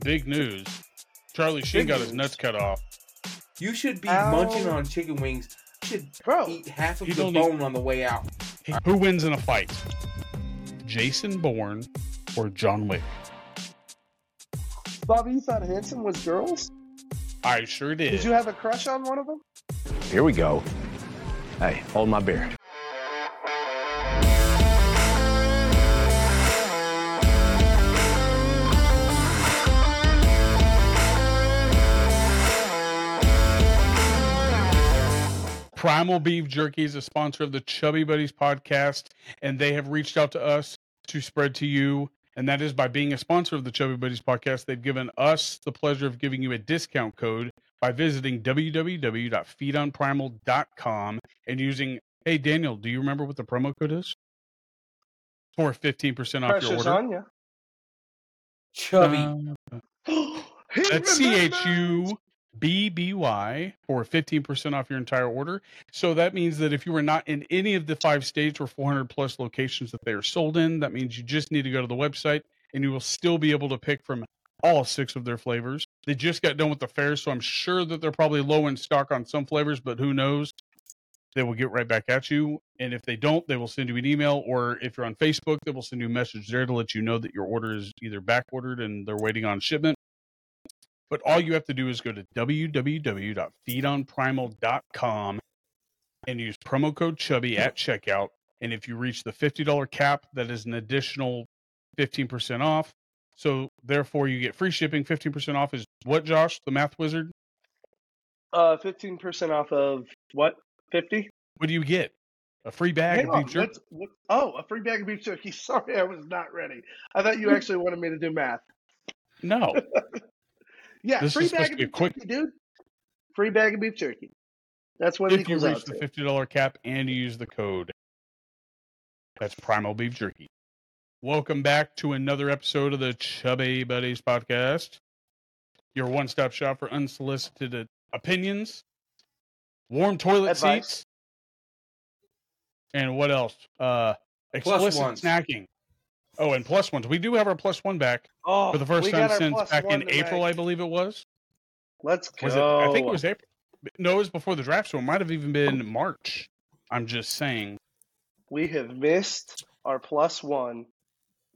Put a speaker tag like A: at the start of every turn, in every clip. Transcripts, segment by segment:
A: big news. Charlie Sheen
B: Big
A: got his nuts cut off.
C: You should be
B: Ow.
C: munching on chicken wings. You should
B: Bro,
C: eat half of
A: You
C: the
A: don't need-
C: bone on the way out.
A: Who wins in a fight? Jason Bourne or John Wick?
B: Bobby, you thought Hanson was girls?
A: I sure did.
B: Did you have a crush on one of them?
D: Here we go. Hey, hold my beer.
A: Primal Beef Jerky is a sponsor of the Chubby Buddies podcast, and they have reached out to us to spread to you. And that is by being a sponsor of the Chubby Buddies podcast. They've given us the pleasure of giving you a discount code by visiting www.feedonprimal.com and using. Hey, Daniel, do you remember what the promo code is? For 15% off your order.
B: on you.
C: Chubby.
A: Uh, That's C H U B B Y for 15% off your entire order. So that means that if you are not in any of the five states or 400 plus locations that they are sold in, that means you just need to go to the website and you will still be able to pick from all six of their flavors. They just got done with the fair, so I'm sure that they're probably low in stock on some flavors, but who knows? They will get right back at you. And if they don't, they will send you an email, or if you're on Facebook, they will send you a message there to let you know that your order is either back ordered and they're waiting on shipment but all you have to do is go to www.feedonprimal.com and use promo code chubby at checkout. And if you reach the $50 cap, that is an additional 15% off. So therefore you get free shipping. 15% off is what, Josh, the math wizard?
B: Uh, 15% off of what? 50?
A: What do you get? A free bag
B: Hang
A: of beef jerky?
B: what- oh, a free bag of beef jerky. Sorry, I was not ready. I thought you actually wanted me to do math.
A: No.
B: Yeah,
A: This
B: free
A: is
B: bag
A: to
B: of beef
A: quick-
B: jerky, dude. Free bag of beef jerky. That's what it
A: if you reach the $50 cap and you use the code. That's Primal Beef Jerky. Welcome back to another episode of the Chubby Buddies podcast. Your one stop shop for unsolicited opinions, warm toilet
B: Advice.
A: seats, and what else? Uh,
C: Plus
A: explicit
C: ones.
A: snacking. Oh, and plus ones. We do have our plus one back
B: Oh,
A: for the first time since back in
B: one
A: April, I believe it was.
B: Let's go.
A: Was it? I think it was April. No, it was before the draft, so it might have even been March. I'm just saying.
B: We have missed our plus one.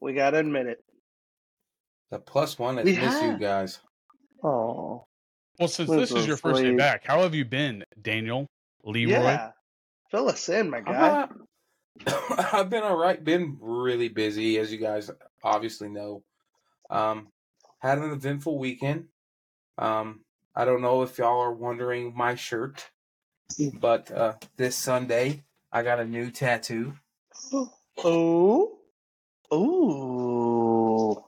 B: We got to admit it.
C: The plus one has
B: We
C: missed you guys.
B: Oh.
A: Well, since
B: Where's
A: this is your
B: those
A: first day back, how have you been, Daniel Leroy?
B: Yeah. Fill us in, my guy.
C: Uh, I've been all right. Been really busy, as you guys obviously know. Um, had an eventful weekend. Um, I don't know if y'all are wondering my shirt, but uh, this Sunday I got a new tattoo.
B: Oh. Ooh.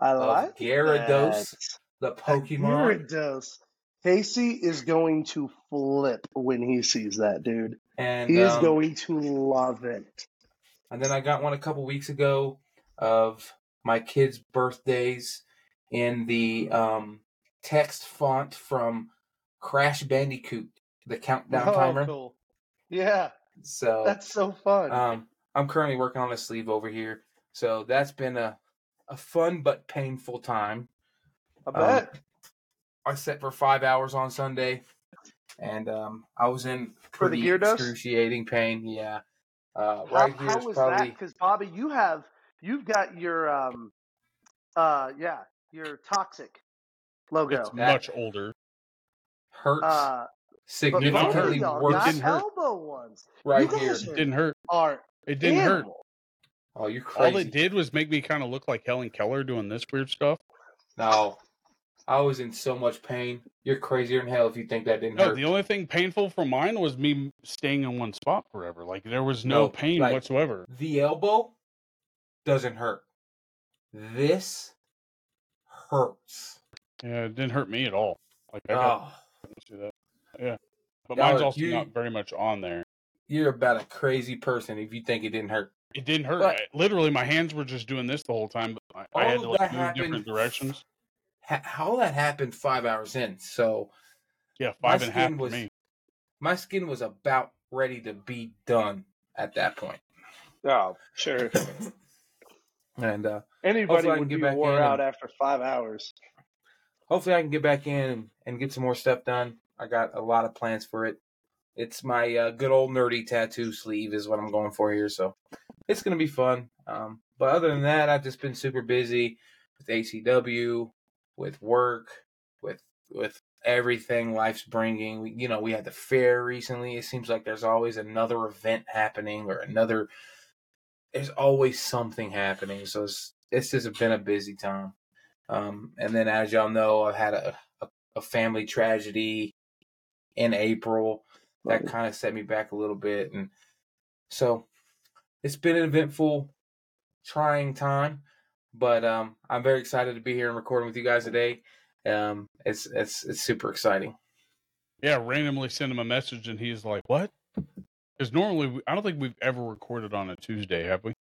B: I like
C: Gyarados, the. Pokemon,
B: Gyarados. Casey is going to flip when he sees that, dude.
C: and
B: He is
C: um,
B: going to love it.
C: And then I got one a couple weeks ago of my kids' birthdays in the um, text font from Crash Bandicoot, the countdown
B: oh,
C: timer.
B: cool. Yeah,
C: So
B: that's so fun.
C: um, I'm currently working on a sleeve over here. So that's been a, a fun but painful time.
B: I
C: um,
B: bet.
C: I sat for five hours on Sunday, and um, I was in
B: For the
C: pretty
B: Gyarados?
C: excruciating pain. Yeah, uh,
B: how
C: right here
B: how
C: is
B: was
C: probably
B: that? Because Bobby, you have you've got your um, uh, yeah, your toxic logo.
A: It's
C: That-
A: much older.
C: hurts
B: Uh,
A: Didn't hurt.
C: significantly
B: y'all
C: worse.
B: got
A: Didn't hurt.
B: elbow ones.
C: right
B: you
C: here.
A: It didn't hurt.
B: Are
A: It didn't hurt.
C: Oh, you're
A: All it did was make me kind of look like Helen Keller doing this weird stuff.
C: No, I was in so much pain. You're crazier than hell if you think that didn't
A: No,
C: hurt.
A: the only thing painful for mine was me staying in one spot forever. Like there was no,
C: No,
A: pain
C: like-
A: whatsoever.
C: The elbow doesn't hurt. This hurts.
A: Yeah, it didn't hurt me at all. Like I
C: Oh,
A: see that. Yeah, but
C: Y'all
A: mine's
C: are-
A: also
C: you-
A: not very much on there.
C: you're about a crazy person if you think it didn't hurt.
A: It didn't hurt.
C: But-
A: I- literally, my hands were just doing this the whole time. But I, I had to like move different directions.
C: Ha- how that happened five hours in. So
A: Yeah,
C: My
A: five and a half
C: skin
A: for
C: was-
A: me.
C: my skin was about ready to be done at that point.
B: Oh, sure.
C: And uh,
B: Anybody
C: can
B: would
C: get
B: be
C: back
B: wore out
C: and-
B: after five hours.
C: hopefully I can get back in and, and get some more stuff done. I got a lot of plans for it. It's my uh, good old nerdy tattoo sleeve is what I'm going for here, so it's gonna be fun. Um, but other than that, I've just been super busy with HCW, with work, with with everything life's bringing. We, you know, we had the fair recently. It seems like there's always another event happening or another. There's always something happening, so it's it's just been a busy time. Um, and then, as y'all know, I've had a, a, a family tragedy in April that kind of set me back a little bit. And so it's been an eventful, trying time, but um, I'm very excited to be here and recording with you guys today. Um, it's it's it's super exciting.
A: Yeah, randomly send him a message and he's like, "What?" Because normally, we, I don't think we've ever recorded on a Tuesday, have we?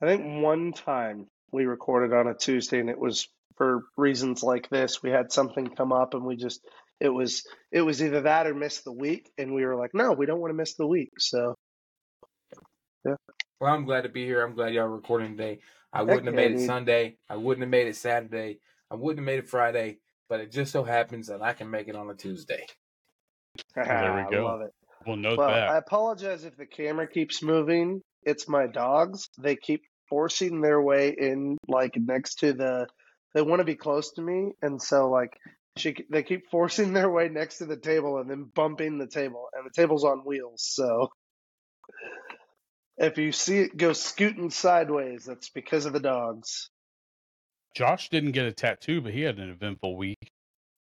B: I think one time we recorded on a Tuesday, and it was for reasons like this. We had something come up, and we just it was it was either that or miss the week, and we were like, no, we don't want to miss the week. So yeah.
C: Well, I'm glad to be here. I'm glad y'all are recording today. I wouldn't have
B: yeah,
C: made it
B: dude.
C: Sunday. I wouldn't have made it Saturday. I wouldn't have made it Friday. But it just so happens that I can make it on a Tuesday.
A: Ah, there we go.
B: I love it.
A: We'll note
B: Well,
A: that.
B: I apologize if the camera keeps moving. It's my dogs. They keep forcing their way in, like next to the. They want to be close to me, and so like she, they keep forcing their way next to the table and then bumping the table, and the table's on wheels. So if you see it go scooting sideways, that's because of the dogs.
A: Josh didn't get a tattoo, but he had an eventful week.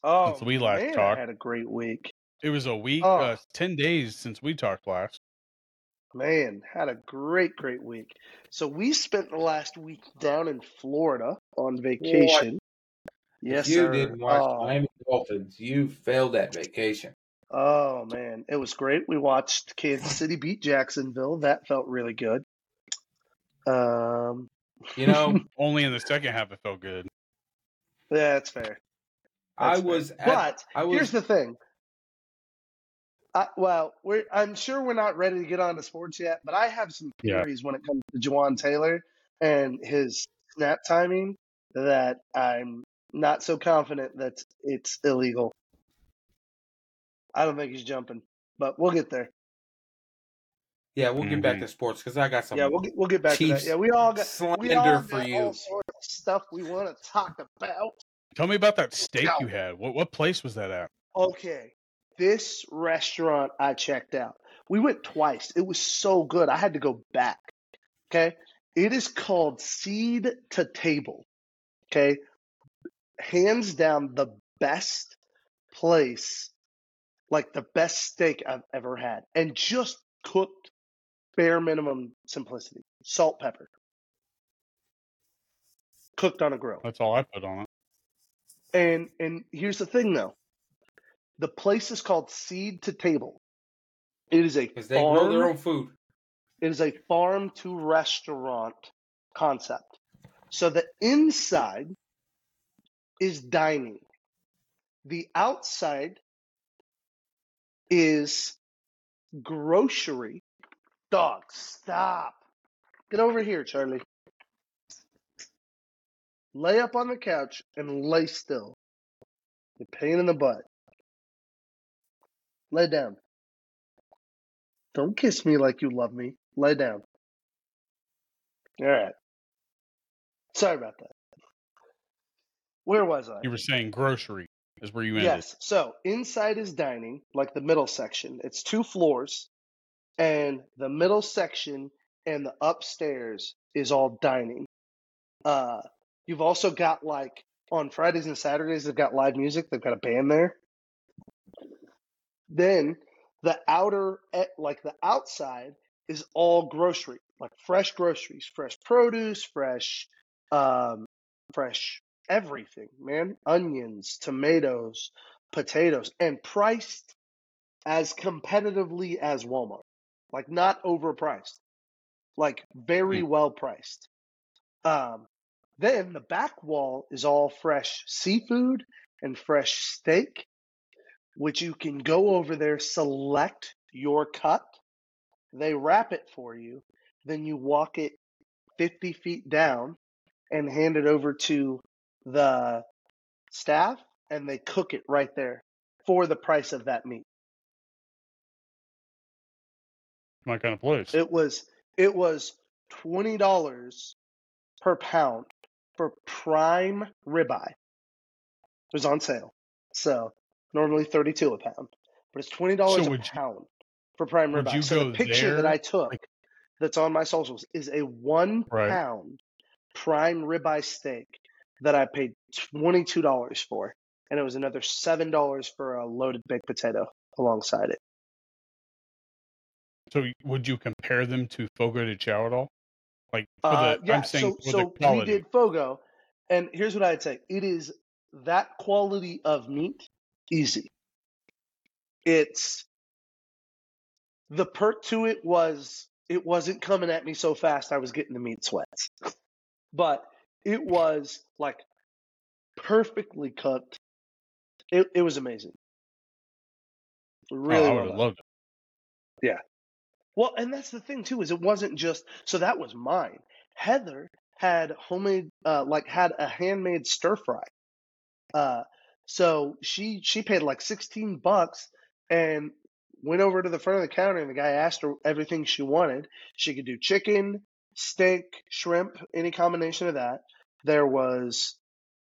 B: Oh,
A: Since we last
B: man,
A: talked.
B: I had a great week.
A: It was a week,
B: Oh.
A: uh, ten days since we talked last.
B: Man, had a great, great week. So we spent the last week down in Florida on vacation. Yes,
C: if you
B: sir.
C: didn't watch
B: oh,
C: Miami Dolphins, you failed that vacation.
B: Oh, man, it was great. We watched Kansas City beat Jacksonville. That felt really good. Um,
C: You know,
A: Only in the second half it felt good.
B: yeah, that's fair.
C: I
B: That's fair.
C: was at,
B: but
C: I was
B: here's the thing. I, well, we're, I'm sure we're not ready to get on to sports yet, but I have some
A: Yeah.
B: theories when it comes to Jawaan Taylor and his snap timing that I'm not so confident that it's illegal. I don't think he's jumping, but we'll get there.
C: yeah. We'll get back
A: Mhm.
C: to sports because I got some.
B: yeah, we'll get, we'll get back to that. Yeah, we all got we all
C: for
B: got
C: you.
B: all sorts of stuff we want to talk about.
A: Tell me about that steak
B: No.
A: you had. What what place was that at?
B: Okay, this restaurant I checked out. We went twice. It was so good. I had to go back. Okay, it is called Seed to Table. Okay, hands down the best place, like the best steak I've ever had, and just cooked bare minimum simplicity, salt, pepper, cooked on a grill.
A: That's all I put on it.
B: And and here's the thing though. The place is called Seed to Table. It is a
C: Because they grow their own food.
B: It is a farm to restaurant concept. So the inside is dining. The outside is grocery. Dog, stop. Get over here, Charlie. Lay up on the couch and lay still. You pain in the butt. Lay down. Don't kiss me like you love me. Lay down. All right. Sorry about that. Where was I?
A: You were saying grocery is where you ended.
B: Yes. So inside is dining, like the middle section. It's two floors, and the middle section and the upstairs is all dining. Uh, you've also got like on Fridays and Saturdays they've got live music. They've got a band there. Then the outer, eh, like the outside, is all grocery, like fresh groceries, fresh produce, fresh, um, fresh everything, man. Onions, tomatoes, potatoes, and priced as competitively as Walmart. Like not overpriced. Like very well priced. Um, then the back wall is all fresh seafood and fresh steak, which you can go over there, select your cut. They wrap it for you. Then you walk it 50 feet down and hand it over to the staff, and they cook it right there for the price of that meat.
A: My kind of place.
B: It was it was twenty dollars per pound for prime ribeye. It was on sale, so normally thirty two a pound, but it's twenty dollars
A: So
B: a
A: would you-
B: pound for prime ribeye. so the picture that I took,
A: like-
B: that's on my socials, is a one
A: Right.
B: pound prime ribeye steak that I paid twenty two dollars for, and it was another seven dollars for a loaded baked potato alongside it.
A: So would you compare them to Fogo de Chao at all? Like for
B: Uh, yeah,
A: I'm saying
B: so so
A: the
B: we did Fogo, and here's what I'd say: it is that quality of meat, easy. It's the perk to it was it wasn't coming at me so fast I was getting the meat sweats, but it was like perfectly cooked. It it was amazing. Really
A: oh, I would have loved it. Yeah.
B: Well, and that's the thing too is it wasn't just so that was mine. Heather had homemade uh like had a handmade stir fry. Uh so she she paid like 16 bucks and went over to the front of the counter and the guy asked her everything she wanted. She could do chicken, steak, shrimp, any combination of that. There was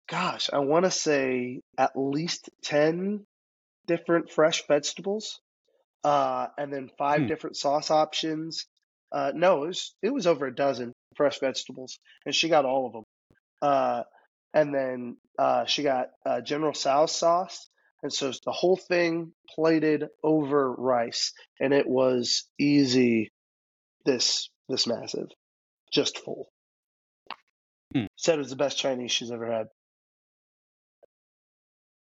B: gosh, I want to say at least 10 different fresh vegetables uh, and then five
A: Hmm.
B: different sauce options. Uh, no, it was it was over a dozen fresh vegetables, and she got all of them. Uh, and then uh, she got uh, General Tso's sauce, and so it's the whole thing plated over rice, and it was easy. This this massive, just full.
A: Hmm.
B: Said it was the best Chinese she's ever had.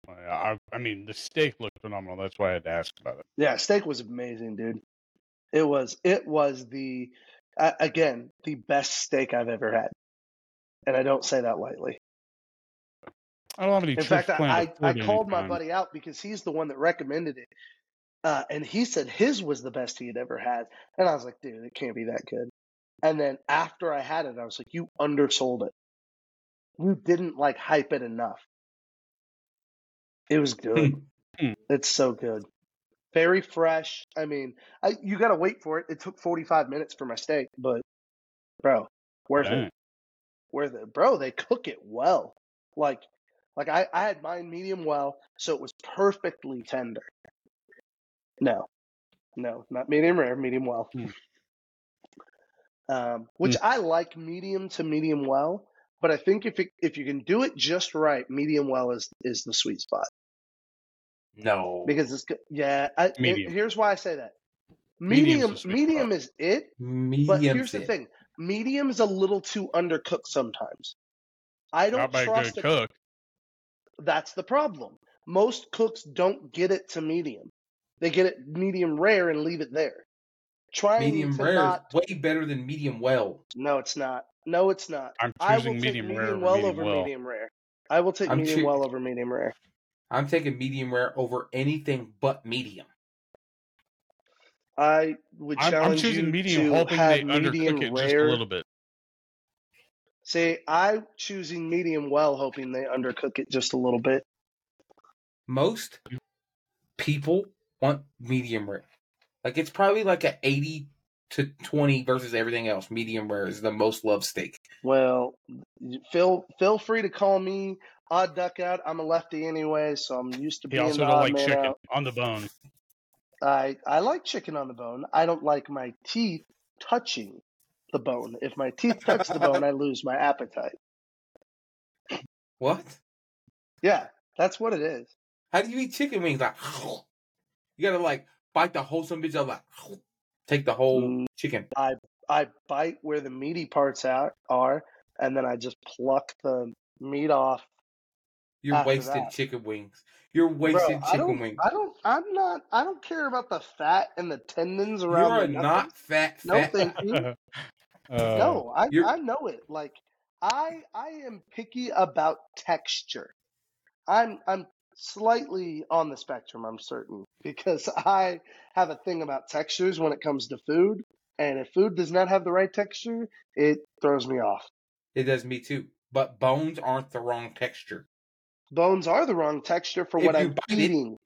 A: I, I mean, the steak looked phenomenal. That's why I had to ask about it.
B: Yeah, steak was amazing, dude. It was it was the uh, again the best steak I've ever had, and I don't say that lightly.
A: I don't have any
B: In fact, I I, I called my buddy out because he's the one that recommended it, uh, and he said his was the best he had ever had, and I was like, dude, it can't be that good. And then after I had it, I was like, you undersold it. You didn't like hype it enough. It was good.
A: Hmm.
B: It's so good. Very fresh. I mean, I, you got to wait for it. It took 45 minutes for my steak, but bro, worth
A: Dang.
B: it. Worth it. Bro, they cook it well. Like like I, I had mine medium well, so it was perfectly tender. No. No, not medium rare, medium well.
A: Hmm.
B: Um, which I like medium to medium well, but I think if it, if you can do it just right, medium well is is the sweet spot
C: No.
B: because it's good. Yeah, I,
A: Medium.
B: here's why I say that.
A: Medium's
B: Medium, medium is it,
C: Medium
B: but here's the
C: fit.
B: thing: medium is a little too undercooked sometimes. I don't
A: Not
B: trust a-
A: cook.
B: That's the problem. Most cooks don't get it to medium; they get it medium rare and leave it there. Trying
C: Medium
B: to
C: rare
B: not.
C: is way better than medium well.
B: No, it's not. No, it's not.
A: I'm
B: I will
A: choosing medium
B: medium,
A: rare over
B: well
A: medium
B: over
A: well.
B: medium rare. I will take
C: I'm
B: medium well over medium rare.
C: I'm taking medium rare over anything but medium.
B: I would
A: I'm, I'm
B: challenge
A: choosing
B: you
A: medium,
B: to
A: hoping
B: have
A: they
B: medium
A: undercook it just a little bit.
B: See, I'm choosing medium well, hoping they undercook it just a little bit.
C: Most people want medium rare. Like it's probably like a 80 to 20 versus everything else. Medium rare is the most loved steak.
B: Well, feel feel free to call me odd duck out. I'm a lefty anyway, so I'm used to
A: He
B: being
A: also don't
B: odd
A: like
B: man
A: chicken
B: out.
A: on the bone.
B: I I like chicken on the bone. I don't like my teeth touching the bone. If my teeth touch the bone, I lose my appetite.
C: What?
B: Yeah, that's what it is.
C: How do you eat chicken wings? Like you gotta like bite the whole some bitch up like take the whole
B: Mm.
C: chicken.
B: I I bite where the meaty parts out are, and then I just pluck the meat off.
C: You're wasting
B: that.
C: chicken wings. You're wasting
B: I
C: chicken
B: don't,
C: wings.
B: I don't. I'm not. I don't care about the fat and the tendons around.
C: You're
B: the nothing.
C: not fat.
B: No,
C: fat.
B: thank you.
A: uh,
B: No, I,
C: You're-
B: I know it. Like I I am picky about texture. I'm I'm slightly on the spectrum, I'm certain, because I have a thing about textures when it comes to food, and if food does not have the right texture, it throws me off.
C: It does me too. but bones aren't the wrong texture.
B: Bones are the wrong texture for
C: If
B: what I'm
C: bite it-
B: eating.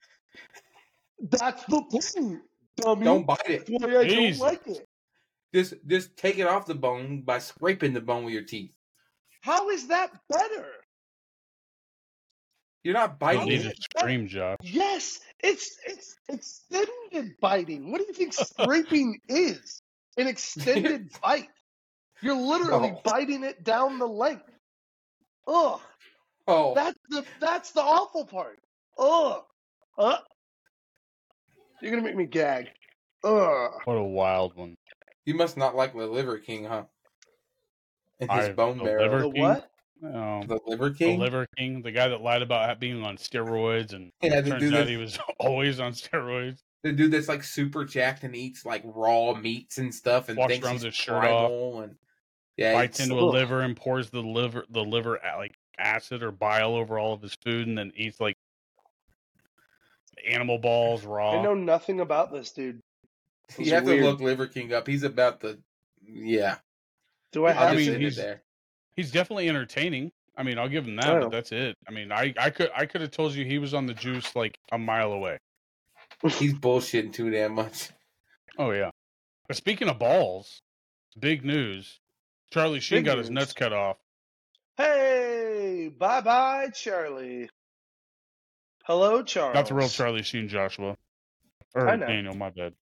B: That's the point, dummy.
C: Don't bite it.
B: That's why I
A: Jeez.
B: don't like it.
C: Just just take it off the bone by scraping the bone with your teeth.
B: How is that better?
C: You're not
A: You
C: biting
A: need
C: it.
A: to scream, Josh.
B: Yes, it's it's extended biting. What do you think scraping is? An extended bite. You're literally
C: Oh.
B: biting it down the length. Ugh.
C: Oh,
B: That's the that's the awful part. Ugh. Uh, you're gonna make me gag. Ugh.
A: What a wild one.
C: you must not like the Liver King, huh? And his
A: I-
C: bone
A: the
C: marrow.
A: liver-
B: The
A: King?
B: what?
A: Oh,
C: The Liver
A: the
C: King.
A: Liver King, the guy that lied about being on steroids, and
C: yeah, the
A: turns
C: dude,
A: out
C: that,
A: he was always on steroids.
C: the dude that's like super jacked and eats like raw meats and stuff, and
A: Walks around his shirt
C: primal and yeah,
A: bites
C: it's-
A: into a liver and pours the liver the liver like acid or bile over all of his food, and then eats like animal balls raw.
B: I know nothing about this dude. This
C: you
B: is
C: have
B: weird.
C: to look Liver King up. He's about the yeah.
B: Do I
C: I'll
B: have
A: I mean,
C: end
A: he's-
C: there.
A: He's definitely entertaining. I mean, I'll give him that,
B: Oh.
A: but that's it. I mean, I, I could I could have told you he was on the juice like a mile away.
C: He's bullshitting too damn much.
A: Oh yeah. But speaking of balls, big news. Charlie Sheen
B: Big
A: got his nuts cut off.
B: Hey, bye bye, Charlie. Hello, Charles.
A: Not the real Charlie Sheen, Joshua. Or
B: I know.
A: Daniel, my bad.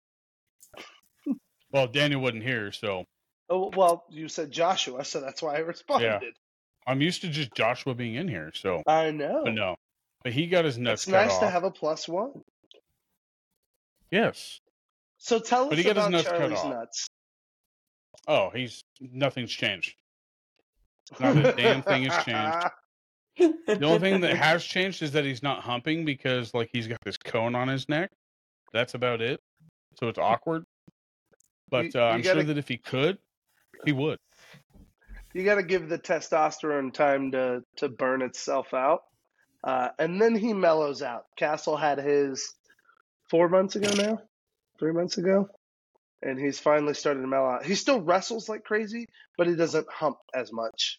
A: well, Daniel wasn't here, so
B: Oh, well, you said Joshua, so that's why I responded. Yeah.
A: I'm used to just Joshua being in here. So,
B: I know.
A: but no, but he got his nuts
B: It's nice
A: off.
B: to have a plus one.
A: yes.
B: So tell
A: But
B: us
A: he got his
B: about
A: nuts
B: Charlie's nuts.
A: Oh, he's nothing's changed. Not a damn thing has changed. The only thing that has changed is that he's not humping because like he's got this cone on his neck. That's about it. So it's awkward. But
B: You-
A: uh,
B: you
A: I'm
B: gotta-
A: sure that if he could, he would.
B: you got to give the testosterone time to to burn itself out, uh, and then he mellows out. Castle had his four months ago now, three months ago, and he's finally started to mellow out. He still wrestles like crazy, but he doesn't hump as much.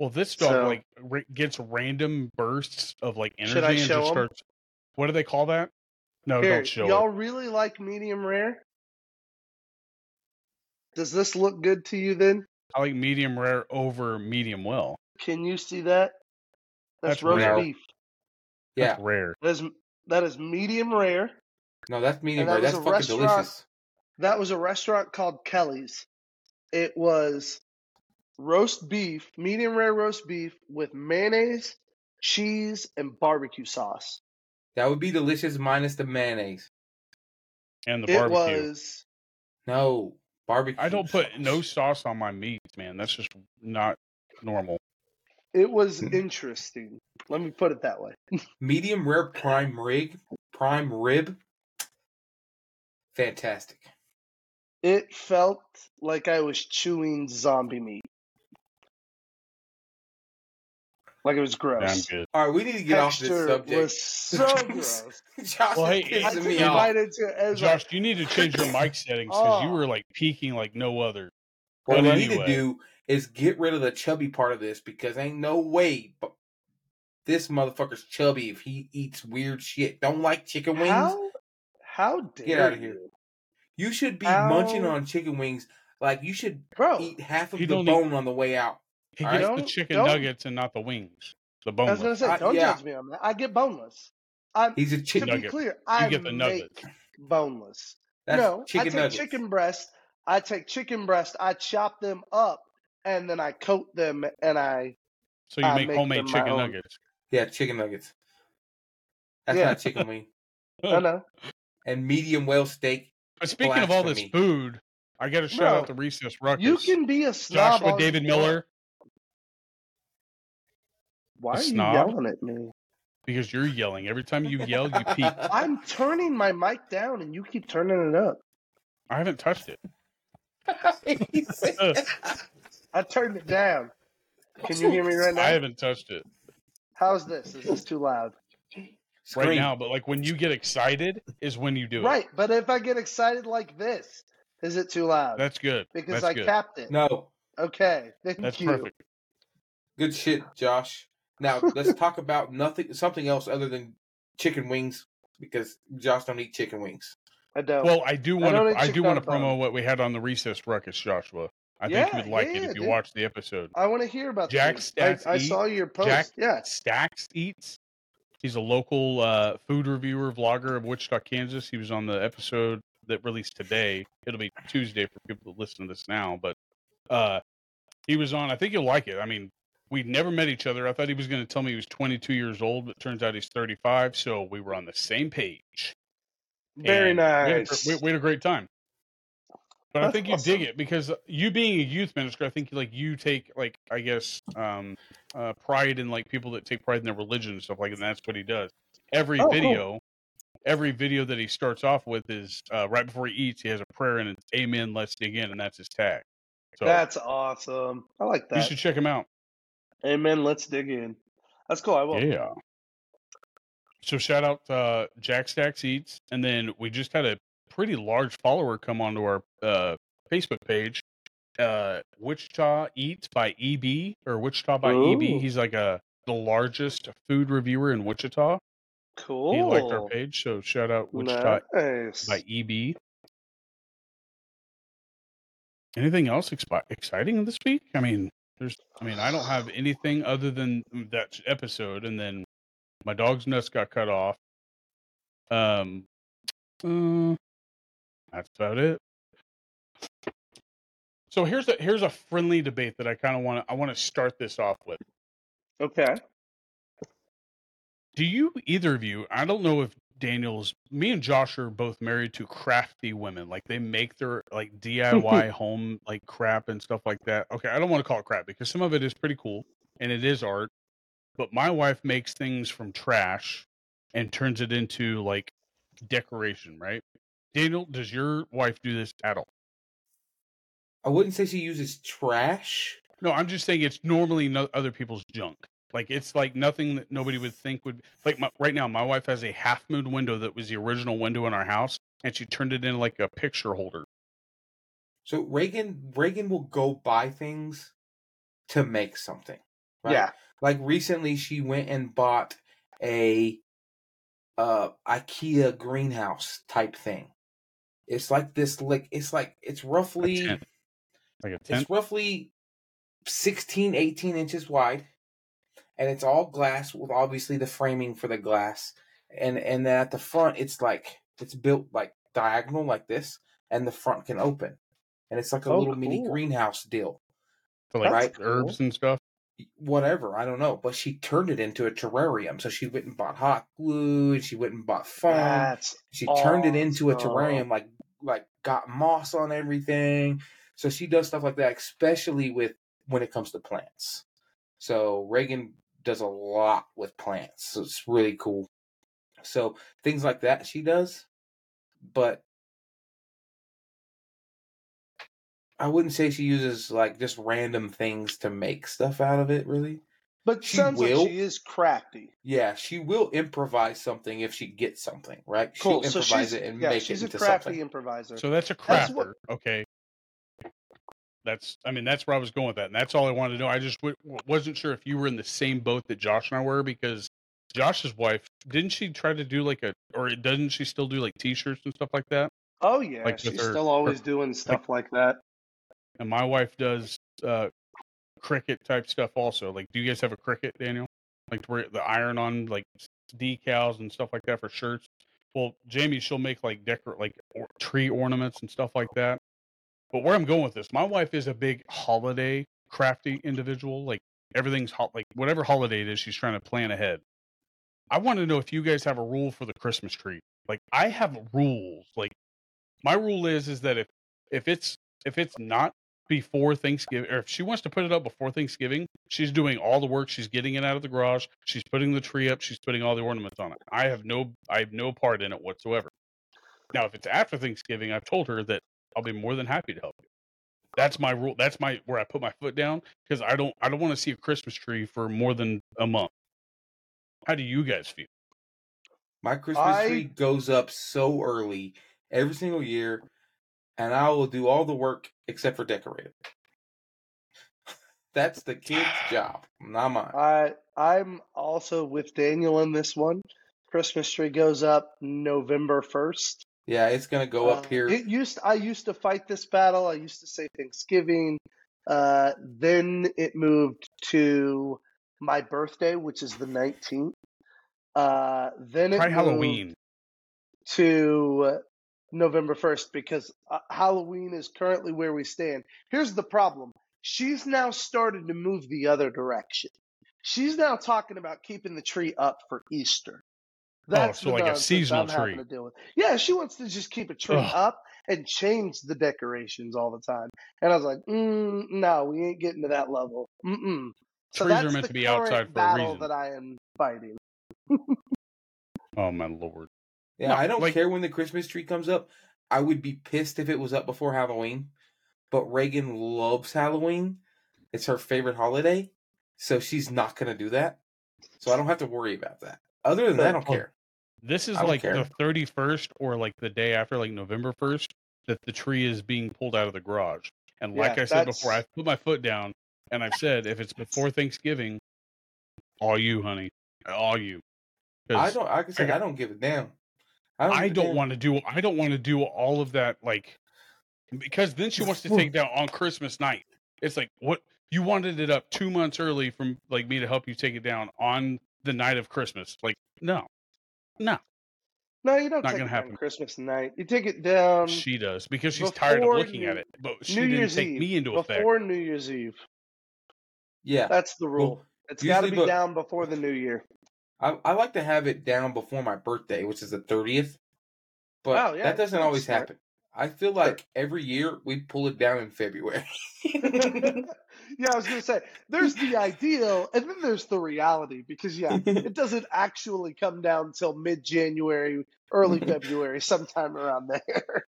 A: Well, this dog
B: So-
A: like gets random bursts of like energy and just
B: him?
A: starts. What do they call that? No,
B: Here,
A: don't show
B: y'all
A: it.
B: really like medium rare? Does this look good to you then?
A: I like medium rare over medium well.
B: Can you see that? That's,
A: That's
B: roast
C: rare.
B: beef.
C: Yeah,
A: That's rare.
B: That is that is medium rare.
C: no, that's medium
B: that
C: rare. That's fucking delicious.
B: That was a restaurant called Kelly's. It was roast beef, medium rare roast beef with mayonnaise, cheese, and barbecue sauce.
C: That would be delicious minus the mayonnaise.
A: And the
B: it
A: barbecue.
B: was
C: No barbecue.
A: I don't put
C: sauce.
A: no sauce on my meats, man. That's just not normal.
B: it was
C: Hmm.
B: interesting. Let me put it that way.
C: medium rare prime rig, prime rib. Fantastic.
B: It felt like I was chewing zombie meat. Like it was
A: Damn
B: gross.
A: good.
C: All right, we need to get off this
B: Texture
C: subject.
B: was so gross.
C: Josh
A: Well,
C: is
A: hey,
B: I
C: pissing
B: took
C: me
B: a
C: off.
B: bite into it. and it was like,
A: Josh, you need to change your mic settings because you
B: Oh.
A: were like peaking like no other.
C: What
A: But
C: we need to do is get rid of the chubby part of this because ain't no way but this motherfucker's chubby if he eats weird shit. Don't like chicken wings.
B: how, how dare
C: Get out of here.
B: you?
C: You should be
B: How-
C: munching on chicken wings. Like you should
B: Bro,
C: eat half of the
A: don't eat-
C: bone on the way out.
A: He
C: All
A: gets
B: right.
A: the chicken
B: don't-
A: nuggets and not the wings. The boneless.
B: I was gonna say, don't
C: yeah.
B: judge me on that. I get boneless. I'm
C: He's a
B: to
C: chicken.
B: be
A: nugget.
B: clear. I
A: get the
B: make
A: nuggets.
B: boneless.
C: That's
B: no,
C: chicken
B: I take
C: nuggets.
B: chicken breast. I take chicken breast. I chop them up, and then I coat them, and I
A: So you
B: I
A: make
B: make
A: homemade chicken nuggets.
C: Yeah, chicken nuggets. That's
B: Yeah.
C: not chicken wing.
B: I know.
C: And medium well steak.
A: But speaking of all this
C: Blasphemy.
A: food, I got to shout
B: Bro,
A: out the Recess Ruckus.
B: You can be a snob.
A: Joshua
B: all
A: David
B: you want.
A: Miller
B: Why
A: a
B: are you yelling at me?
A: because you're yelling every time you yell. You peak.
B: I'm turning my mic down, and you keep turning it up.
A: I haven't touched it.
B: I turned it down. Can you hear me right now?
A: I haven't touched it
B: How's this? Is this too loud?
A: right now. But like when you get excited, is when you do it.
B: Right, but if I get excited like this, is it too loud?
A: That's good.
B: because
A: That's
B: I
A: good.
B: capped it.
C: No.
B: Okay, thank
A: That's
B: you.
A: perfect.
C: Good shit, Josh. Now let's talk about nothing, something else other than chicken wings, because Josh don't eat chicken wings.
B: I don't.
A: Well, I do want to.
B: eat
A: I do want to
B: a
A: promo what we had on the recess ruckus, Joshua. I think you would like
B: yeah,
A: it
B: yeah,
A: if you
B: dude.
A: watch the episode.
B: I want to hear about
A: Jack
B: these.
A: Stats
B: I, I saw your post.
A: Jack
B: yeah.
A: Stacks eats. He's a local uh, food reviewer, vlogger of Wichita, Kansas. He was on the episode that released today. It'll be Tuesday for people that listen to this now, but uh, he was on. I think you'll like it. I mean, we never met each other. I thought he was going to tell me he was 22 years old, but turns out he's 35. So we were on the same page.
B: Very
A: And we had a
B: nice.
A: We, we had a great time. But I think you dig it because you being a youth minister, I think like you take like I guess um uh pride in like people that take pride in their religion and stuff like that. And that's what he does. Every
B: Oh, cool.
A: video, every video that he starts off with is uh, right before he eats, he has a prayer and it's Amen. Let's dig in, and that's his tag. So
B: That's awesome. I like that.
A: you should check him out.
B: Amen. Let's dig in. That's cool. I will.
A: Yeah. So shout out uh, Jack Stacks Eats, and then we just had a pretty large follower come onto our uh, Facebook page. Uh, Wichita Eats by EB or Wichita by
B: Ooh.
A: EB. He's like a the largest food reviewer in Wichita.
B: Cool.
A: He liked our page, so shout out Wichita
B: Nice.
A: by EB. Anything else expi- exciting this week? I mean, there's. I mean, I don't have anything other than that episode, and then my dog's nuts got cut off. Um, uh, that's about it. So here's a here's a friendly debate that I kind of want to I want to start this off with.
B: Okay.
A: Do you either of you? I don't know if Daniel's. Me and Josh are both married to crafty women. Like they make their like DIY home like crap and stuff like that. Okay, I don't want to call it crap because some of it is pretty cool and it is art. But my wife makes things from trash and turns it into like decoration, right? Daniel, does your wife do this at all?
C: I wouldn't say she uses trash.
A: No, I'm just saying it's normally no other people's junk. Like it's like nothing that nobody would think would like. My, right now, my wife has a half moon window that was the original window in our house, and she turned it into like a picture holder.
C: So Reagan Reagan will go buy things to make something. Right?
B: Yeah.
C: Like recently she went and bought a uh IKEA greenhouse type thing. It's like this like it's like it's roughly
A: tent. Like a tent.
C: it's roughly 16 18 inches wide and it's all glass with obviously the framing for the glass. And and then at the front it's like it's built like diagonal like this and the front can open. And it's like a
B: Oh,
C: little mini greenhouse deal
A: for like
C: That's
A: herbs and stuff.
C: whatever i don't know but she turned it into a terrarium so she went and bought hot glue and she went and bought foam.
B: That's
C: she turned it into a terrarium like like got moss on everything. So she does stuff like that especially with when it comes to plants. So reagan does a lot with plants so it's really cool so things like that she does but i wouldn't say she uses like just random things to make stuff out of it really
B: But
C: She
B: sounds
C: will.
B: like she is crafty.
C: yeah she will improvise something if she gets something right
B: Cool.
C: she'll
B: So
C: improvise
B: she's
C: it and
B: yeah,
C: make
B: she's a crafty improviser.
A: So that's a
B: That's what-
A: Okay. That's. I mean, that's where I was going with that, and that's all I wanted to know. I just w- wasn't sure if you were in the same boat that Josh and I were because Josh's wife didn't she try to do like a or doesn't she still do like T-shirts and stuff like that?
B: oh yeah,
A: like
B: she's
A: her-
B: still always doing stuff like that.
A: And my wife does uh Cricut type stuff also. Like, do you guys have a Cricut, Daniel? Like to wear the iron on like decals and stuff like that for shirts. Well, Jamie, she'll make like decor like or, tree ornaments and stuff like that. But where I'm going with this, my wife is a big holiday crafty individual. Like everything's hot, like whatever holiday it is, she's trying to plan ahead. I want to know if you guys have a rule for the Christmas tree. Like I have rules. Like my rule is is that if if it's if it's not before Thanksgiving, or if she wants to put it up before Thanksgiving, she's doing all the work. She's getting it out of the garage. She's putting the tree up. She's putting all the ornaments on it. I have no, I have no part in it whatsoever. Now, if it's after Thanksgiving, I've told her that I'll be more than happy to help you. That's my rule. That's my where I put my foot down because I don't, I don't want to see a Christmas tree for more than a month. How do you guys feel?
C: My Christmas
B: I-
C: tree goes up so early every single year, and I will do all the work except for decorate it. that's the kid's job, not mine.
B: I I'm also with Daniel in this one. Christmas tree goes up November first.
C: Yeah, it's gonna go up
B: Uh,
C: here.
B: It used I used to fight this battle. I used to say Thanksgiving. Uh, then it moved to my birthday, which is the nineteenth. Uh, then it
A: Try
B: moved
A: Halloween.
B: to uh, November first because uh, Halloween is currently where we stand. Here's the problem: she's now started to move the other direction. She's now talking about keeping the tree up for Easter. That's
A: so
B: the
A: like a seasonal
B: I'm
A: tree.
B: to deal with. Yeah, she wants to just keep a tree
A: Ugh.
B: up and change the decorations all the time. And I was like, mm, no, we ain't getting to that level. Mm-mm. So
A: Trees are
B: that's
A: meant
B: the
A: to be
B: current
A: outside for a
B: battle
A: reason.
B: that I am fighting.
A: Oh my lord.
C: Yeah,
A: No,
C: I don't
A: like-
C: care when the Christmas tree comes up. I would be pissed if it was up before Halloween. But Reagan loves Halloween. It's her favorite holiday. So she's not going to do that. So I don't have to worry about that. Other than that, I don't
A: Oh,
C: care.
A: This is like
C: care.
A: the 31st or like the day after, like November 1st, that the tree is being pulled out of the garage. And like
B: Yeah,
A: I said before, I put my foot down and I've said if it's before Thanksgiving, all you, honey, all you.
C: I don't, I can
A: say
C: I don't give a damn. I a
A: don't want to do. I don't want to do all of that. Like because then she wants to take down on Christmas night. It's like what you wanted it up two months early from like me to help you take it down on the night of Christmas. Like no, no,
B: No, you don't
A: Not
B: take
A: gonna
B: it down
A: happen.
B: Christmas night. You take it down
A: she does because she's tired of
B: before
A: looking at it. But she
B: New
A: didn't
B: Year's
A: take
B: Eve.
A: me into effect.
B: before New Year's Eve.
C: Yeah.
B: That's the rule.
C: Well,
B: it's got to
C: usually,
B: be
C: but-
B: down before the New Year.
C: I, I like to have it down before my birthday, which is the 30th. But
B: Oh, yeah,
C: that doesn't
B: that's
C: always
B: smart.
C: happen. I feel like every year we pull it down in February.
B: yeah, I was gonna say there's the ideal, and then there's the reality. Because yeah, it doesn't actually come down until mid-January, early February, sometime around there.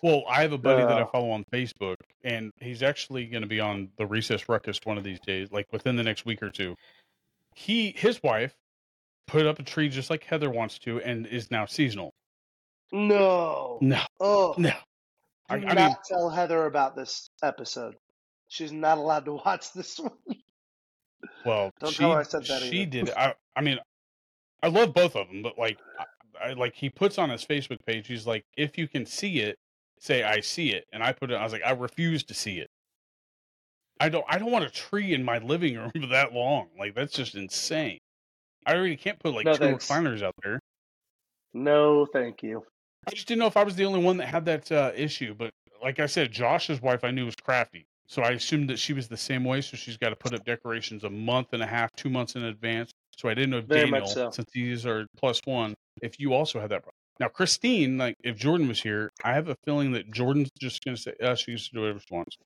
A: Well, I have a buddy that I
B: Uh.
A: follow on Facebook, and he's actually going to be on the Recess Ruckus one of these days, like within the next week or two. He, his wife, put up a tree just like Heather wants to, and is now seasonal.
B: No,
A: No,
B: oh,
A: no.
B: do
A: I, I
B: not
A: mean,
B: tell Heather about this episode. She's not allowed to watch this one.
A: well,
B: Don't
A: she,
B: tell her I said that
A: she
B: either.
A: did. I, I mean, I love both of them, but like, I, I like he puts on his Facebook page. He's like, if you can see it, say I see it, and I put it. I was like, I refuse to see it. I don't. I don't want a tree in my living room for that long. Like that's just insane. I already can't put like
B: No,
A: two
B: thanks.
A: recliners out there.
B: No, thank you.
A: I just didn't know if I was the only one that had that uh, issue. But like I said, Josh's wife I knew was crafty, so I assumed that she was the same way. So she's got to put up decorations a month and a half, two months in advance. So I didn't know if
B: Very
A: Daniel,
B: so.
A: since these are plus one, if you also had that problem. Now Christine, like if Jordan was here, I have a feeling that Jordan's just going to say, "Uh, she used to do whatever she wants."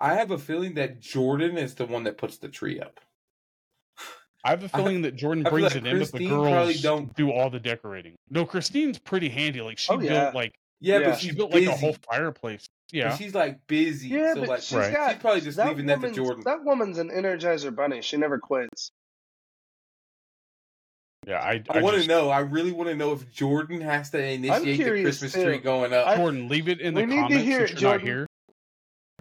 C: I have a feeling that Jordan is the one that puts the tree up.
A: I have a feeling that Jordan
C: I
A: brings
C: like
A: it in, but the
C: Christine probably
A: girls
C: don't-
A: do all the decorating. No, Christine's pretty handy. Like she
B: Oh,
A: built
B: yeah.
A: like
C: Yeah,
B: Yeah.
C: but
A: she built
C: busy.
A: like a whole fireplace.
C: But
A: Yeah,
C: she's like busy.
B: Yeah,
C: so
B: but
C: like
B: she's
A: Right.
B: got
C: she's probably just
B: that
C: leaving that to Jordan.
B: That woman's an Energizer bunny. She never quits.
A: yeah. I,
C: I, want to know. I really want to know if Jordan has to initiate the Christmas
B: too.
C: tree going up.
A: Jordan, leave it in the
B: We to
A: comments
B: hear
A: since
B: it,
A: you're not here.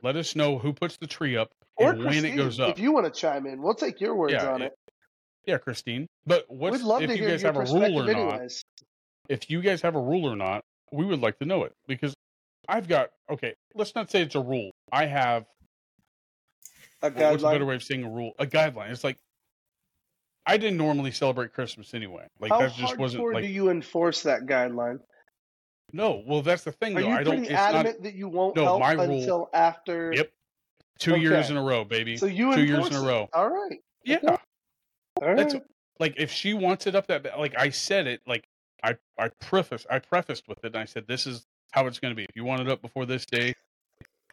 A: Let us know who puts the tree up
B: Or
A: and when it goes up.
B: If you want to chime in, we'll take your words
A: Yeah,
B: on
A: it-
B: it.
A: Yeah, Christine. But what's
B: We'd love
A: if
B: to
A: you
B: hear
A: guys
B: your
A: have a rule or not? If you guys have a rule or not, we would like to know it because I've got okay. Let's not say it's a rule. I have
B: A
A: well, what's a better way of saying a rule? A guideline. It's like I didn't normally celebrate Christmas anyway. Like
B: How
A: that just wasn't like
B: do you enforce that guideline?
A: no. Well, that's the thing
B: Are
A: though.
B: you
A: I don't.
B: pretty
A: It's not
B: adamant that you won't
A: No,
B: help
A: my rule-
B: until after?
A: Yep. two years in a row, baby.
B: So you
A: two years in a
B: it.
A: row.
B: All right.
A: Yeah.
B: Okay. Right.
A: That's like if she wants it up that like I said it like I I preface I prefaced with it and I said this is how it's going to be. If you want it up before this day,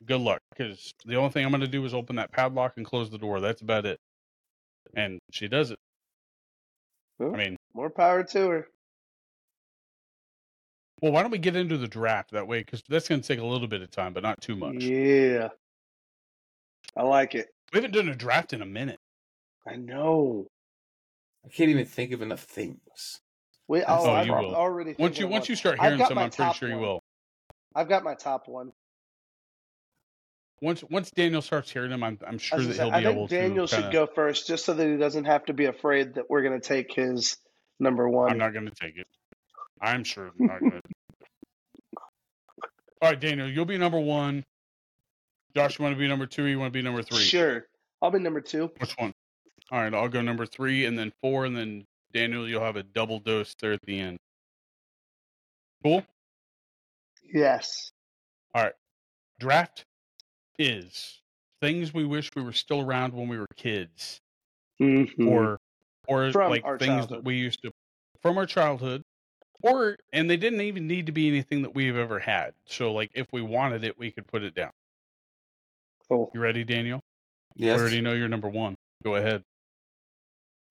A: good luck because the only thing I'm going to do is open that padlock and close the door. That's about it. And she does it. I mean,
B: More power to her.
A: well, why don't we get into the draft that way? Because that's going to take a little bit of time, but not too much.
B: Yeah. I like it.
A: We haven't done a draft in a minute.
B: I know.
C: I can't even think of enough things.
B: We,
C: That's
B: oh, I'm
A: you will.
B: already
A: Once you once you start hearing
B: got
A: some, I'm pretty
B: top
A: sure you
B: one.
A: will.
B: I've got my top one.
A: once once Daniel starts hearing them, I'm I'm sure that he'll
B: say,
A: be able to.
B: I think Daniel
A: to
B: should
A: kind of.
B: go first, just so that he doesn't have to be afraid that we're gonna take his number one.
A: I'm not going to take it. I'm sure I'm not going to. All right, Daniel, you'll be number one. Josh, you want to be number two? Or you want to be number three?
B: Sure, I'll be number two.
A: Which one? All right, I'll go number three, and then four, and then Daniel, you'll have a double dose there at the end. Cool.
B: Yes. All right.
A: Draft is things we wish we were still around when we were kids,
B: Mhm.
A: or or
B: From
A: like
B: our
A: things that we used to from our childhood, or and they didn't even need to be anything that we've ever had. So like if we wanted it, we could put it down.
B: cool.
A: You ready, Daniel?
C: Yes.
A: We already know you're number one. Go ahead.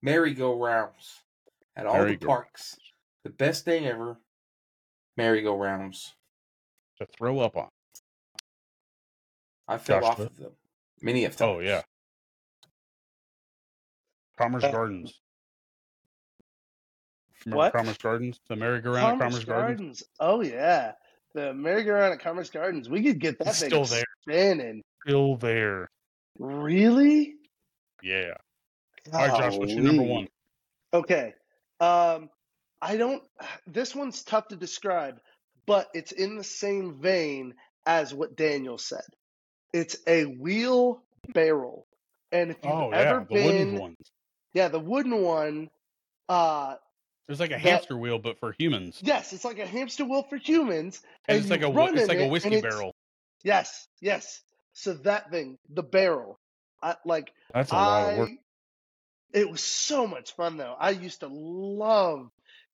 C: Merry-go-rounds at all the
A: Merry-go-
C: parks. The best thing ever. Merry-go-rounds.
A: To throw up on.
C: I fell
A: Josh,
C: off
A: what?
C: of them many of times.
A: Oh yeah. Commerce
B: Uh,
A: Gardens. Remember
B: What?
A: Commerce Gardens? The merry-go-round at
B: Commerce
A: Commerce Gardens?
B: Gardens. Oh yeah, the merry-go-round at Commerce Gardens. We could get that
A: It's
B: thing
A: still there.
B: spinning.
A: Still there.
B: Really?
A: Yeah. All right, Josh, what's your number one?
B: Okay. Um, I don't. This one's tough to describe, but it's in the same vein as what Daniel said. It's a wheel barrel, and if you've
A: Oh
B: ever
A: yeah, the wooden
B: been,
A: ones.
B: yeah, the wooden one. Uh,
A: It's like a
B: that-
A: hamster wheel, but for humans.
B: yes, it's like a hamster wheel for humans,
A: And,
B: and
A: it's like a it's like a whiskey barrel.
B: Yes, yes. So that thing, the barrel, I like.
A: That's a lot of work.
B: It was so much fun though. I used to love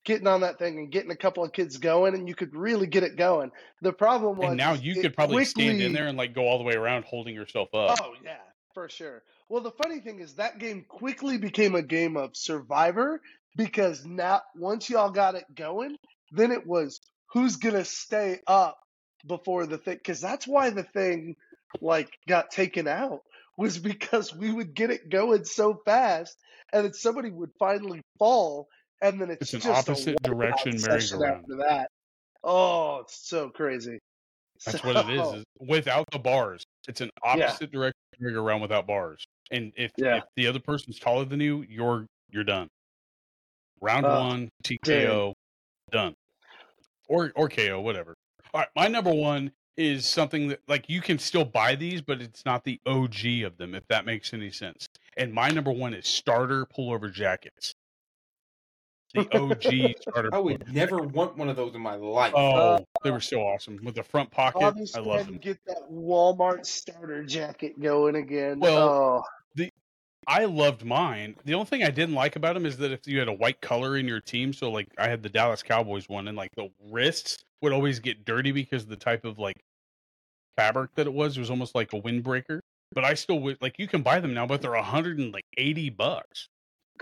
B: getting on that thing and getting a couple of kids going, and you could really get it going. The problem was,
A: And now you could probably stand in there and like go all the way around holding yourself up.
B: Oh yeah, for sure. Well, the funny thing is that game quickly became a game of survivor because now once y'all got it going, then it was who's gonna stay up before the thing because that's why the thing like got taken out was because we would get it going so fast and then somebody would finally fall and then it's,
A: It's an opposite direction merry-go-round.
B: after that. Oh, it's so crazy.
A: That's what it is, is. Without the bars, it's an opposite direction merry-go-round without bars. And if,
B: Yeah.
A: if the other person's taller than you, you're you're done. Round
B: Oh,
A: one, TKO, done. Or or KO, whatever. All right, my number one is something that like you can still buy these, but it's not the OG of them, if that makes any sense. And my number one is starter pullover jackets. The OG starter.
C: I
A: pullover
C: would never want one of those in my life.
A: Oh, oh, they were so awesome with the front pocket. I
B: I
A: love them.
B: get that Walmart starter jacket going again.
A: Well,
B: oh,
A: I loved mine. The only thing I didn't like about them is that if you had a white color in your team, so like I had the Dallas Cowboys one, and like the wrists would always get dirty because of the type of like fabric that it was. It was almost like a windbreaker. But I still would like you can buy them now, but they're a hundred and like eighty bucks.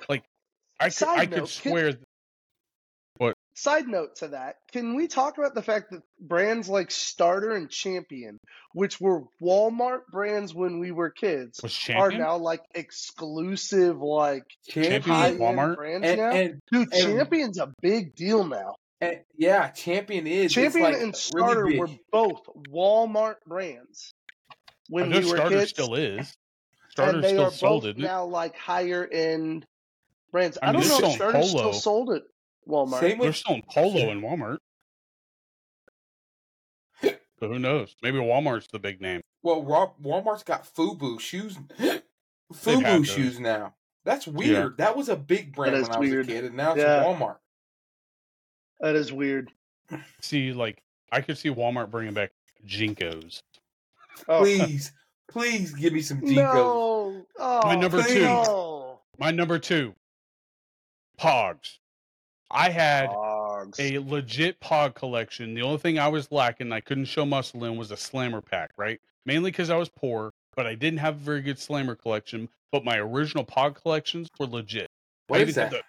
A: Like I could,
B: Side
A: I could
B: note, can-
A: swear. th-
B: side note to that, can we talk about the fact that brands like Starter and Champion, which were Walmart brands when we were kids,
A: was
B: are now like exclusive, like
A: Champion Walmart?
B: brands
C: and,
B: now?
C: and,
B: Dude,
C: and-
B: Champion's a big deal now.
C: And yeah, champion is.
B: Champion
C: like
B: and Starter
C: really
B: were both Walmart brands
A: I
B: when
A: know
B: we were
A: starter
B: kids.
A: still is.
B: and they
A: still
B: are
A: sold,
B: both
A: isn't it?
B: now like higher end brands.
A: I
B: I, don't know if
A: still in
B: Starter's
A: Polo.
B: still sold at Walmart.
C: Same
A: They're
C: with
A: still in Polo in Walmart. So who knows? Maybe Walmart's the big name.
C: well, Walmart's got FUBU shoes,
A: had
C: FUBU shoes now. That's weird. That was a big brand when I was
B: weird.
C: a kid, and now it's
B: Yeah.
C: Walmart.
B: That is weird.
A: See, like I could see Walmart bringing back JNCOs.
B: Oh,
C: Please, please give me some JNCOs.
B: no. Oh,
A: My number
C: two.
A: My number two, Pogs. I had
B: Dogs.
A: a legit Pog collection. The only thing I was lacking, I couldn't show muscle in, was a Slammer pack. Right, mainly because I was poor, but I didn't have a very good Slammer collection. But my original Pog collections were legit.
C: What
A: I
C: is that?
A: the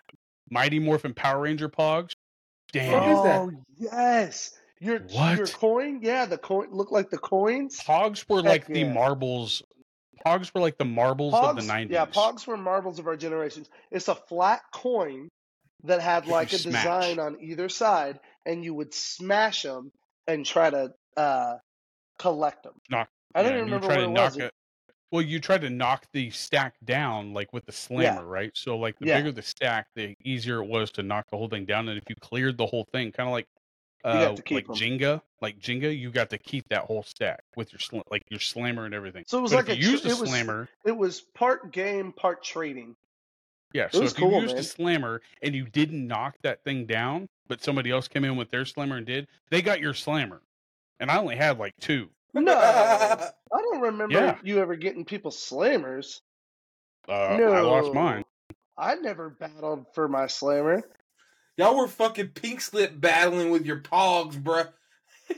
A: Mighty Morphin Power Ranger Pogs. Damn.
C: What is that?
B: Oh yes. Your
A: What?
B: your coin? Yeah, the coin looked like the coins.
A: Pogs were
B: Heck
A: like the marbles. Pogs were like the marbles of the nineties.
B: yeah, Pogs were marbles of our generations. It's a flat coin that had
A: You
B: like a
A: smash.
B: design on either side, and you would smash them and try to uh, collect them.
A: Knock-
B: I don't
A: Yeah,
B: even remember
A: try
B: what
A: to
B: it
A: knock
B: was.
A: it. Well, you try to knock the stack down like with the slammer, right? So like the
B: Yeah.
A: bigger the stack, the easier it was to knock the whole thing down. And if you cleared the whole thing, kind of like
B: You
A: uh
B: got to keep
A: like
B: 'em.
A: Jenga, like Jenga, you got to keep that whole stack with your sl- like your slammer and everything.
B: So it was
A: But
B: like
A: if
B: a
A: you
B: tr-
A: used a
B: it was-
A: slammer,
B: It was part game, part trading.
A: yeah. So
B: was
A: if you
B: cool,
A: used
B: man.
A: a slammer and you didn't knock that thing down, but somebody else came in with their slammer and did, they got your slammer, and I only had like two.
B: No, I don't remember
A: Yeah.
B: you ever getting people slammers.
A: Uh,
B: no,
A: I lost mine.
B: I never battled for my slammer,
C: Y'all were fucking pink slip battling with your pogs, bruh.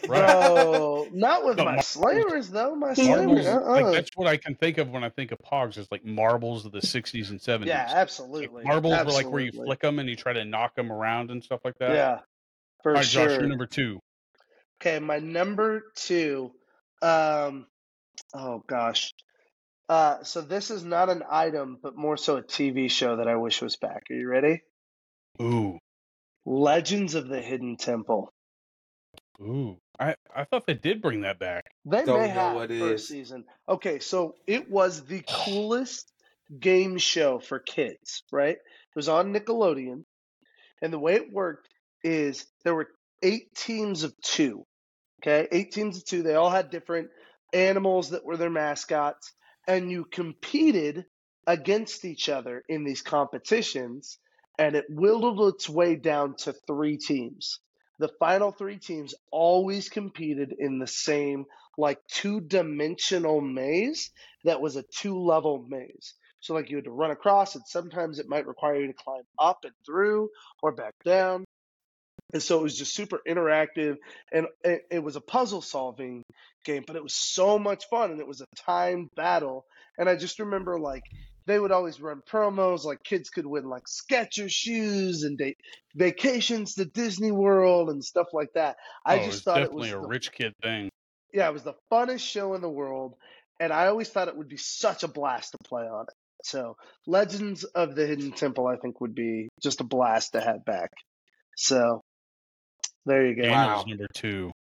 B: Bro. not with
A: No,
B: my
A: marbles-
B: slammers though. My
A: Marbles,
B: slammer, uh-uh.
A: like that's what I can think of when I think of Pogs is like marbles of the '60s and '70s.
B: yeah,
A: Like,
B: absolutely.
A: marbles were like where you flick them and you try to knock them around and stuff like that.
B: Yeah, for
A: All right,
B: sure.
A: Josh, you're number two.
B: Okay, my number two. Um, oh gosh. Uh, so this is not an item, but more so a TV show that I wish was back. Are you ready?
A: Ooh,
B: Legends of the Hidden Temple.
A: ooh. I I thought they did bring that back.
B: They
C: Don't
B: may
C: know
B: have
C: what it
B: for a season. Okay, so it was the coolest game show for kids, right? It was on Nickelodeon, and the way it worked is there were eight teams of two. Okay, eight teams of two. They all had different animals that were their mascots, and you competed against each other in these competitions, and it whittled its way down to three teams. The final three teams always competed in the same, like, two dimensional maze that was a two level maze. So, like, you had to run across, and sometimes it might require you to climb up and through or back down. And so it was just super interactive, and it, it was a puzzle solving game, but it was so much fun, and it was a timed battle. And I just remember like they would always run promos, like kids could win like Skechers shoes and date vacations to Disney World and stuff like that. I
A: oh,
B: just thought it
A: definitely
B: was
A: a
B: the-
A: rich kid thing.
B: yeah, it was the funnest show in the world, and I always thought it would be such a blast to play on it. So, Legends of the Hidden Temple, I think, would be just a blast to have back. So, there you go.
A: Daniel's
C: Wow.
A: number two.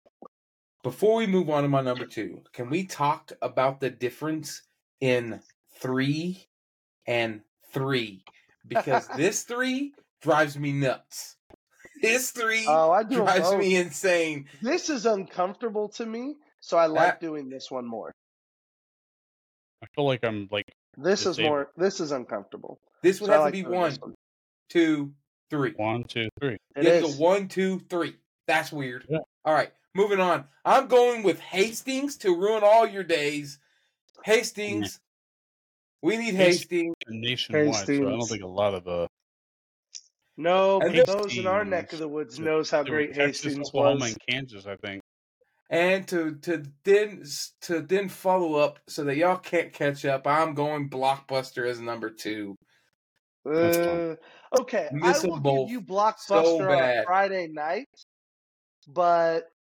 C: Before we move on to my number two, can we talk about the difference in three and three? Because this three drives me nuts. This three
B: Oh, I do 'em
C: drives
B: both.
C: me insane.
B: This is uncomfortable to me, so I like
C: That-
B: doing this one more.
A: I feel like I'm like
B: This is more. This is uncomfortable.
C: This would
B: So
C: have
B: like
C: to be
B: doing
C: one,
B: this one.
C: two, three.
A: one, two, three.
B: It
C: You have
B: is.
C: to one, two, three. That's weird.
A: Yeah.
C: All right, moving on. I'm going with Hastings to ruin all your days. Hastings. We need Hastings.
A: Nationwide, so I don't think a lot of uh
B: No,
C: And
B: but
C: then-
B: those in our neck of the woods
A: Hastings.
B: knows how
A: they were
B: great
A: Texas,
B: Hastings
A: Oklahoma,
B: was.
A: and Kansas. I think.
C: And to to then to then follow up so that y'all can't catch up, I'm going Blockbuster as number two.
B: Uh, okay,
C: Miss
B: I
C: 'em
B: will
C: both
B: give you Blockbuster
C: so
B: on a. Friday night, but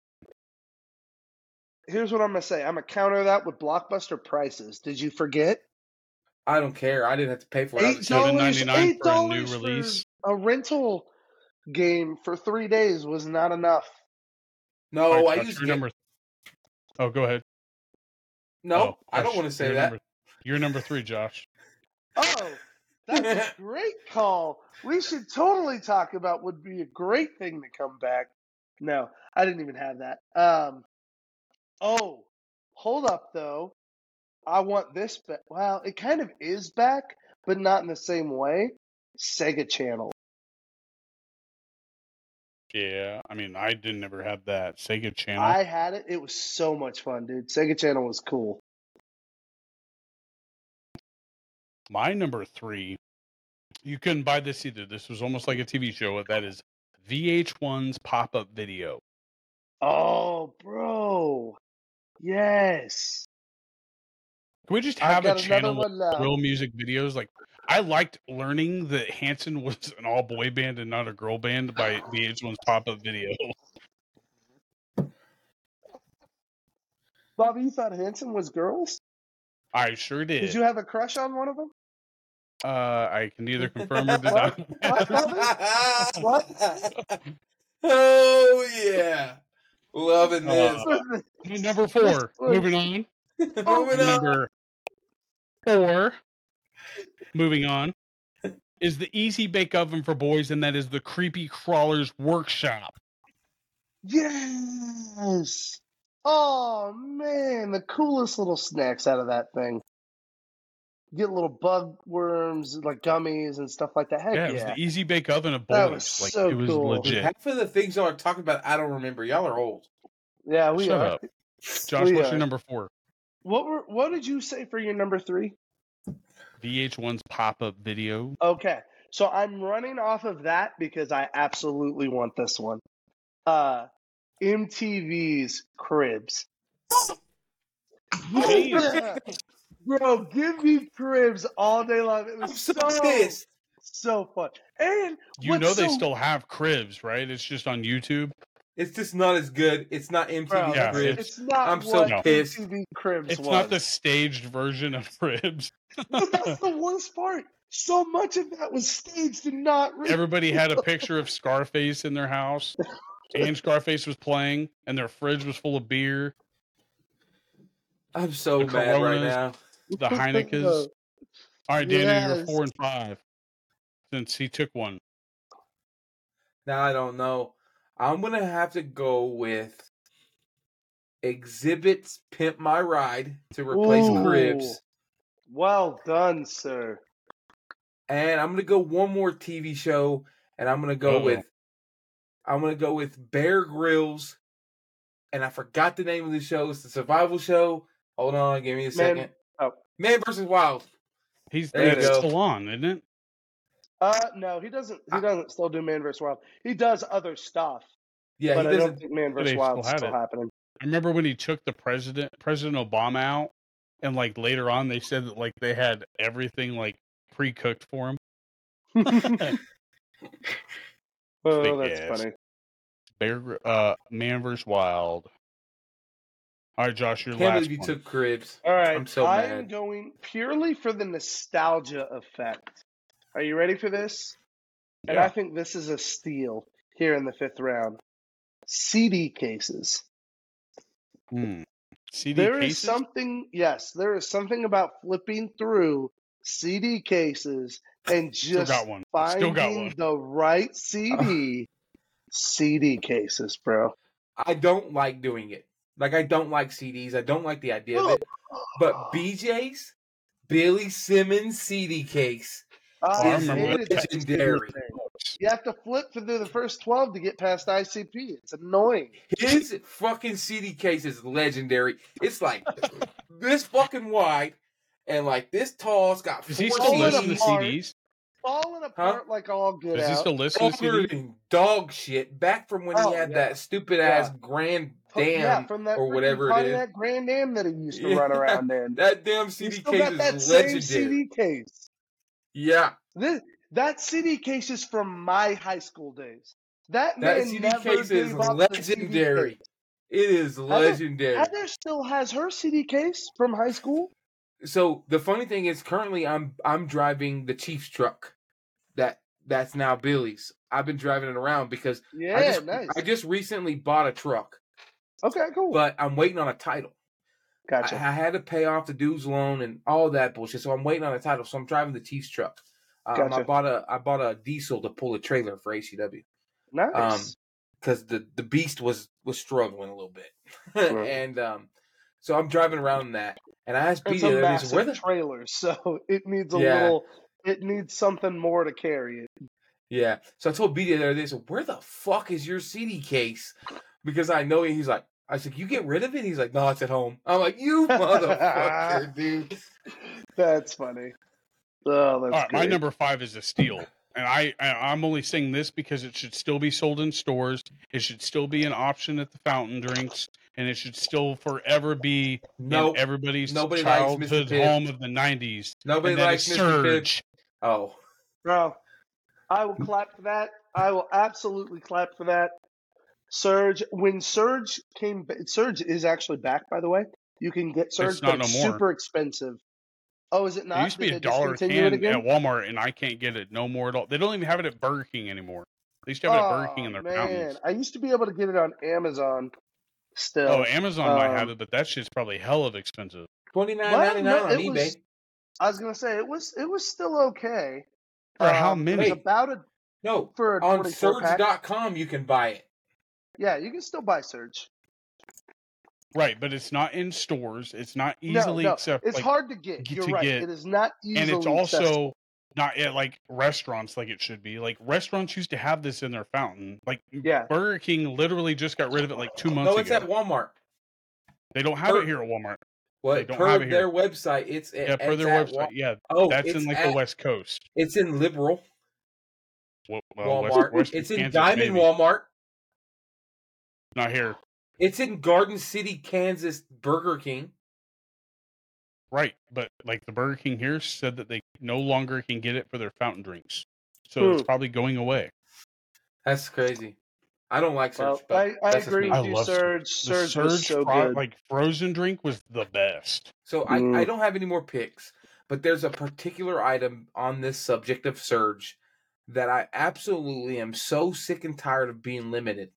B: here's what I'm gonna say. I'm gonna counter that with Blockbuster prices. Did you forget?
C: I don't care. I didn't have to pay for it.
B: Eight dollars
A: $7.99
B: Eight
A: for a new release.
B: a rental game for three days was not enough.
C: No,
A: All right,
C: I
A: Josh,
C: used
A: you're
C: to.
A: number. Oh, go ahead.
C: No,
A: Oh,
C: I don't want to say
A: you're
C: that.
A: Number, you're number three, Josh.
B: Oh, that's a great call. We should totally talk about would be a great thing to come back. No, I didn't even have that. Um, oh, hold up though. I want this back. Well, it kind of is back, but not in the same way. Sega Channel.
A: Yeah, I mean, I didn't ever have that Sega Channel.
B: I had it. It was so much fun, dude. Sega Channel was cool.
A: My number three, you couldn't buy this either. This was almost like a TV show. That is VH1's pop up video.
B: Oh, bro. Yes.
A: Can we just
B: I've
A: a channel with real music videos? Like, I liked learning that Hanson was an all boy band and not a girl band by VH1's pop up video.
B: Bobby, you thought Hanson was girls?
A: I sure did.
B: Did you have a crush on one of them?
A: Uh, I can neither confirm or deny.
B: What? What, What?
C: oh yeah, loving this.
A: Uh, number four. Moving on.
C: Moving on.
A: Number four, moving on, is the Easy Bake Oven for boys, and that is the Creepy Crawlers Workshop.
B: Yes. Oh man, the coolest little snacks out of that thing. Get little bug worms, like gummies and stuff like that. Heck
A: yeah,
B: yeah.
A: it was the Easy Bake Oven of
B: That
A: boys.
B: was
A: like
B: so
A: it was
B: cool.
A: legit.
C: Half of the things y'all are talking about, I don't remember. Y'all are old.
B: yeah, we
A: Shut
B: are.
A: up. Josh,
B: We
A: what's
B: are.
A: your number four?
B: What were what did you say for your number three?
A: VH1's pop up video.
B: Okay. So I'm running off of that because I absolutely want this one. Uh MTV's Cribs. Yeah. Bro, give me Cribs all day long. It
C: I'm
B: was
C: so
B: so
C: pissed.
B: so fun. And
A: You
B: what's
A: know they
B: so-
A: still have cribs, right? It's just on YouTube.
C: It's just not as good. It's not MTV
B: Bro,
A: Yeah,
C: Cribs.
B: it's not
C: I'm so
B: what
C: pissed.
B: MTV Cribs
A: It's
B: was.
A: not the staged version of cribs.
B: But that's the worst part. So much of that was staged and not real.
A: Everybody had a picture of Scarface in their house, and Scarface was playing, and their fridge was full of beer.
C: I'm so
A: The
C: mad right now.
A: The Heineken's. All right, Danny, you're four and five. Since he took one.
C: Now I don't know. I'm gonna have to go with Xzibit's Pimp My Ride to replace
B: Ooh.
C: Cribs.
B: Well done, sir.
C: And I'm gonna go one more TV show, and I'm gonna go
A: Uh-oh.
C: with I'm gonna go with Bear Grylls, and I forgot the name of the show. It's the survival show. Hold on, give me a
B: Man-
C: second. Man versus Wild.
A: He's
C: There you
A: that's still on, isn't it?
B: Uh no, he doesn't he doesn't still do Man vs. Wild. He does other stuff.
C: Yeah,
B: but
C: he
B: I
C: doesn't.
B: don't think Man
A: But
B: vs. Wild
A: still
B: still happening.
A: I remember when he took the president President Obama out, and like later on they said that like they had everything like pre cooked for him.
B: oh, that's
A: ass.
B: funny.
A: Bear, uh, Man vs. Wild. All right, Josh, your
C: Can't
A: last
C: believe you
A: one.
C: took Cribs.
B: All right,
C: I'm so
B: I'm
C: mad.
B: going purely for the nostalgia effect. Are you ready for this? And I think this is a steal here in the fifth round. CD cases.
A: Hmm. CD
B: There is
A: cases?
B: something, yes, there is something about flipping through CD cases and
A: Still
B: just
A: got one.
B: finding
A: Still got one.
B: the right CD. CD cases, bro.
C: I don't like doing it. Like I don't like CDs. I don't like the idea of it. But BJ's Billy Simmons CD case.
B: Ah, I
A: I remember
B: hated that
C: legendary.
B: You have to flip through the first 12 to get past ICP. It's annoying.
C: His fucking CD case is legendary. It's like this fucking wide and like this tall. It's got
A: Does he
C: four
A: still
B: Falling
A: to
C: CDs.
B: apart. Falling apart like all good
A: Does he
B: out.
A: still listen to CDs?
C: dog shit. Back from when
B: Oh,
C: he had
B: yeah.
C: that stupid ass
B: Yeah.
C: Grand
B: Oh, yeah, from that
C: or whatever it is.
B: That Grand Am that he used to
C: Yeah.
B: run around in.
C: That damn CD
B: still
C: case
B: got that
C: is
B: same
C: legendary.
B: CD case.
C: Yeah,
B: This, that CD case is from my high school days. That
C: that CD case is
B: gave up the CD
C: legendary.
B: case.
C: It is legendary.
B: Heather still has her CD case from high school.
C: so the funny thing is currently I'm I'm driving the Chiefs truck that that's now Billy's. I've been driving it around because
B: Yeah,
C: I just
B: nice.
C: I just recently bought a truck,
B: okay, cool.
C: but I'm waiting on a title. I,
B: gotcha.
C: I had to pay off the dude's loan and all that bullshit, so I'm waiting on a title. So I'm driving the Chiefs truck. Um, I bought a I bought a diesel to pull a trailer for HCW
B: nice.
C: um, because the the beast was was struggling a little bit,
B: Right.
C: and um, so I'm driving around in that, and I asked
B: it's
C: BJ
B: a
C: the other day, so where the
B: trailer, so it needs a
C: Yeah.
B: little. It needs something more to carry it.
C: Yeah. So I told BJ the other day, so where the fuck is your CD case? Because I know he's like, I said, you get rid of it? He's like, no, it's at home. I'm like, you motherfucker, dude.
B: That's funny. Oh, that's
A: right, my number five is a steal, and I, I I'm only saying this because it should still be sold in stores. It should still be an option at the fountain drinks, and it should still forever be
C: No,
A: in everybody's
C: nobody likes Mr.
A: childhood home of the '90s.
C: nobody
A: and
C: likes Mr. Pibb.
A: Surge.
C: Oh,
B: Bro, I will clap for that. I will absolutely clap for that. Surge, when Surge came, ba- Surge is actually back, by the way. You can get Surge,
A: not
B: but it's
A: more.
B: super expensive. Oh, is it not?
A: It used to be
B: Did
A: a dollar a
B: discontinue it
A: can
B: again?
A: at Walmart, and I can't get it no more at all. They don't even have it at Burger King anymore. They used to have it at Burger King in their
B: Oh, man,
A: fountains.
B: I used to be able to get it on Amazon Still.
A: Oh, Amazon might have
B: Um,
A: it, but that shit's probably hell of expensive.
C: Twenty nine
B: Well,
C: ninety nine
B: no,
C: on eBay.
B: was- I was gonna say it was it was still okay.
A: For how
B: Um, It
A: many?
B: was about a
C: No,
B: for a
C: on
B: 24 pack.
C: Surge.com you can buy it.
B: Yeah, you can still buy Surge.
A: Right, but it's not in stores. It's not easily
B: no,
A: accept-
B: it's
A: like,
B: hard to get.
A: get
B: You're
A: to
B: right.
A: get.
B: It is not easily
A: and it's
B: accessible.
A: also not at like restaurants like it should be. Like restaurants used to have this in their fountain. Like
B: Yeah.
A: Burger King literally just got rid of it like two months
C: No, it's
A: ago.
C: at Walmart.
A: they don't have
C: Per-
A: it here at Walmart.
C: What
A: don't
C: per
A: have it
C: their
A: here.
C: website? It's
A: Yeah, per
C: it's
A: their
C: at
A: website.
C: Wa-
A: yeah,
C: Oh,
A: that's in like
C: at,
A: the West Coast.
C: It's in Liberal
A: Well, well, West-
C: Walmart. It's in
A: Kansas,
C: Diamond
A: maybe.
C: Walmart.
A: Not here.
C: It's in Garden City, Kansas, Burger King.
A: Right, but like the Burger King here said that they no longer can get it for their fountain drinks, so it's
B: Hmm.
A: probably going away.
C: That's crazy. I don't like Surge.
B: Well,
C: but
B: I, I agree with
A: I
B: you,
A: love
B: Surge.
A: The
B: Surge, was so
A: fro-
B: good.
A: like frozen drink was the best.
C: So I,
B: Mm.
C: I don't have any more picks, but there's a particular item on this subject of Surge that I absolutely am so sick and tired of being limited.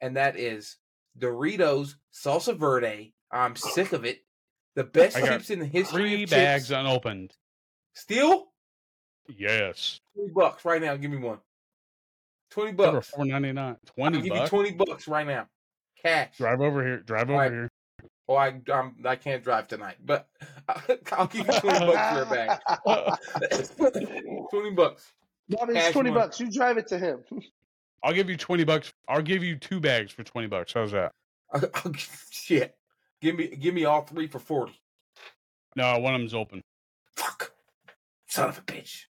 C: And that is Doritos Salsa Verde. I'm sick of it. The best chips in the history
A: Three
C: of
A: bags
C: chips.
A: unopened.
C: Still?
A: Yes,
C: Twenty bucks right now. Give me one. Twenty bucks.
A: four ninety nine.
C: I'll
A: Twenty
C: give you twenty bucks right now. Cash.
A: Drive over here. Drive over
C: Alright.
A: here.
C: Oh, I I'm, I can't drive tonight, but I'll give you twenty bucks for a bag. twenty bucks.
B: I mean, it's
C: Cash
B: twenty
C: money.
B: bucks. You drive it to him.
A: I'll give you twenty bucks. I'll give you two bags for twenty bucks. How's that?
C: I'll, I'll, shit. Give me give me all three for forty.
A: No, one of them's open.
C: Fuck. Son of a bitch.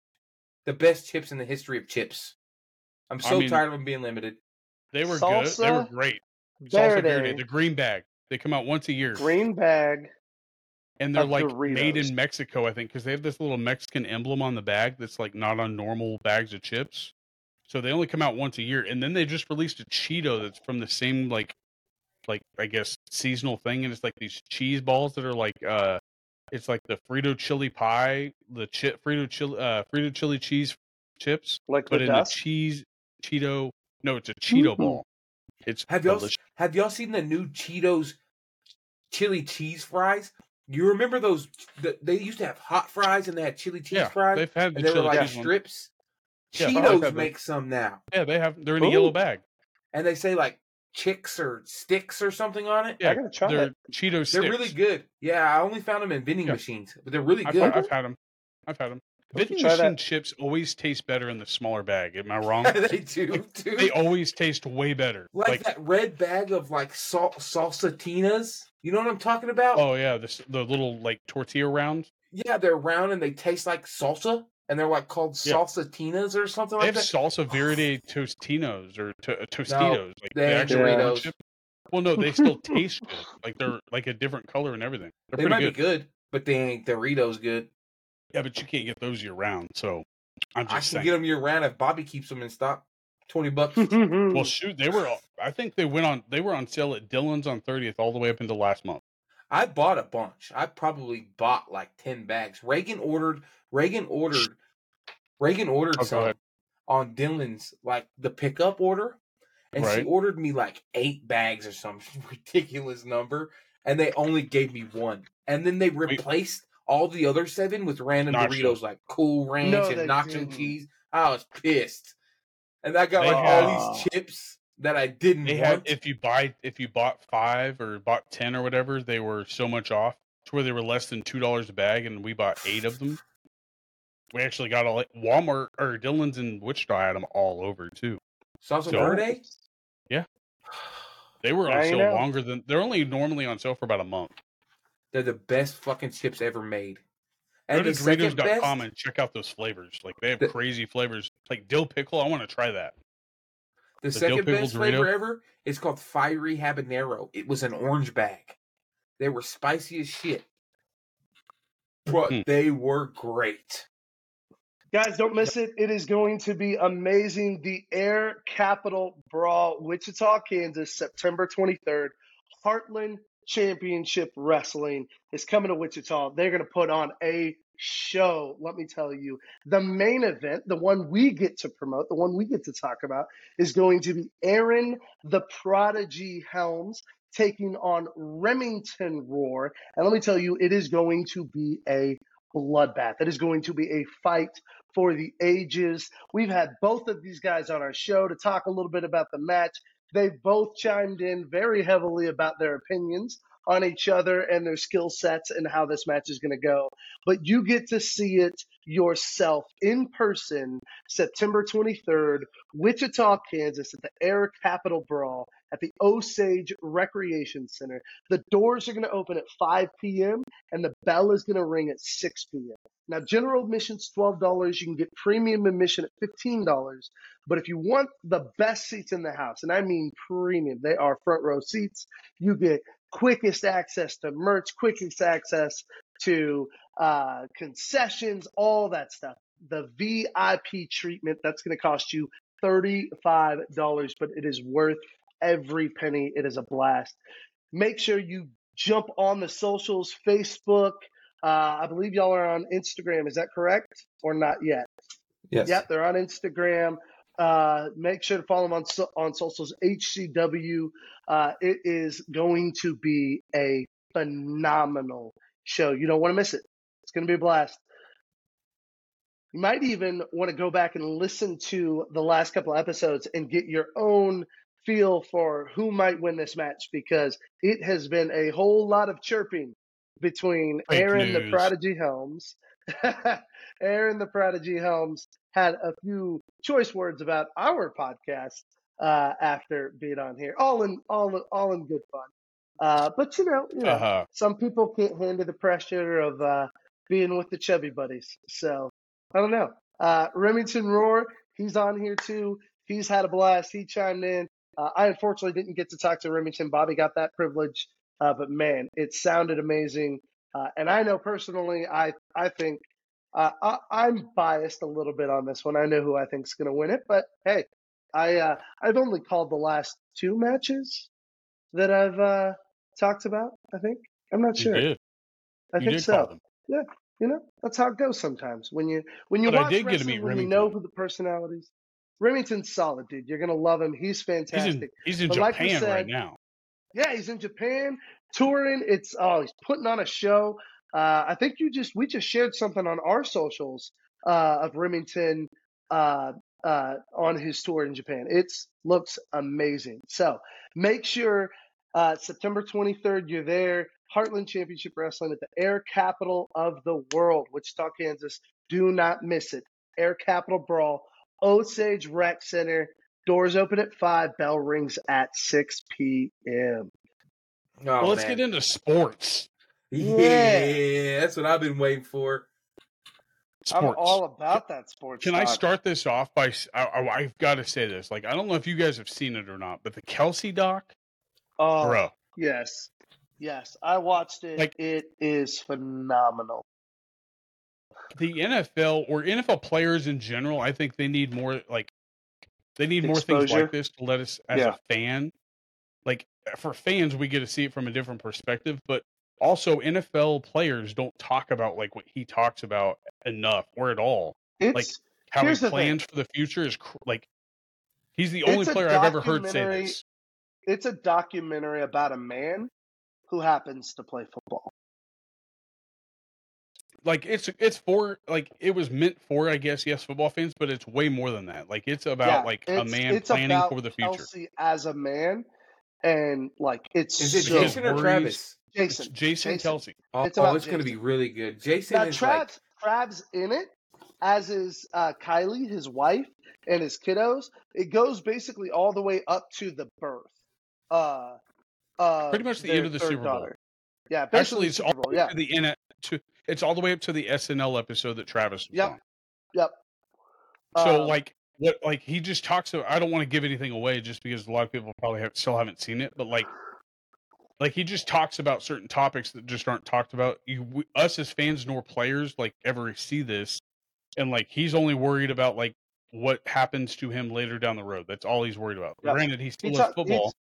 C: The best chips in the history of chips. I'm
A: I
C: so
A: mean-
C: tired of them being limited.
A: They were good. They were
B: Salsa
A: great. Salsa Verde,
B: Verde,
A: the green bag. They come out once a year,
B: green bag.
A: and they're
B: of
A: like made in Mexico, I think, because they have this little Mexican emblem on the bag that's like not on normal bags of chips. So they only come out once a year, and then they just released a Cheeto that's from the same like, like I guess seasonal thing, and it's like these cheese balls that are like, uh, it's like the Frito chili pie, the chip Frito chili, uh, Frito chili cheese chips,
B: Like
A: but
B: the
A: in
B: dust.
A: a cheese Cheeto. No, it's a Cheeto
B: Mhm.
A: ball. It's
C: Have y'all
A: delicious.
C: have y'all seen the new Cheetos chili cheese fries? You remember those? The, they used to have hot fries and they had chili cheese
A: Yeah,
C: fries,
A: they've had the
C: and they were like
A: cheese ones.
C: strips.
A: Yeah,
C: Cheetos
A: had
C: make some now,
A: Yeah, they have. They're in a yellow bag.
C: and they say like chicks or sticks or something on it.
A: Yeah,
B: I gotta try
A: they're
B: it.
A: Cheeto
C: They're
A: sticks.
C: really good. Yeah, I only found them in vending
A: Yeah.
C: machines, but they're really
A: I've,
C: good.
A: I've had them. I've had them.
B: I'll have to
A: Vending machine
B: that.
A: chips always taste better in the smaller bag. Am I wrong?
C: they do too.
A: they always taste way better.
C: like,
A: Like,
C: that red bag of like sal- salsatinas. You know what I'm talking about?
A: oh yeah, this the little like tortilla round.
C: Yeah, they're round and they taste like salsa, and they're like called
A: Yeah.
C: salsatinas or something like that.
A: They
C: like
A: have
C: that.
A: salsa verde tostinos or to, uh, tostitos. like
C: they
A: the actual
C: Doritos.
A: Well, no, they still taste good. Like they're like a different color and everything. They're
C: They
A: pretty
C: might
A: good.
C: be good, but they ain't the Doritos good.
A: Yeah, but you can't get those year round. So I'm
C: I can
A: saying.
C: get them year round if Bobby keeps them in stock. Twenty bucks.
A: Well, shoot, they were. I think they went on. They were on sale at Dillon's on 30th all the way up until last month.
C: I bought a bunch. I probably bought like ten bags. Reagan ordered. Reagan ordered. Reagan ordered
A: Oh,
C: some on Dillon's like the pickup order, and she ordered me like eight bags or some ridiculous number, and they only gave me one, and then they replaced all the other seven with random
A: Nacho.
C: Doritos like Cool Ranch
B: No,
C: and Nacho
B: didn't.
C: cheese. I was pissed, and I got
A: They
C: like
A: had-
C: all these chips that I didn't
A: They
C: want.
A: had if you buy if you bought five or bought ten or whatever, they were so much off to where they were less than two dollars a bag, and we bought eight of them. We actually got all Walmart or Dillon's in Wichita had them all over too.
C: Salsa
A: So-
C: Verde. Yeah.
A: They were on
B: Now
A: sale
B: know.
A: longer than they're only normally on sale for about a month.
C: They're the best fucking chips ever made.
A: Go to
C: the second
A: Doritos.com and check out those flavors. Like they have
C: The-
A: crazy flavors, like dill pickle. I want to try that.
C: the
A: the
C: second
A: pickle
C: best flavor ever is called Fiery Habanero. It was an orange bag. They were spicy as shit, but
A: Hmm.
C: they were great.
B: Guys, don't miss it. It is going to be amazing. The Air Capital Brawl, Wichita, Kansas, September 23rd. Heartland Championship Wrestling is coming to Wichita. They're going to put on a show, let me tell you. The main event, the one we get to promote, the one we get to talk about, is going to be Aaron the Prodigy Helms taking on Remington Roar. And let me tell you, it is going to be a bloodbath. It is going to be a fight for the ages. We've had both of these guys on our show to talk a little bit about the match. They've both chimed in very heavily about their opinions on each other and their skill sets and how this match is going to go. But you get to see it yourself in person September 23rd, Wichita, Kansas, at the Air Capital Brawl at the Osage Recreation Center. The doors are going to open at 5 p.m. and the bell is going to ring at 6 p.m. Now, general admission's $12. You can get premium admission at $15. But if you want the best seats in the house, and I mean premium, they are front row seats. You get quickest access to merch, quickest access to uh, concessions, all that stuff. The VIP treatment, that's going to cost you $35, but it is worth every penny. It is a blast. Make sure you jump on the socials, Facebook. Uh, I believe y'all are on Instagram. Is that correct or not yet?
C: Yes.
B: Yep, they're on Instagram. Uh, make sure to follow them on on socials. HCW. Uh, it is going to be a phenomenal show. You don't want to miss it. It's going to be a blast. You might even want to go back and listen to the last couple episodes and get your own feel for who might win this match because it has been a whole lot of chirping between
A: Fake
B: Aaron the. Prodigy Helms. Aaron the Prodigy Helms had a few choice words about our podcast uh, after being on here, all in all all in good fun. Uh, but you know, you know,
A: Uh-huh.
B: some people can't handle the pressure of uh, being with the chubby buddies. So I don't know. Uh, Remington Roar, he's on here too. He's had a blast. He chimed in. Uh, I unfortunately didn't get to talk to Remington. Bobby got that privilege, uh, but man, it sounded amazing. Uh, and I know personally, I I think uh, I, I'm biased a little bit on this one. I know who I think's going to win it, but hey, I uh, I've only called the last two matches that I've uh, talked about. I think I'm not
A: You
B: sure.
A: did.
B: I
A: You
B: think so.
A: them.
B: You know, that's how it goes sometimes. When you when you
A: But I
B: watch
A: did get to
B: wrestling,
A: meet
B: when you know who the personalities. Remington's solid, dude. You're gonna love him. He's
A: He's
B: fantastic.
A: in he's in
B: But like
A: Japan right
B: said,
A: now.
B: Yeah, he's in Japan touring. It's oh, he's putting on a show. Uh, I think you just we just shared something on our socials uh, of Remington uh, uh, on his tour in Japan. It looks amazing. So make sure uh, September 23rd you're there. Heartland Championship Wrestling at the Air Capital of the World, Wichita, Kansas. Do not miss it. Air Capital Brawl, Osage Rec Center. Doors open at five. Bell rings at 6 p.m.
C: Oh,
A: well, let's
C: man.
A: get into sports.
C: Yeah, that's what I've been waiting for.
B: I'm
A: Sports.
B: all about that sports.
A: Can I start this off by? I, have got to say this. Like, I don't know if you guys have seen it or not, but the Kelce doc,
B: Oh,
A: bro.
B: yes, yes, I watched it.
A: Like-
B: it is phenomenal.
A: The NFL or NFL players in general, I think they need more. Like, they need more things like this to let us, as
B: Yeah.
A: a fan, like for fans, we get to see it from a different perspective. But also, NFL players don't talk about like what he talks about enough or at all.
B: It's
A: How
B: Here's
A: he
B: thing.
A: plans for the future is cr- like he's the only player I've ever heard say this.
B: it's a documentary about a man who happens to play football.
A: Like it's it's for like it was meant for I guess yes football fans, but it's way more than that. Like it's about
B: Yeah,
A: like a man
B: it's
A: planning
B: about
A: for the future.
B: Kelce as a man, and like it's
C: Is it
B: so
C: Jason or
A: worries-
C: Travis?
A: It's
B: Jason.
A: Jason,
B: Jason.
A: Kelce.
C: Oh,
B: It's
C: oh, it's going to be really good. Jason
B: Now
C: is
B: Travis, Trav's in it, as is uh, Kylie, his wife, and his kiddos. It goes basically all the way up to the birth. Uh, uh,
A: Pretty much the end of the Super Bowl.
B: daughter. Yeah, basically
A: Actually, it's all
B: Bowl. Yeah,
A: to the N- to it's all the way up to the SNL episode that Travis
B: Yep.
A: on.
B: yep.
A: So
B: Um,
A: like what like he just talks about I don't want to give anything away just because a lot of people probably have, still haven't seen it, but like like he just talks about certain topics that just aren't talked about. You we, us as fans nor players like ever see this, and like he's only worried about like what happens to him later down the road. That's all he's worried about.
B: Yep.
A: Granted, he still
B: He
A: loves football.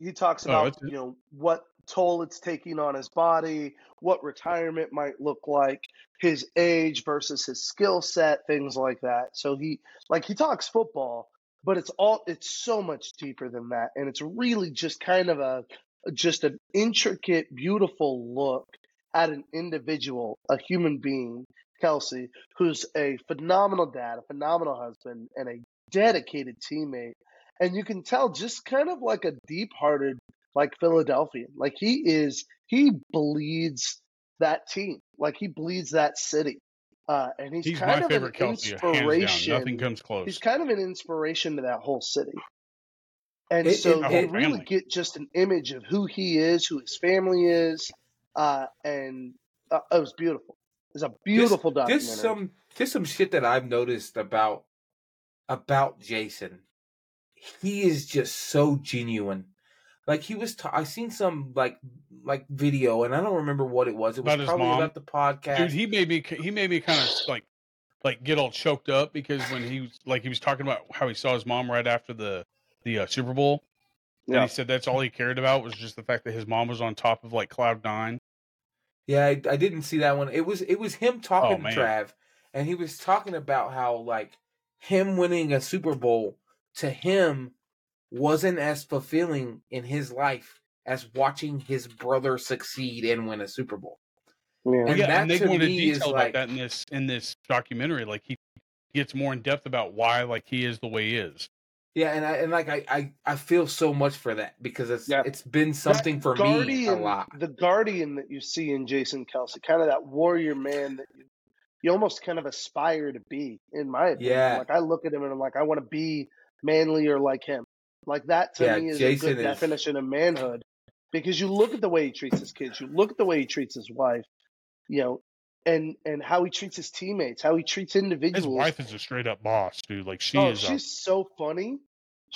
B: he talks
A: Oh,
B: about
A: it's-
B: you know what toll it's taking on his body, what retirement might look like, his age versus his skill set, things like that. So he like he talks football, but it's all it's so much deeper than that, and it's really just kind of a just an intricate, beautiful look at an individual, a human being, Kelce, who's a phenomenal dad, a phenomenal husband, and a dedicated teammate. And you can tell just kind of like a deep hearted, like Philadelphia. Like he is, he bleeds that team. Like he bleeds that city. Uh, and he's,
A: He's
B: kind
A: my
B: of
A: favorite
B: an
A: Kelce,
B: inspiration.
A: Nothing comes close.
B: He's kind of an inspiration to that whole city. And
C: It-
B: so
C: it-
B: you
A: it-
B: really get just an image of who he is, who his family is, uh, and uh, it was beautiful. It's a beautiful documentary.
C: There's some there's some shit that I've noticed about about Jason. He is just so genuine. Like he was, ta- I seen some like like video, and I don't remember what it was. It was
A: About
C: probably
A: mom?
C: about the podcast.
A: Dude, he made me he made me kind of like like get all choked up because when he was like he was talking about how he saw his mom right after the the uh, Super Bowl, and
B: Yeah.
A: he said that's all he cared about was just the fact that his mom was on top of like cloud nine.
C: Yeah, I, I didn't see that one. It was it was him talking
A: Oh,
C: to. Trav, and he was talking about how like him winning a Super Bowl to him wasn't as fulfilling in his life as watching his brother succeed and win a Super Bowl.
B: Yeah.
C: And
A: yeah,
C: that
A: and they
C: to
A: go into
C: me is like-
A: about that in this in this documentary. Like he gets more in depth about why like he is the way he is.
C: Yeah, and I and like I I, I feel so much for that because it's
B: Yeah.
C: it's been something
B: That
C: for me a lot.
B: The guardian that you see in Jason Kelce, kind of that warrior man that you, you almost kind of aspire to be, in my opinion.
C: Yeah.
B: Like I look at him and I'm like, I want to be manly or like him. Like that to
C: Yeah,
B: me is
C: Jason
B: a good
C: is-
B: definition of manhood. Because you look at the way he treats his kids, you look at the way he treats his wife, you know, and and how he treats his teammates, how he treats individuals.
A: His wife is a straight up boss, dude. Like she
B: oh,
A: is. A,
B: she's so funny.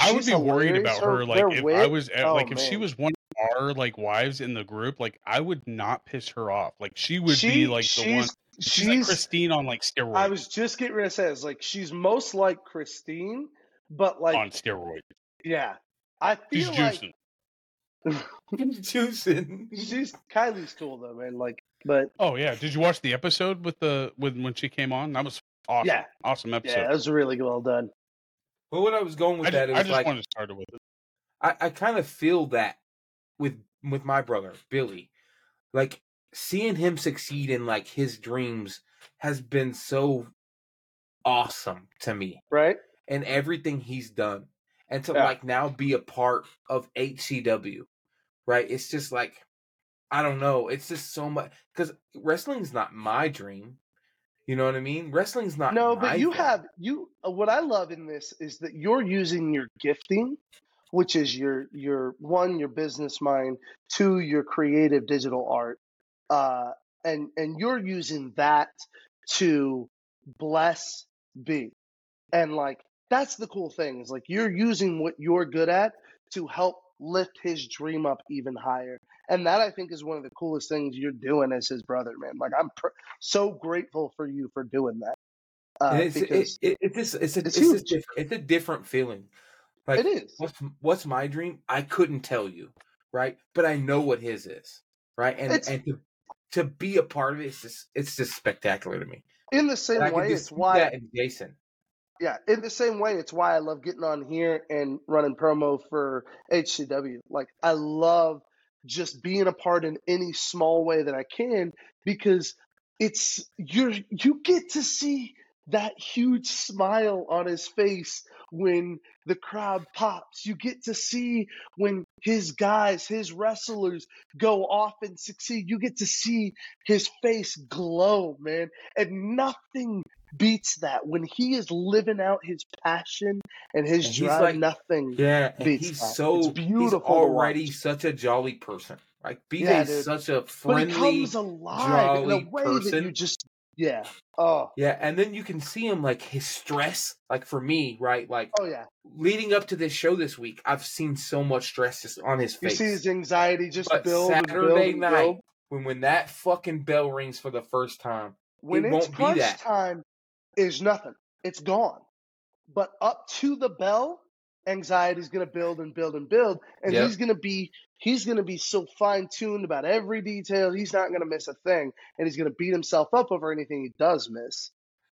A: I would
B: She's
A: be worried about her. Like
B: their
A: if I was at,
B: oh,
A: like if she was one of our like wives in the group, like I would not piss her off. Like she would
B: she,
A: be like the
B: she's,
A: one. She's,
B: She's,
A: like Christine on like steroids.
B: I was just getting ready to say, it's like she's most like Christine, but like
A: on steroids.
B: Yeah, I
A: She's
B: feel like
A: juicing.
C: Juicing.
B: she's Kylie's cool though, man. Like, but
A: Oh yeah, did you watch the episode with the with when she came on? That was awesome.
B: Yeah.
A: awesome episode.
B: yeah, that was really well done.
C: Well, what I was going with
A: I
C: that,
A: just,
C: it
A: I just
C: like
A: wanted to start it with it.
C: I, I kind of feel that with with my brother Billy, like seeing him succeed in like his dreams has been so awesome to me,
B: Right?
C: and everything he's done, and to
B: Yeah.
C: like now be a part of HCW, right? It's just like I don't know, it's just so much because wrestling's not my dream. You know what I mean? Wrestling's not
B: No, but you
C: thing.
B: have you. uh, What I love in this is that you're using your gifting, which is your your one your business mind, two your creative digital art, uh, and and you're using that to bless B, and like that's the cool thing is like you're using what you're good at to help lift his dream up even higher. And that I think is one of the coolest things you're doing as his brother, man. Like I'm pr- so grateful for you for doing that. Uh,
C: it's,
B: because
C: it, it, it's it's a
B: it's
C: it's, a it's a different feeling. Like
B: it is.
C: what's what's my dream? I couldn't tell you, right? But I know what his is, right? And
B: It's-
C: and to to be a part of it, it's just it's just spectacular to me.
B: In the same
C: And I can
B: way, it's why
C: that in Jason.
B: Yeah, in the same way, it's why I love getting on here and running promo for HCW. Like, I love just being a part in any small way that I can because it's you're you get to see that huge smile on his face when the crowd pops. You get to see when his guys, his wrestlers go off and succeed. You get to see his face glow, man. And nothing beats that when he is living out his passion and his
C: And
B: drive.
C: like-
B: nothing.
C: Yeah, he's
B: that.
C: so
B: It's beautiful to
C: already such a jolly person. Like BJ's
B: Yeah,
C: such a
B: But
C: friendly.
B: he comes alive in a way that you
C: person.
B: just yeah. Oh,
C: Yeah, and then you can see him like his stress. Like for me, right? Like
B: oh yeah.
C: leading up to this show this week, I've seen so much stress just on his face.
B: You see his anxiety just
C: But
B: build and build
C: Saturday
B: and
C: night,
B: build.
C: when when that fucking bell rings for the first time,
B: When
C: it
B: it's
C: won't be that.
B: time, is nothing. It's gone. But up to the bell, anxiety is gonna build and build and build, and
C: Yep.
B: he's gonna be he's gonna be so fine tuned about every detail. He's not gonna miss a thing, and he's gonna beat himself up over anything he does miss.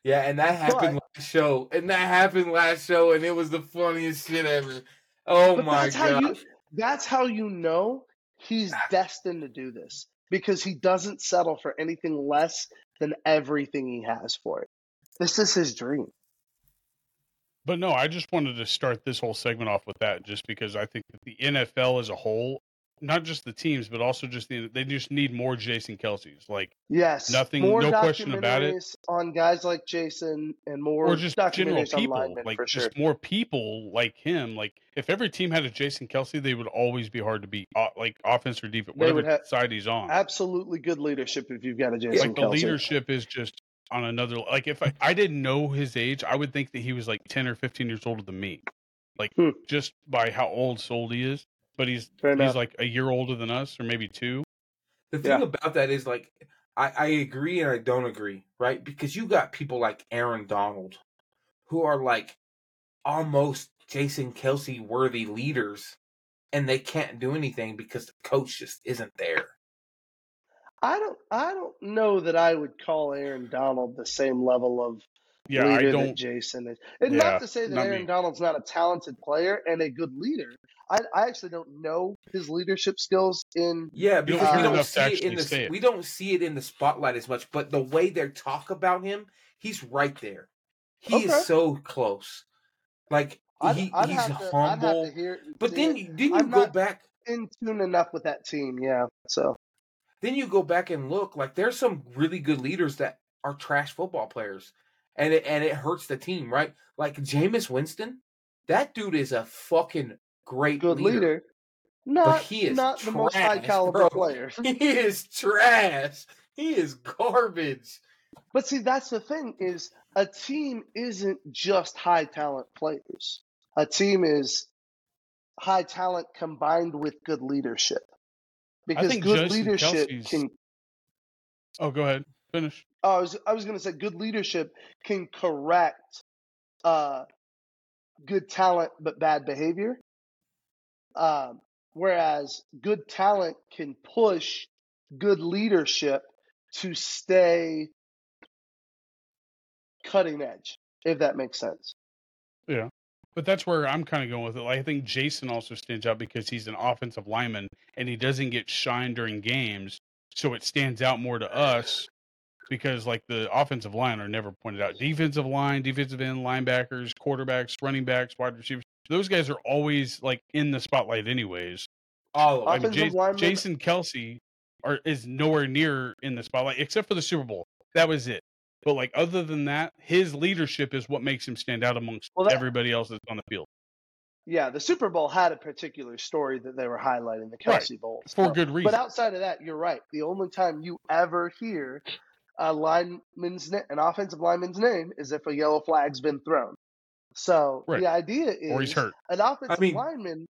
C: Yeah, and that happened
B: But-
C: last show, and that happened last show, and it was the funniest shit ever. Oh my
B: that's how you
C: god!
B: that's how you know he's ah. destined to do this because he doesn't settle for anything less than everything he has for it. This is his dream.
A: But no, I just wanted to start this whole segment off with that, just because I think that the NFL as a whole, not just the teams, but also just the they just need more Jason Kelce's, like
B: Yes,
A: Nothing-
B: More
A: no question about it.
B: on guys like Jason and more
A: or just general people,
B: linemen
A: like just
B: sure.
A: more people like him. Like if every team had a Jason Kelce, they would always be hard to beat, uh, like offense or defense, whatever
B: have
A: side he's on.
B: Absolutely good leadership if you've got a Jason
A: like the leadership is just on another like if I, I didn't know his age i would think that he was like 10 or 15 years older than me like
B: Hmm.
A: just by how old sold he is but he's
B: Fair
A: he's
B: enough.
A: like a year older than us or maybe two
C: The thing
B: Yeah.
C: about that is like I, I agree and I don't agree, right? Because you got people like Aaron Donald who are like almost Jason Kelce worthy leaders and they can't do anything because the coach just isn't there.
B: I don't I don't know that I would call Aaron Donald the same level of
A: yeah i
B: leader that
A: don't
B: Jason is. And
A: Yeah,
B: not to say that Aaron
A: me.
B: Donald's not a talented player and a good leader. I, I actually don't know his leadership skills in
C: Yeah, because
B: hear
C: we don't see it in the
A: it.
C: we don't see it in the spotlight as much, but the way they talk about him, he's right there. He
B: Okay.
C: is so close. Like
B: I'd,
C: he,
B: I'd
C: he's
B: have to, I'd have
C: humble.
B: to hear
C: But
B: see
C: then
B: it.
C: you- didn't you
B: I'm
C: go
B: not-
C: back
B: in tune enough with that team, yeah. So
C: then you go back and look like there's some really good leaders that are trash football players and it and it hurts the team right like Jameis Winston that dude is a fucking great
B: good
C: leader.
B: leader. Not
C: he is
B: not the most high caliber
C: bro.
B: player.
C: he is trash he is garbage
B: But see, that's the thing is a team isn't just high talent players. A team is high talent combined with good leadership. Because
A: think
B: good leadership
A: Kelce's-
B: can
A: oh go ahead finish
B: oh, I was I was gonna say good leadership can correct uh good talent but bad behavior. Um whereas good talent can push good leadership to stay cutting edge, if that makes sense.
A: But that's where i'm kind of going with it like, i think jason also stands out because he's an offensive lineman and he doesn't get shine during games so it stands out more to us because like the offensive line are never pointed out defensive line defensive end linebackers quarterbacks running backs wide receivers those guys are always like in the spotlight anyways
C: Oh,
A: I mean,
B: Offensive
A: Jas- Jason Kelce are, is nowhere near in the spotlight except for the Super Bowl. That was it. But like other than that, his leadership is what makes him stand out amongst
B: Well, that-
A: everybody else that's on the field
B: Yeah, the Super Bowl had a particular story that they were highlighting, the
A: Right.
B: Kelce Bowl.
A: for
B: So-
A: good reason.
B: But outside of that, you're right. The only time you ever hear a lineman's na- an offensive lineman's name is if a yellow flag's been thrown. So
A: Right.
B: the idea is
A: or he's hurt.
B: an offensive
C: mean-
B: lineman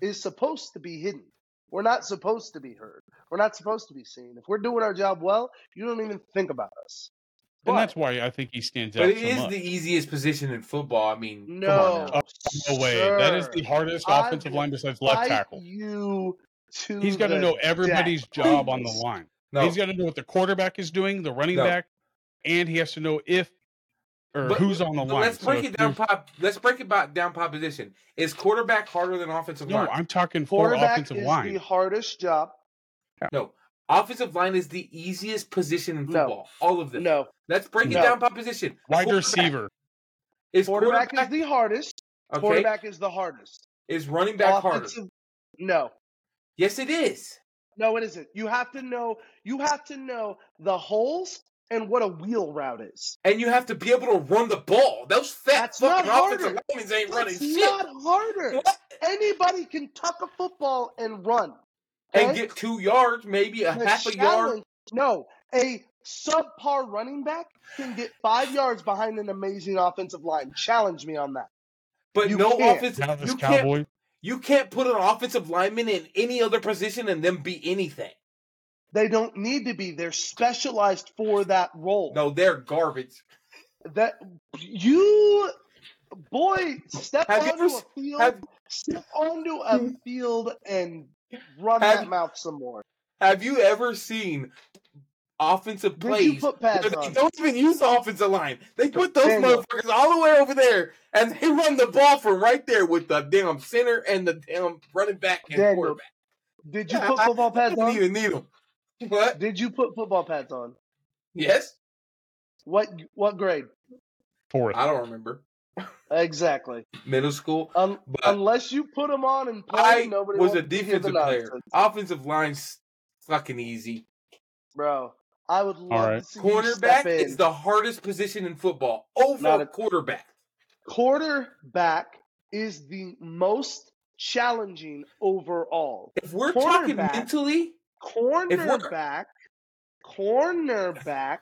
B: is supposed to be hidden. We're not supposed to be heard. We're not supposed to be seen. If we're doing our job well, you don't even think about us.
A: And that's why I think he stands out
C: but it
A: so
C: is
A: much.
C: the easiest position in football i mean come
B: no,
C: on now.
A: Oh, no way. That is the hardest
B: I
A: offensive line besides left tackle.
B: You to
A: He's got to know everybody's
B: death.
A: job on the line.
C: no
A: He's got to know what the quarterback is doing, the running
C: No.
A: back, and he has to know if or
C: But-
A: who's on the line.
C: let's break
A: if
C: it down pop let's break it back down pop position is quarterback harder than offensive
A: No,
C: line No,
A: I'm talking for
B: Quarterback
A: offensive
B: is
A: line.
B: the hardest job.
C: no offensive line is the easiest position in
B: No.
C: football all of this
B: No,
C: let's break it
B: No.
C: down pop position
A: Wide receiver.
C: is
B: quarterback,
C: quarterback,
B: is the hardest.
C: okay
B: Quarterback is the hardest.
C: is running back harder
B: no,
C: yes it is
B: no, it isn't. You have to know. You have to know the holes and what a wheel route is.
C: and you have to be able to run the ball. Those fat
B: That's not
C: fucking offensive linemen ain't running
B: It's
C: shit.
B: not harder.
C: What?
B: Anybody can tuck a football and run.
C: And get two yards, maybe a half a yard.
B: No, a subpar running back can get five yards behind an amazing offensive line. Challenge me on that.
C: But
B: You
C: no
B: can't.
C: offensive.
A: Dallas
C: You can't.
A: Cowboy.
C: You can't put an offensive lineman in any other position and them be anything.
B: They don't need to be. They're specialized for that role.
C: No, they're garbage.
B: That you, boy, step
C: Have you
B: onto
C: ever
B: a
C: s-
B: field,
C: have-
B: step onto a hmm. field and run
C: Have
B: that mouth some more.
C: Have you ever seen offensive
B: Did
C: plays
B: you put
C: where they
B: on?
C: don't even use the offensive line. They put those
B: Daniel.
C: motherfuckers all the way over there, and they run the ball from right there with the damn center and the damn running back and
B: Daniel,
C: quarterback.
B: Did you
C: Yeah,
B: put
C: I-
B: football
C: I
B: pads
C: don't
B: on?
C: even need them. What?
B: Did you put football pads on?
C: Yes,
B: What what grade?
A: Fourth.
C: I don't remember
B: Exactly.
C: middle school.
B: Un-
C: But
B: unless you put them on and play,
C: I
B: nobody
C: was a
B: wants to hear the
C: defensive player.
B: nonsense.
C: Offensive line's fucking easy.
B: Bro, I would love
A: right.
B: to see you
C: Cornerback
B: step in.
C: is the hardest position in football over
B: Not a-
C: quarterback.
B: Quarterback is the most challenging overall.
C: If we're talking mentally,
B: Cornerback, cornerback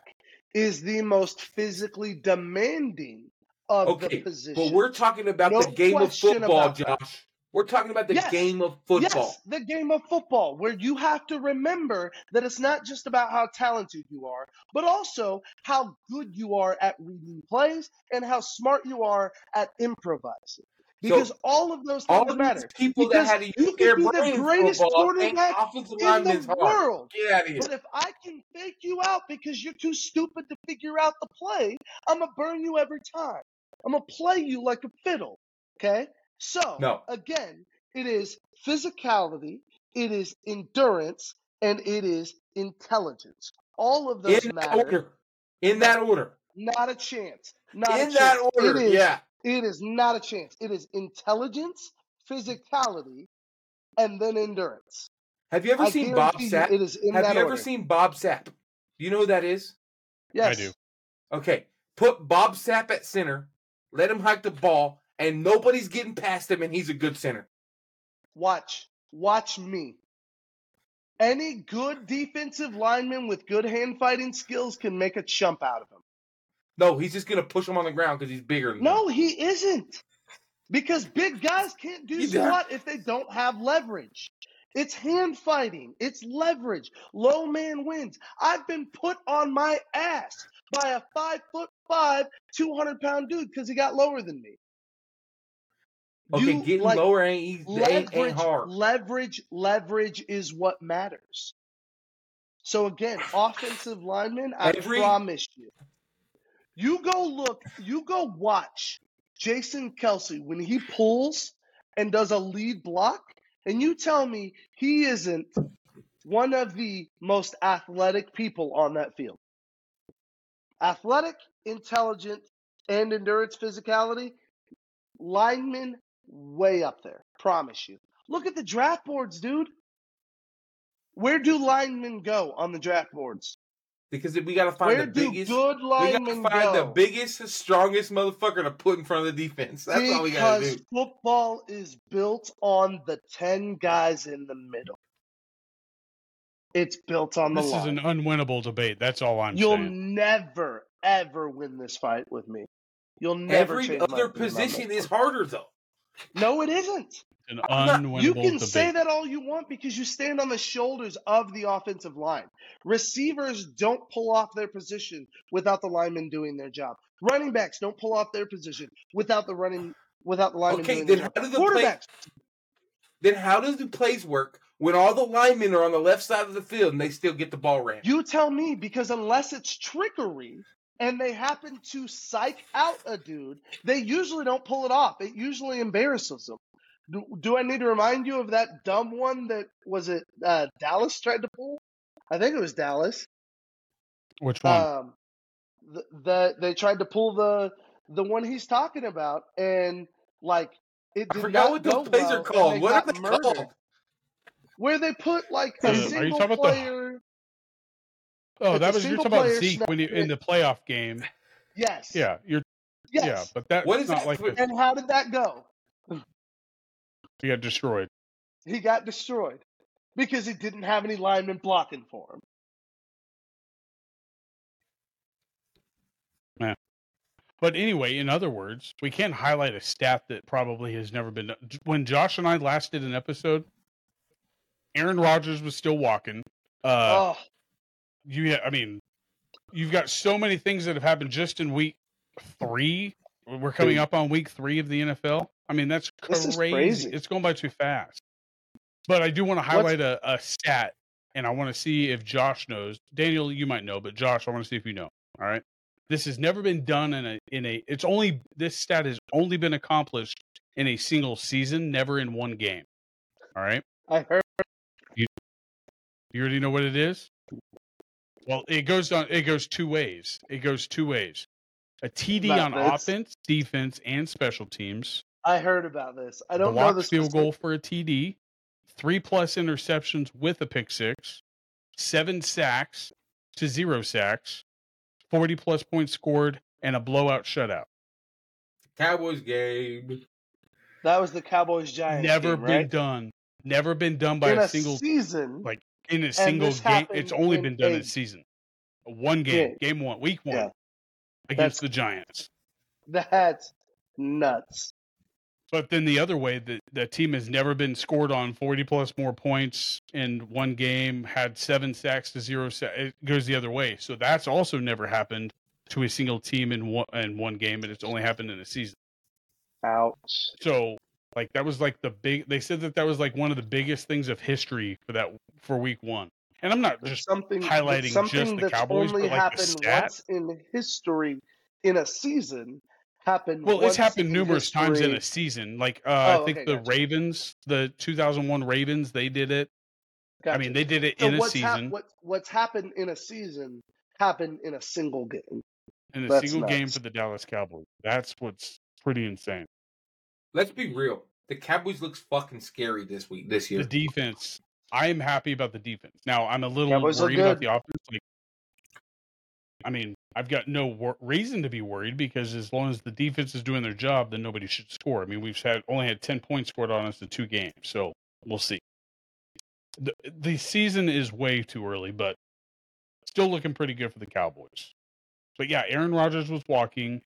B: is the most physically demanding of
C: okay,
B: the position.
C: but we're talking about
B: No
C: the game of football. Josh. We're talking about the
B: Yes.
C: game of football.
B: Yes, the game of football, where you have to remember that it's not just about how talented you are, but also how good you are at reading plays and how smart you are at improvising. Because all of those
C: All
B: things
C: of
B: matter.
C: people
B: Because
C: that had to
B: you
C: use their
B: be the greatest quarterback
C: offensive
B: in the
C: hard.
B: world.
C: Get out of here.
B: But if I can fake you out because you're too stupid to figure out the play, I'm going to burn you every time. I'm going to play you like a fiddle. Okay? So,
C: No.
B: again, it is physicality, it is endurance, and it is intelligence. All of those
C: In that
B: matter.
C: order. In that order.
B: Not a chance. Not a
C: In that order.
B: It is,
C: Yeah.
B: It is not a chance. It is intelligence, physicality, and then endurance.
C: Have you ever
B: I
C: seen Bob
B: guarantee you
C: Sapp?
B: it is in
C: Have
B: that
C: you ever
B: order.
C: seen Bob Sapp? Do you know who that is?
B: Yes.
A: I do.
C: Okay. Put Bob Sapp at center, let him hike the ball, and nobody's getting past him, and he's a good center.
B: Watch. Watch me. Any good defensive lineman with good hand fighting skills can make a chump out of him.
C: No, he's just gonna push him on the ground because he's bigger than him.
B: No, he isn't. Because big guys can't do squat if they don't have leverage. It's hand fighting. It's leverage. Low man wins. I've been put on my ass by a five foot five, 200 pound dude because he got lower than me.
C: Okay,
B: You,
C: getting
B: like,
C: lower ain't easy. Ain't, ain't hard.
B: leverage, leverage is what matters. So again, offensive linemen, I
C: Every-
B: promise you, you go look, you go watch Jason Kelce when he pulls and does a lead block, and you tell me he isn't one of the most athletic people on that field. Athletic, intelligent, and endurance physicality, linemen way up there. Promise you. Look at the draft boards, dude. Where do linemen go on the draft boards?
C: Because we gotta find
B: Where
C: the biggest.
B: good
C: We gotta
B: linemen
C: find the biggest, strongest motherfucker to put in front of the defense. That's all we gotta
B: because
C: do.
B: football is built on the 10 guys in the middle. It's built on the
A: This is an unwinnable debate. That's all I'm saying.
B: You'll
A: saying.
B: never, ever win this fight with me. You'll never
C: Every other position is harder though.
B: No, it isn't.
A: An unwinnable
B: You can
A: debate.
B: say that all you want because you stand on the shoulders of the offensive line. Receivers don't pull off their position without the linemen doing their job. Running backs don't pull off their position without the running without the linemen
C: Okay,
B: doing
C: then
B: their
C: how
B: job.
C: do the play- Then how does the plays work when all the linemen are on the left side of the field and they still get the ball ran?
B: you tell me because unless it's trickery and they happen to psych out a dude, they usually don't pull it off. It usually embarrasses them. Do, do I need to remind you of that dumb one that was it uh, Dallas tried to pull? I think it was Dallas.
A: Which one?
B: Um, the, the they tried to pull the the one he's talking about, and like it
C: I
B: did
C: forgot
B: not
C: what
B: go
C: those plays
B: well,
C: are called. What are they
B: murdered.
C: called?
B: Where they put like a
A: are you
B: single
A: talking about the-
B: player.
A: oh, that was you're talking about Zeke when you in the playoff game.
B: Yes.
A: Yeah, you're
B: Yes.
A: yeah, but that
C: What is
A: not
C: that
A: like
C: for-
A: the,
B: And how did that go?
A: he got destroyed.
B: He got destroyed because he didn't have any linemen blocking for him.
A: But anyway, in other words, we can't highlight a stat that probably has never been done. When Josh and I last did an episode, Aaron Rodgers was still walking. Uh,
B: oh,
A: you, I mean, you've got so many things that have happened just in week three. We're coming up on week three of the NFL. I mean, that's crazy.
B: crazy.
A: It's going by too fast. But I do want to highlight a, a stat, and I want to see if Josh knows. Daniel, you might know, but Josh, I want to see if you know. All right. This has never been done in a in a. It's only this stat has only been accomplished in a single season, never in one game. All right.
B: I heard
A: You already know what it is. Well, it goes on. It goes two ways. It goes two ways. A TD
B: About
A: on
B: this.
A: offense, defense, and special teams.
B: I heard about this. I don't know
A: blocked
B: the
A: field
B: specific-
A: goal for a TD, three plus interceptions with a pick six, seven sacks to zero sacks, forty plus points scored, and a blowout shutout.
C: Cowboys game.
B: That was the Cowboys Giants.
A: Never
B: game,
A: been
B: right?
A: done. Never been done by a
B: a
A: single
B: season.
A: like in a single game. It's only been done in
B: a
A: a season. One game,
B: game.
A: game one, week one
B: Yeah.
A: against
B: That's-
A: the Giants.
B: That's nuts.
A: But then the other way, that the team has never been scored on 40 plus more points in one game, had seven sacks to zero. Sa- it goes the other way. So that's also never happened to a single team in one, in one game, and it's only happened in a season.
B: Ouch.
A: So, like, that was like the big, they said that that was like one of the biggest things of history for that, for week one. And I'm not just,
B: something
A: highlighting
B: something
A: just the Cowboys,
B: only
A: but, like, the
B: happened
A: stat.
B: once in history in a season happened.
A: well, it's happened numerous times in a season. Like, uh,
B: Oh,
A: I think
B: okay,
A: the
B: gotcha.
A: Ravens, the 2001 Ravens, they did it. I mean, they did it
B: so
A: in a
B: what's hap-
A: season.
B: what, what's happened in a season happened in a single game.
A: in a
B: That's
A: single game for the Dallas Cowboys. That's what's pretty insane.
C: Let's be real. The Cowboys looks fucking scary this week, this year.
A: The defense, I am happy about the defense. Now, I'm a little
B: Cowboys
A: worried about the offense. Like, I mean, I've got no wor- reason to be worried because as long as the defense is doing their job, then nobody should score. I mean, we've had only had 10 points scored on us in two games, so we'll see. The, the season is way too early, but still looking pretty good for the Cowboys. But yeah, Aaron Rodgers was walking.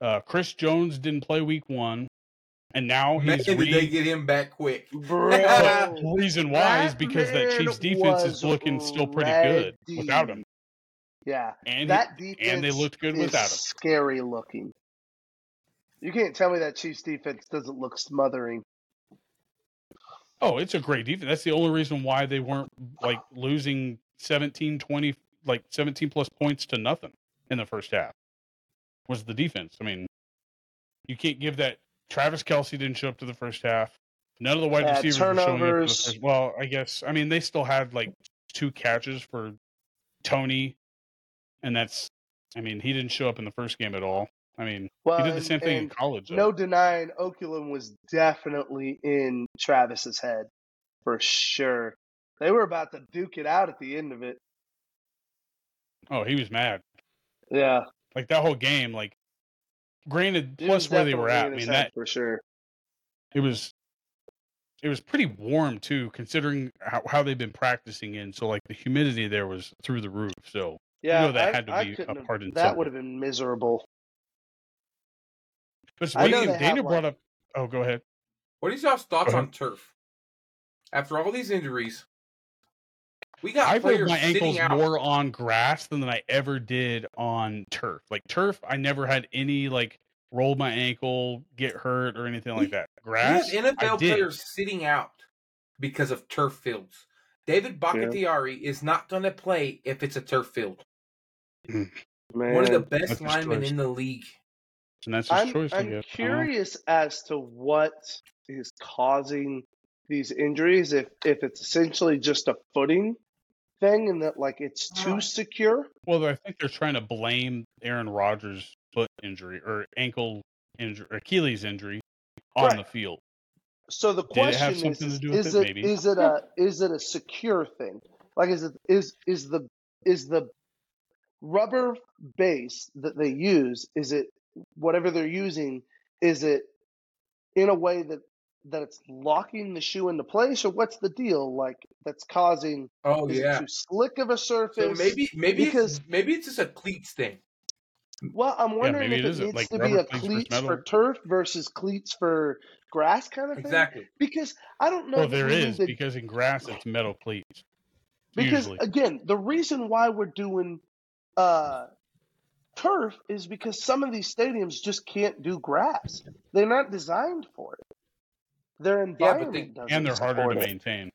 A: Uh, Chris Jones didn't play week one, and now
C: Man,
A: he's
C: did
A: re-
C: they get him back quick?
B: Bro,
A: the reason why is because that
B: man
A: Chiefs defense is
B: was
A: looking still pretty good
B: ready.
A: without him,
B: yeah,
A: and
B: that defense
A: and they looked good
B: is
A: without him.
B: scary looking. You can't tell me that Chiefs defense doesn't look smothering.
A: Oh, it's a great defense. That's the only reason why they weren't like losing 17, 20, like 17 plus points to nothing in the first half was the defense. I mean, you can't give that. Travis Kelce didn't show up to the first half. None of the wide
B: Yeah,
A: receivers were showing up. To the
B: turnovers.
A: first, well, I guess I mean they still had like two catches for Toney, and that's. I mean, he didn't show up in the first game at all. I mean,
B: Well,
A: he did the
B: and-
A: same thing in college. Though.
B: No denying Oakland was definitely in Travis's head for sure. They were about to duke it out at the end of it.
A: Oh, he was mad.
B: Yeah,
A: Like that whole game. Like, granted,
B: he
A: plus where they were at. I mean that
B: for sure.
A: it was. It was pretty warm too, considering how, how they've been practicing in. So like the humidity there was through the roof. So
B: Yeah,
A: know that
B: I,
A: had to
B: I
A: be a
B: couldn't have-
A: part in
B: That would have been miserable.
A: But
B: I know
A: speaking,
B: they
A: Daniel brought
B: like-
A: up. Oh, go ahead.
C: What is y'all's thoughts
A: Go
C: on turf? After all these injuries, we got
A: I rolled
C: players
A: my ankles
C: out.
A: more on grass than I ever did on turf. Like turf, I never had any like roll my ankle, get hurt, or anything like that.
C: We
A: Grass,
C: have
A: I
C: NFL
A: did.
C: players sitting out because of turf fields. David Bakhtiari is not going to play if it's a turf field.
B: Man,
C: One of the best
A: That's
C: linemen in the league.
A: and that's his
B: I'm,
A: choice. I
B: I'm
A: guess. I don't
B: curious as to what is causing these injuries. If if it's essentially just a footing thing, and that like it's too uh-huh. secure.
A: Well, I think they're trying to blame Aaron Rodgers' foot injury or ankle injury, Achilles injury on
B: Right.
A: the field.
B: So the question is: is,
A: do with it?
B: it it a is it a secure thing? Like is it is is the is the rubber base that they use? Is it whatever they're using? Is it in a way that that it's locking the shoe into place, or what's the deal? Like that's causing
C: Oh
B: is
C: yeah.
B: it too slick of a surface?
C: So maybe maybe
B: because-
C: it's, maybe it's just a cleats thing.
B: Well, I'm wondering
A: maybe
B: if
A: it
B: it,
A: is,
B: needs
A: like,
B: to be a
A: cleats versus
B: for turf versus cleats for grass kind of thing.
C: Exactly.
B: Because I don't know.
A: Well,
B: that
A: there
B: we need
A: is
B: to-
A: because in grass it's metal cleats.
B: because
A: usually.
B: again, the reason why we're doing uh, turf is because some of these stadiums just can't do grass. They're not designed for it. Their
C: Yeah, but
B: environment
C: they-
B: doesn't
A: and they're harder to
B: it.
A: maintain.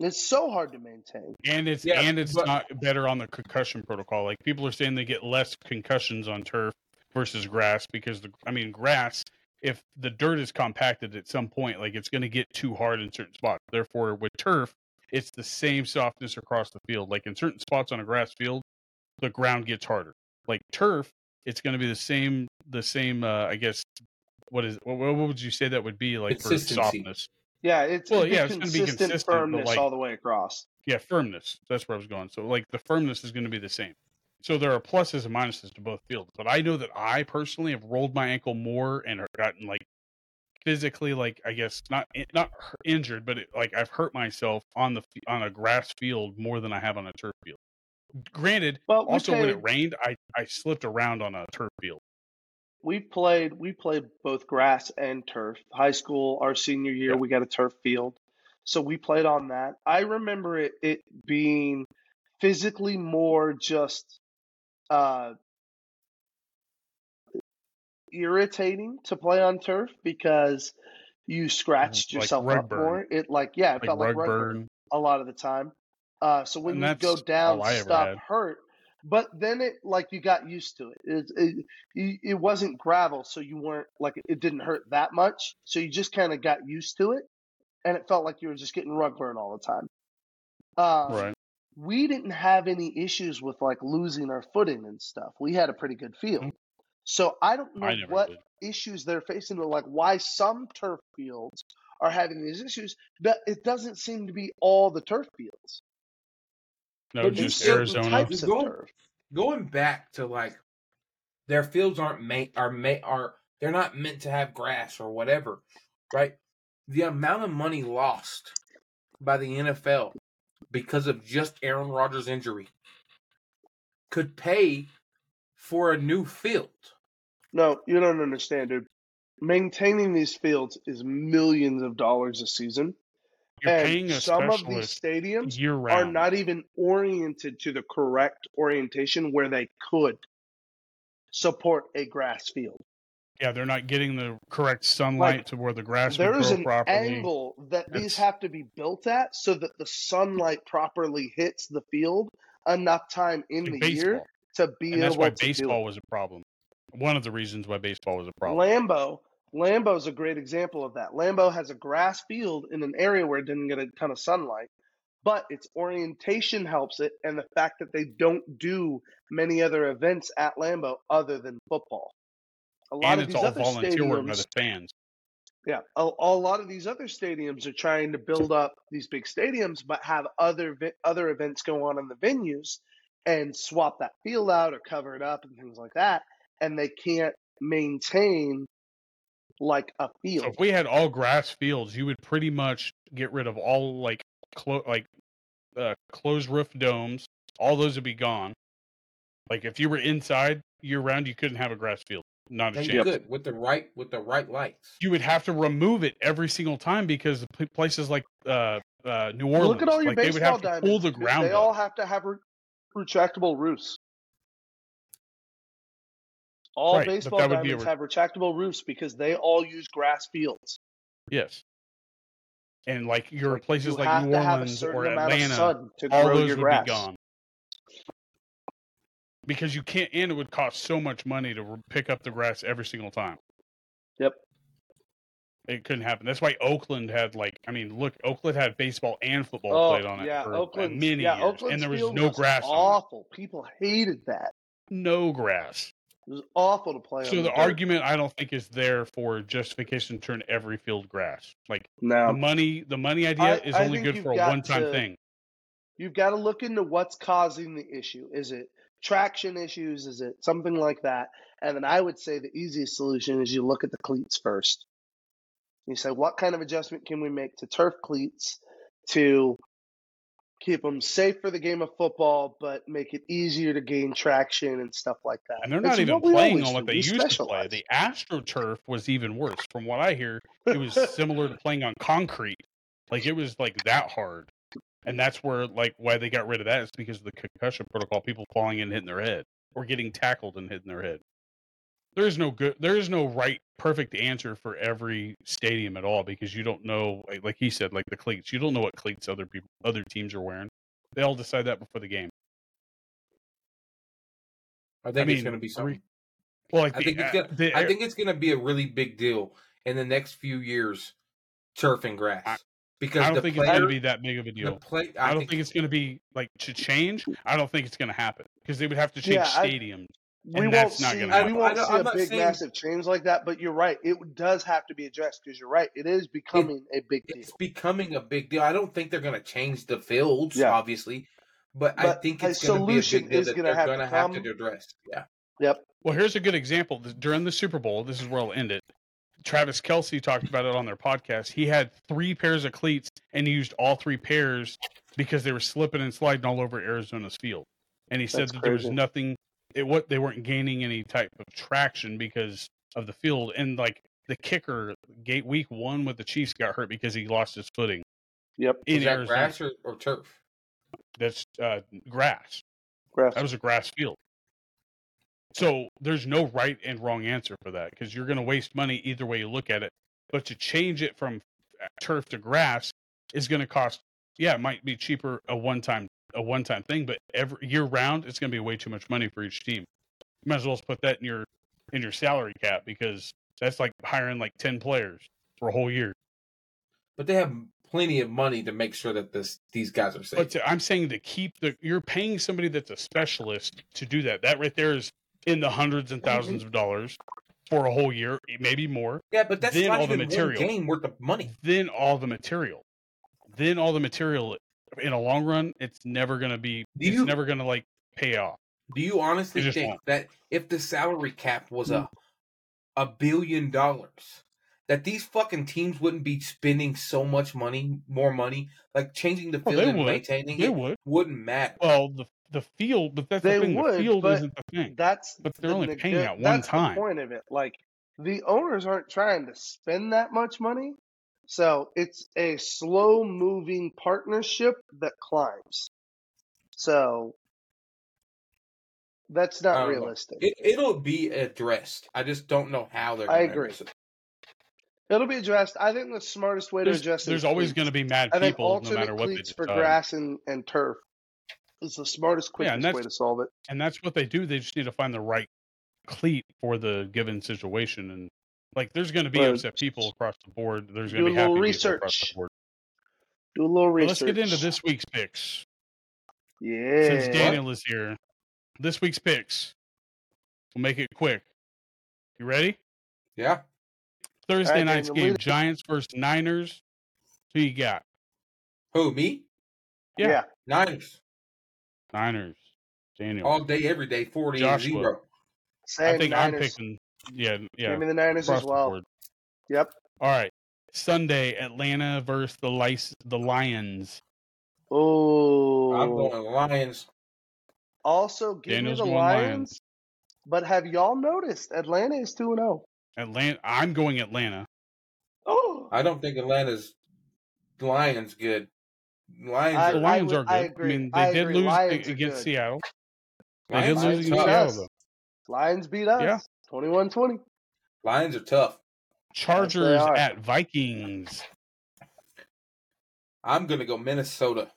B: It's so hard to maintain.
A: And it's
C: Yeah,
A: and it's
C: but-
A: not better on the concussion protocol. Like people are saying they get less concussions on turf versus grass because the I mean grass if the dirt is compacted at some point like it's going to get too hard in certain spots. Therefore with turf it's the same softness across the field. Like in certain spots on a grass field the ground gets harder. Like turf it's going to be the same the same uh I guess what is what, what would you say that would be like for softness?
B: Yeah, it's,
A: Well, yeah, it's gonna be
B: consistent
A: consistent,
B: firmness
A: like-
B: all the way across.
A: Yeah, firmness. That's where I was going. So like the firmness is going to be the same. So there are pluses and minuses to both fields. But I know that I personally have rolled my ankle more and have gotten like physically like I guess not eh, not injured, but it, like I've hurt myself on the on a grass field more than I have on a turf field. Granted,
B: But we
A: also when it rained, I I slipped around on a turf field.
B: We played we played both grass and turf. High school, our senior year,
A: Yeah.
B: we got a turf field. So we played on that. I remember it, it being physically more just uh irritating to play on turf because you scratched.
A: Like
B: yourself up
A: burn.
B: more. It like yeah, it
A: Like
B: felt like
A: rug
B: rug burn
A: burn.
B: a lot of the time. Uh, so when
A: And
B: you go down, stuff hurt. But then it like you got used to it. It, it. it wasn't gravel, so you weren't like it didn't hurt that much. So you just kind of got used to it, and it felt like you were just getting rug burn all the time. Um,
A: Right.
B: We didn't have any issues with like losing our footing and stuff. We had a pretty good field.
A: Mhm.
B: So I don't know
A: I
B: what
A: did.
B: issues they're facing or like why some turf fields are having these issues, but it doesn't seem to be all the turf fields.
A: No,
C: But
A: just
C: there's
B: certain
A: Arizona.
B: types of turf.
C: going back to like their fields aren't made are made are they're not meant to have grass or whatever, right? The amount of money lost by the NFL because of just Aaron Rodgers' injury could pay for a new field.
B: No, you don't understand, dude. Maintaining these fields is millions of dollars a season.
A: You're
B: and
A: paying a
B: some of these
A: specialist
B: stadiums
A: year
B: are
A: round.
B: not even oriented to the correct orientation where they could support a grass field.
A: Yeah, they're not getting the correct sunlight
B: Like,
A: to where the grass
B: There
A: would
B: is
A: grow
B: an
A: properly.
B: angle that these
A: It's-
B: have to be built at so that the sunlight properly hits the field enough time in
A: in
B: the year
A: baseball.
B: to be
A: And that's
B: able
A: why
B: to do it.
A: baseball was a problem. One of the reasons why baseball was a problem.
B: Lambeau, Lambeau's a great example of that. Lambeau has a grass field in an area where it didn't get a ton of sunlight, but its orientation helps it, and the fact that they don't do many other events at Lambeau other than football. A lot
A: and
B: of
A: it's
B: these
A: all
B: other
A: volunteer work by
B: stadiums,
A: the fans.
B: yeah, a, a lot of these other stadiums are trying to build up these big stadiums, but have other other events go on in the venues and swap that field out or cover it up and things like that, and they can't maintain like a
A: So
B: field.
A: if we had all grass fields, you would pretty much get rid of all like clo- like uh, closed roof domes. All those would be gone. Like if you were inside year round, you couldn't have a grass field. Not a
C: And
A: chance.
C: you could with the right with the right lights.
A: You would have to remove it every single time because places like uh, uh, New Orleans,
B: Look at all your
A: like they would
B: baseball
A: have to
B: diamonds.
A: pull the
B: dude.
A: ground
B: They
A: up.
B: all have to have re- retractable roofs. All
A: Right,
B: baseball
A: that would be a
B: diamonds
A: re-
B: have retractable roofs because they all use grass fields.
A: Yes. And like your
B: Like,
A: places
B: you
A: like New
B: to have a
A: Orleans or Atlanta,
B: to
A: all
B: grow
A: those
B: your
A: would
B: grass.
A: be gone. Because you can't, and it would cost so much money to re- pick up the grass every single time.
B: Yep.
A: It couldn't happen. That's why Oakland had like, I mean, look, Oakland had baseball and football
B: Oh
A: played on it
B: yeah,
A: for
B: Oakland.
A: many
B: yeah,
A: years,
B: Oakland's
A: and there was no grass on
B: Awful. People hated that.
A: No grass.
B: It was awful to play on.
A: So the
B: dirt.
A: argument I don't think is there for justification to turn every field grass. Like the money, the money idea
B: I-
A: is
B: I
A: only good for a one-time
B: to-
A: thing.
B: you've got to look into what's causing the issue. Is it traction issues? Is it something like that? And then I would say the easiest solution is you look at the cleats first. You say, what kind of adjustment can we make to turf cleats to keep them safe for the game of football, but make it easier to gain traction and stuff like that?
A: And they're
B: It's
A: not even playing on what they used to play. The AstroTurf was even worse. From what I hear, it was similar to playing on concrete. Like it was like that hard. And that's where like why they got rid of that is because of the concussion protocol, people falling and hitting their head or getting tackled and hitting their head. There is no good there is no right perfect answer for every stadium at all because you don't know like, like he said like the cleats you don't know what cleats other people other teams are wearing they all decide that before the game
C: I think it's
A: mean,
C: going to be
A: re-
C: something.
A: well like
C: I
A: the,
C: think it's
A: uh,
C: gonna,
A: the
C: I think it's going to be a really big deal in the next few years. Turf and grass,
A: I-
C: because
A: I don't think
C: player,
A: it's going to be that big of a deal
C: play.
A: I, don't think, it's going to be like to change I don't think it's going to happen because they would have to change
B: Yeah,
A: stadiums
B: We
A: And
B: won't
A: not
B: see. We won't see a big,
C: saying-
B: massive change like that. But you're right. It does have to be addressed because you're right. It is becoming a big deal.
C: it's becoming a big deal. I don't think they're going to change the fields,
B: Yeah.
C: obviously, but, I
B: But
C: think
B: a
C: it's going to be a
B: solution
C: big deal
B: is
C: that
B: gonna
C: they're
B: have
C: going
B: to
C: to have to address. Yeah,
B: Yep.
A: Well, here's a good example. During the Super Bowl, this is where I'll end it. Travis Kelce talked about it on their podcast. He had three pairs of cleats and he used all three pairs because they were slipping and sliding all over Arizona's field. And he said
B: That's
A: that there was nothing, it what they weren't gaining any type of traction because of the field. And like the kicker, gate week one with the Chiefs got hurt because he lost his footing
B: Yep.
A: in
C: is that
A: Arizona.
C: grass or, or turf?
A: That's uh, grass.
B: Grass.
A: That was a grass field. So there's no right and wrong answer for that because you're going to waste money either way you look at it. But to change it from uh, turf to grass is going to cost. Yeah, it might be cheaper a one time a one time thing, but every year round it's going to be way too much money for each team. You might as well just put that in your in your salary cap because that's like hiring like ten players for a whole year.
C: But they have plenty of money to make sure that this these guys are safe.
A: But to, I'm saying to keep the you're paying somebody that's a specialist to do that. That right there is in the hundreds and 1000s of dollars for a whole year, maybe more.
C: yeah, but that's
A: then
C: not
A: all the material.
C: game worth of money.
A: Then all the material. Then all the material in a long run, it's never going to be
C: Do
A: it's
C: you-
A: never going to like pay off.
C: Do you honestly
A: It
C: think
A: won't.
C: that if the salary cap was hmm. a a billion dollars, that these fucking teams wouldn't be spending so much money, more money, like changing the
A: Oh,
C: field
A: they
C: and
A: would.
C: maintaining
A: They
C: it
A: would.
C: wouldn't matter.
A: Well, the the field, but that's
B: They
A: the thing.
B: would,
A: the field isn't the thing.
B: That's
A: But they're
B: the
A: only
B: neg-
A: paying
B: that-
A: that one
B: that's
A: time.
B: the point of it. Like the owners aren't trying to spend that much money, so it's a slow moving partnership that climbs. So that's not
C: don't
B: realistic.
C: It, it'll be addressed. I just don't know how they're.
B: I
C: gonna
B: agree.
C: address it.
B: It'll be addressed. I think the smartest way to address it
A: there's
B: is
A: always going to be mad
B: I think
A: people no matter what they
B: cleats for grass and, and turf is the smartest,
A: Yeah,
B: quickest way to solve it.
A: and that's what they do. They just need to find the right cleat for the given situation. And like, there's going to be
B: Right.
A: upset people across the board. There's going to be happy
B: little
A: people across the board.
B: Do a little
A: But
B: research.
A: let's get into this week's picks.
B: Yeah.
A: Since Daniel is here, this week's picks. We'll make it quick. You ready?
C: Yeah.
A: Thursday
B: right,
A: night's
B: Daniel,
A: game:
B: lead.
A: Giants versus Niners. Who you got?
C: Who me?
A: Yeah.
B: yeah.
C: Niners
A: Niners. Daniel.
C: all day, every day, forty
A: Joshua.
C: and zero.
B: Same
A: I think
B: Niners.
A: I'm picking. Yeah, yeah.
B: Give me the Niners
A: across
B: as well.
A: board.
B: Yep.
A: All right. Sunday, Atlanta versus the Lice, the Lions.
B: Oh.
C: I'm going Lions.
B: Also, give
A: Daniel's
B: me the Lions.
A: Lions.
B: But have y'all noticed Atlanta is 2 0?
A: Atlanta. I'm going Atlanta.
B: Oh.
C: I don't think Atlanta's Lions good. Lions
B: I-
A: The
C: are
A: Lions
B: would-
A: are good.
B: I
A: I, mean, they
B: I
A: did
B: agree.
A: lose
B: Lions
A: against. Seattle. They
C: Lions,
A: did lose against. Seattle though.
B: Lions beat us.
A: Yeah.
B: 21 20.
C: Lions are tough.
A: Chargers
B: are.
A: at Vikings.
C: I'm gonna go Minnesota.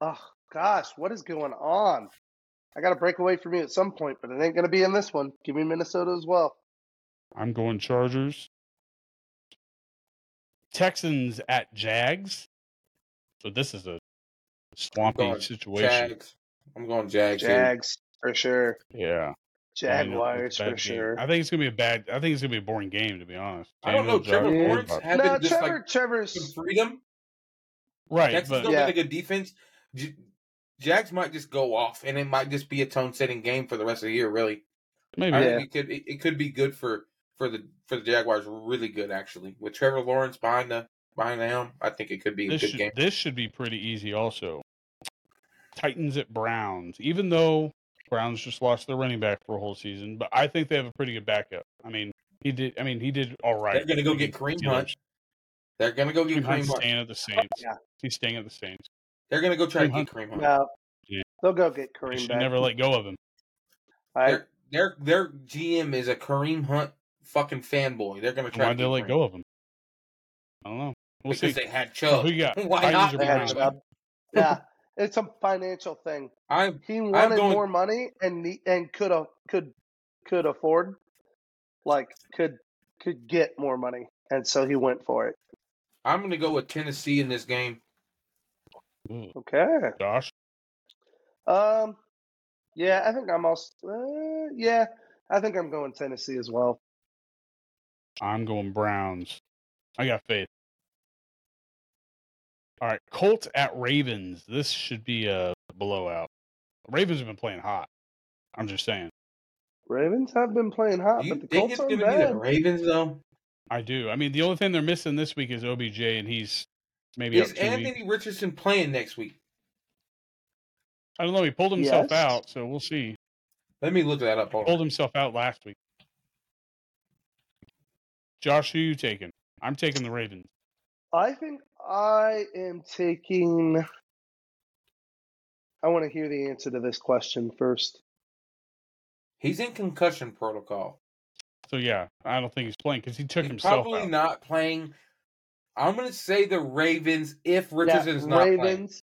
B: Oh, gosh. What is going on? I got to break away from you at some point, but it ain't going to be in this one. Give me Minnesota as well.
A: I'm going Chargers. Texans at Jags. So this is a swampy situation.
C: Jags. I'm going Jags. here.
B: Jags, for sure.
A: Yeah. I
B: Jaguars, for
A: bad game.
B: sure.
A: I think it's gonna be a bad. I think it's gonna be a boring game, to be honest.
C: I don't know. Trevor
A: Josh,
B: Yeah.
C: Lawrence
A: Bob.
B: No,
C: just
B: Trevor,
C: like
B: Trevor's.
C: freedom.
A: right,
C: Texas
A: but
C: don't
B: Yeah.
C: got a good defense. J- Jags might just go off, and it might just be a tone-setting game for the rest of the year. Really,
A: maybe
C: I
B: Yeah.
C: think it could it, it could be good for for the for the Jaguars. Really good, actually, with Trevor Lawrence behind the behind the helm. I think it could be a
A: this
C: good
A: should
C: game.
A: this should be pretty easy. Also, Titans at Browns. Even though Browns just lost their running back for a whole season, but I think they have a pretty good backup. I mean, he did. I mean, he did all right.
C: They're gonna go get Kareem
A: the
C: Hunt. They're gonna go get
A: Kareem
C: Kareem Hunt.
A: staying at the Saints.
B: Yeah.
A: He's staying at the Saints.
C: They're gonna go try
A: Kareem
C: to get Kareem Hunt.
B: No.
A: Yeah.
B: They'll go get
A: They
B: Kareem
A: should
B: back.
A: never let go of him.
B: I,
C: They're, their their GM is a Kareem Hunt fucking fanboy. They're gonna try.
A: Why'd
C: to
A: they let
C: Kareem
A: go of him? I don't know. We'll
C: because
A: see.
C: they had Chubb.
A: who you got?
C: Why
A: Titans
C: not?
B: They had Chubb. Yeah, it's a financial thing.
C: I'm
B: He wanted
C: going-
B: more money and ne- and could have could could afford, like could could get more money, and so he went for it.
C: I'm gonna go with Tennessee in this game.
B: Okay.
A: Josh,
B: Um. Yeah, I think I'm also. Uh, yeah, I think I'm going Tennessee as well.
A: I'm going Browns. I got faith. All right, Colts at Ravens. This should be a blowout. Ravens have been playing hot. I'm just saying.
B: Ravens have been playing hot,
C: Do you
B: but the
C: think
B: Colts
C: it's
B: aren't
C: gonna be
B: bad.
C: the Ravens though?
A: I do. I mean, the only thing they're missing this week is OBJ, and he's maybe
C: Is
A: out two
C: Anthony
A: weeks.
C: Richardson playing next week?
A: I don't know. He pulled himself
B: Yes.
A: out, so we'll see.
C: Let me look that up. Hold
A: Pulled
C: on.
A: himself out last week. Josh, who you taking? I'm taking the Ravens.
B: I think I am taking. I want to hear the answer to this question first.
C: He's in concussion protocol.
A: So yeah, I don't think he's playing because he took
C: He's
A: himself
C: probably
A: out.
C: not playing. I'm gonna say the Ravens if
B: Yeah,
C: Richardson's not playing.
B: Ravens,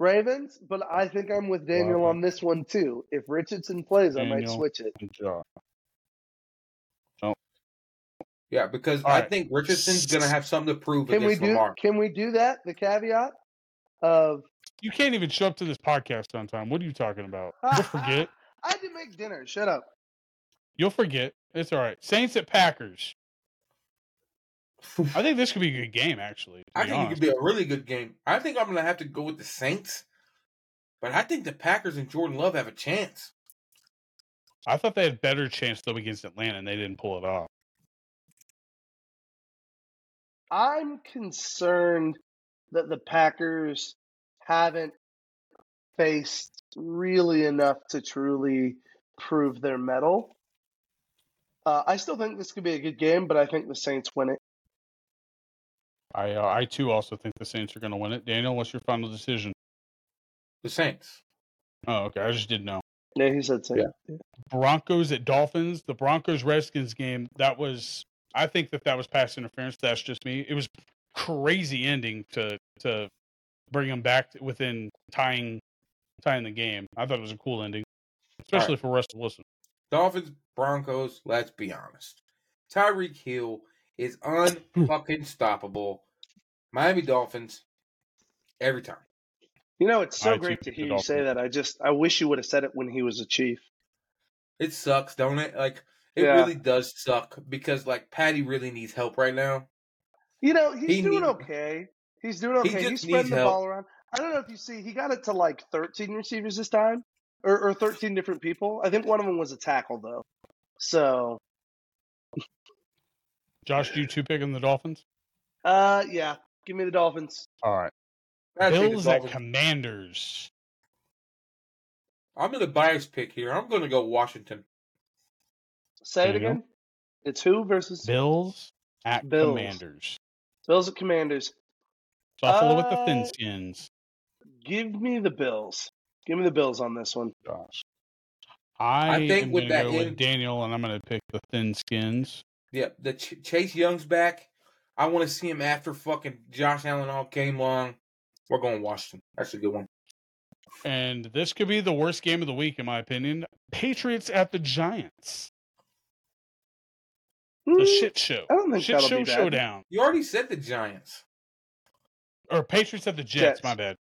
B: Ravens, but I think I'm with Daniel
A: Wow.
B: on this one too. If Richardson plays, I might switch it.
A: And Josh.
C: Yeah, because
A: All
C: I
A: right.
C: think Richardson's gonna have something to prove
B: Can we
C: against
B: do?
C: Lamar.
B: Can we do that? The caveat of
A: You can't even show up to this podcast on time. What are you talking about? You'll forget.
B: I had to make dinner. Shut up.
A: You'll forget. It's all right. Saints at Packers. I think this could be a good game, actually.
C: I
A: be
C: think it could be a really good game. I think I'm gonna have to go with the Saints, but I think the Packers and Jordan Love have a chance.
A: I thought they had better chance though against Atlanta, and they didn't pull it off.
B: I'm concerned that the Packers haven't faced really enough to truly prove their mettle. Uh, I still think this could be a good game, but I think the Saints win it.
A: I uh, I too also think the Saints are going to win it. Daniel, what's your final decision?
C: The Saints.
A: Oh, okay. I just didn't know.
B: Yeah, he said Saints.
A: Broncos at Dolphins. The Broncos Redskins game. That was. I think that that was pass interference. That's just me. It was crazy ending to to bring him back within tying tying the game. I thought it was a cool ending, especially for Russell Wilson.
C: Dolphins, Broncos, let's be honest. Tyreek Hill is hmm. unfucking stoppable. Miami Dolphins, every time.
B: You know, it's so
A: I
B: great to hear
A: the
B: you say that. I just, I wish you would have said it when he was a chief.
C: It sucks, don't it? Like it
B: Yeah.
C: really does suck because like Patty really needs help right now.
B: You know, he's
C: He
B: doing
C: need-
B: okay. He's doing
C: He
B: okay.
C: just
B: he's spreading
C: needs
B: the
C: help.
B: ball around. I don't know if you see, he got it to like 13 receivers this time, or, or 13 different people. I think one of them was a tackle though. So,
A: Josh, do you two pick picking the Dolphins?
B: uh, yeah, give me the Dolphins.
A: All right.
C: I
A: Bills at Commanders.
C: I'm gonna bias pick here. I'm gonna go Washington.
B: Say it
A: There
B: again. It's who versus
A: Bills at
B: Bills.
A: Commanders.
B: Bills at Commanders.
A: Buffalo with the
B: Uh,
A: thin skins.
B: Give me the Bills. Give me the Bills on this one.
A: Josh. I,
C: I think
A: am
C: with
A: gonna
C: that
A: go with
C: in-
A: Daniel, and I'm going to pick the thin skins.
C: Yeah, the Ch- Chase Young's back. I want to see him after fucking Josh Allen all game long. We're going Washington. That's a good one.
A: And this could be the worst game of the week, in my opinion. Patriots at the Giants. The
B: Mm,
A: shit show.
B: I don't think
A: shit show
B: be bad.
A: showdown.
C: You already said the Giants.
A: Or Patriots at the Jets,
B: Jets.
A: my bad.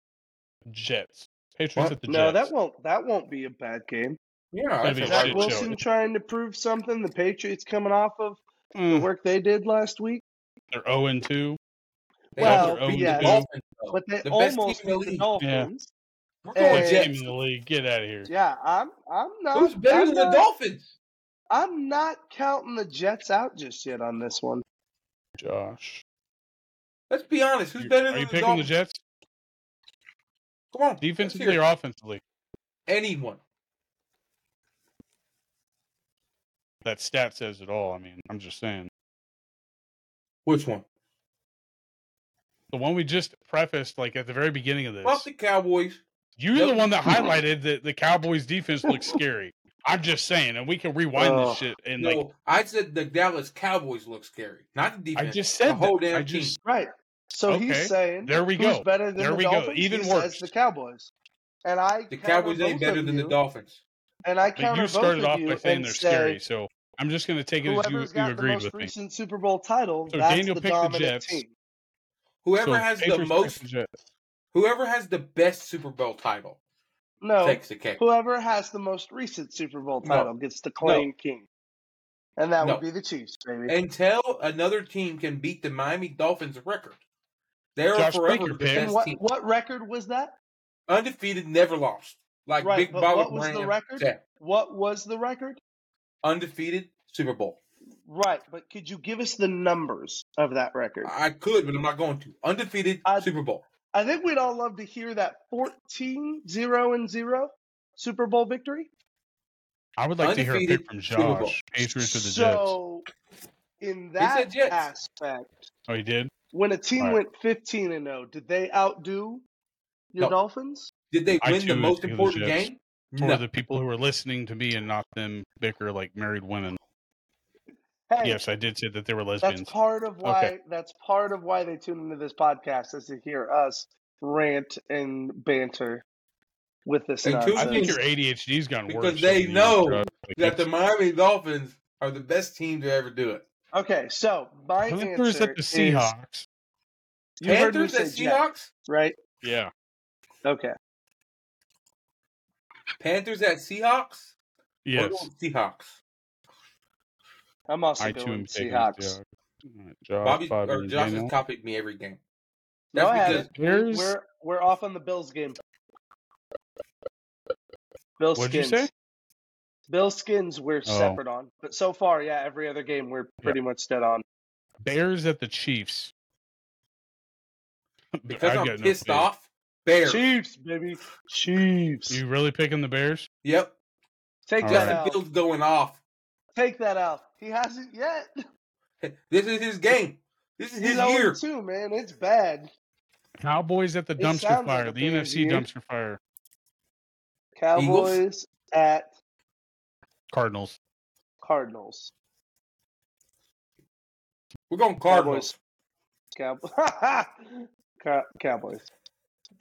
A: Jets. Patriots
C: What?
A: at the
B: No,
A: Jets.
B: No, that won't. That won't be a bad game.
C: Yeah,
A: That'd
C: that's
A: be
C: a
A: a
B: Zach
A: shit
C: right.
A: show.
B: Wilson trying to prove something. The Patriots coming off of the
A: Mm,
B: work they did last week,
A: they're 0 and 2.
C: They
B: Well,
C: also beat
B: yes.
C: the
B: but they
C: the
B: almost
C: team in the
B: beat the
C: league.
B: Dolphins.
C: We're going
B: And-
A: Best team
C: Jets.
A: in the league. Get out of here.
B: Yeah, I'm. I'm not.
C: Who's better
B: I'm
C: than the Dolphins?
B: I'm not counting the Jets out just yet on this one.
A: Josh.
C: Let's be honest. Who's
A: You-
C: better
A: Are
C: than
A: you
C: the
A: picking the Jets?
C: Come on.
A: Defensively or offensively?
C: anyone.
A: That stat says it all. I mean, I'm just saying.
C: Which one?
A: The one we just prefaced, like at the very beginning of this.
C: Fuck the Cowboys.
A: You're the one that highlighted that the Cowboys defense looks scary. I'm just saying, and we can rewind
B: Oh,
A: this uh, shit. And
C: No,
A: like,
C: I said the Dallas Cowboys look scary, not the defense.
A: I
C: defense.
A: just
C: the whole
A: that.
C: damn
A: I just
B: Right. So
A: Okay,
B: he's saying
A: there we
B: who's
A: go.
B: better than
A: There
B: the
A: we go.
B: Dolphins?
A: Even
B: he
A: worse.
B: says the Cowboys. And I.
C: The Cowboys ain't better than
B: you,
C: the Dolphins.
B: And I
A: but
B: counter
A: you started
B: both
A: off
B: of you
A: by saying
B: and
A: they're
B: say
A: scary. So I'm just going to take it as you,
B: whoever's
A: you
B: got the
A: agreed
B: most
A: with me.
B: recent Super Bowl title,
A: So
B: that's
A: Daniel
B: the
A: picked the Jets.
B: team.
C: Whoever
A: So
C: has the
A: Patriots picked
C: most,
A: the
C: whoever has the best Super Bowl title
B: No,
C: takes the cake.
B: whoever has the most recent Super Bowl
C: No.
B: title gets to claim king. And that
C: No.
B: would be the Chiefs, baby.
C: Until another team can beat the Miami Dolphins record, they are
A: Josh
C: forever
A: Baker
C: the best
B: what,
C: team.
B: what record was that?
C: Undefeated, never lost. Like
B: Right,
C: Big
B: but
C: Baba
B: what was the record?
C: said.
B: What was the record?
C: Undefeated Super Bowl.
B: Right, but could you give us the numbers of that record?
C: I could, but I'm not going to. Undefeated
B: I-
C: Super Bowl.
B: I think we'd all love to hear that 14 0 and 0 Super Bowl victory.
A: I would like to hear a pick from
C: Super
A: Josh. Patriots or the Jets.
B: so, in that aspect,
A: Oh, he did.
B: when a team
A: Right.
B: went 15 and 0, did they outdo your
C: No.
B: Dolphins?
C: Did they win the most
A: pick the
C: important game?
A: For
C: No.
A: the people who are listening to me and not them bicker like married women.
B: Hey,
A: Yes, I did say that they were lesbians.
B: that's
A: lesbians.
B: part of why
A: Okay.
B: that's part of why they tune into this podcast is to hear us rant and banter with this
C: And two
A: I think your ADHD's gone worse.
C: Because they know
A: years, Like,
C: That the Miami Dolphins are the best team to ever do it.
B: Okay, so my
A: Panthers
B: answer
A: at the
B: is
A: Seahawks.
B: you heard me
C: Panthers at
B: Jets,
C: Seahawks?
B: right?
A: Yeah.
B: Okay.
C: Panthers at Seahawks? We're
A: Yes.
C: Seahawks.
B: I'm also
A: I too
B: going
A: am taking
B: Seahawks.
A: the Seahawks. All right, Josh,
C: Bobby
A: Bobby,
C: or Josh
A: Daniel.
C: has copied me every game.
B: No,
C: That's
B: I
C: because
B: haven't.
A: Bears-
B: We're we're off on the Bills game. Bill
A: What'd you
B: skins.
A: say?
B: Bill skins we're
A: Oh.
B: separate on, but so far, yeah, every other game we're pretty much dead on.
A: Bears at the Chiefs.
C: because
A: I've
C: I'm
A: got no
C: pissed off. Bears.
B: Chiefs, baby, Chiefs.
A: You really picking the Bears?
C: Yep.
B: Take
A: All
B: that
A: right.
B: out.
C: Justin Fields going off.
B: Take that out. He hasn't yet.
C: This is his game. This is his
B: 0
C: year.
B: Too man. It's bad.
A: Cowboys at the
B: It
A: dumpster
B: sounds like
A: fire. the
B: Bears
A: NFC
B: year.
A: dumpster fire.
B: Cowboys at
A: Cardinals.
B: Cardinals.
C: We're going Cardinals.
B: Cowboys. Cow- Cowboys.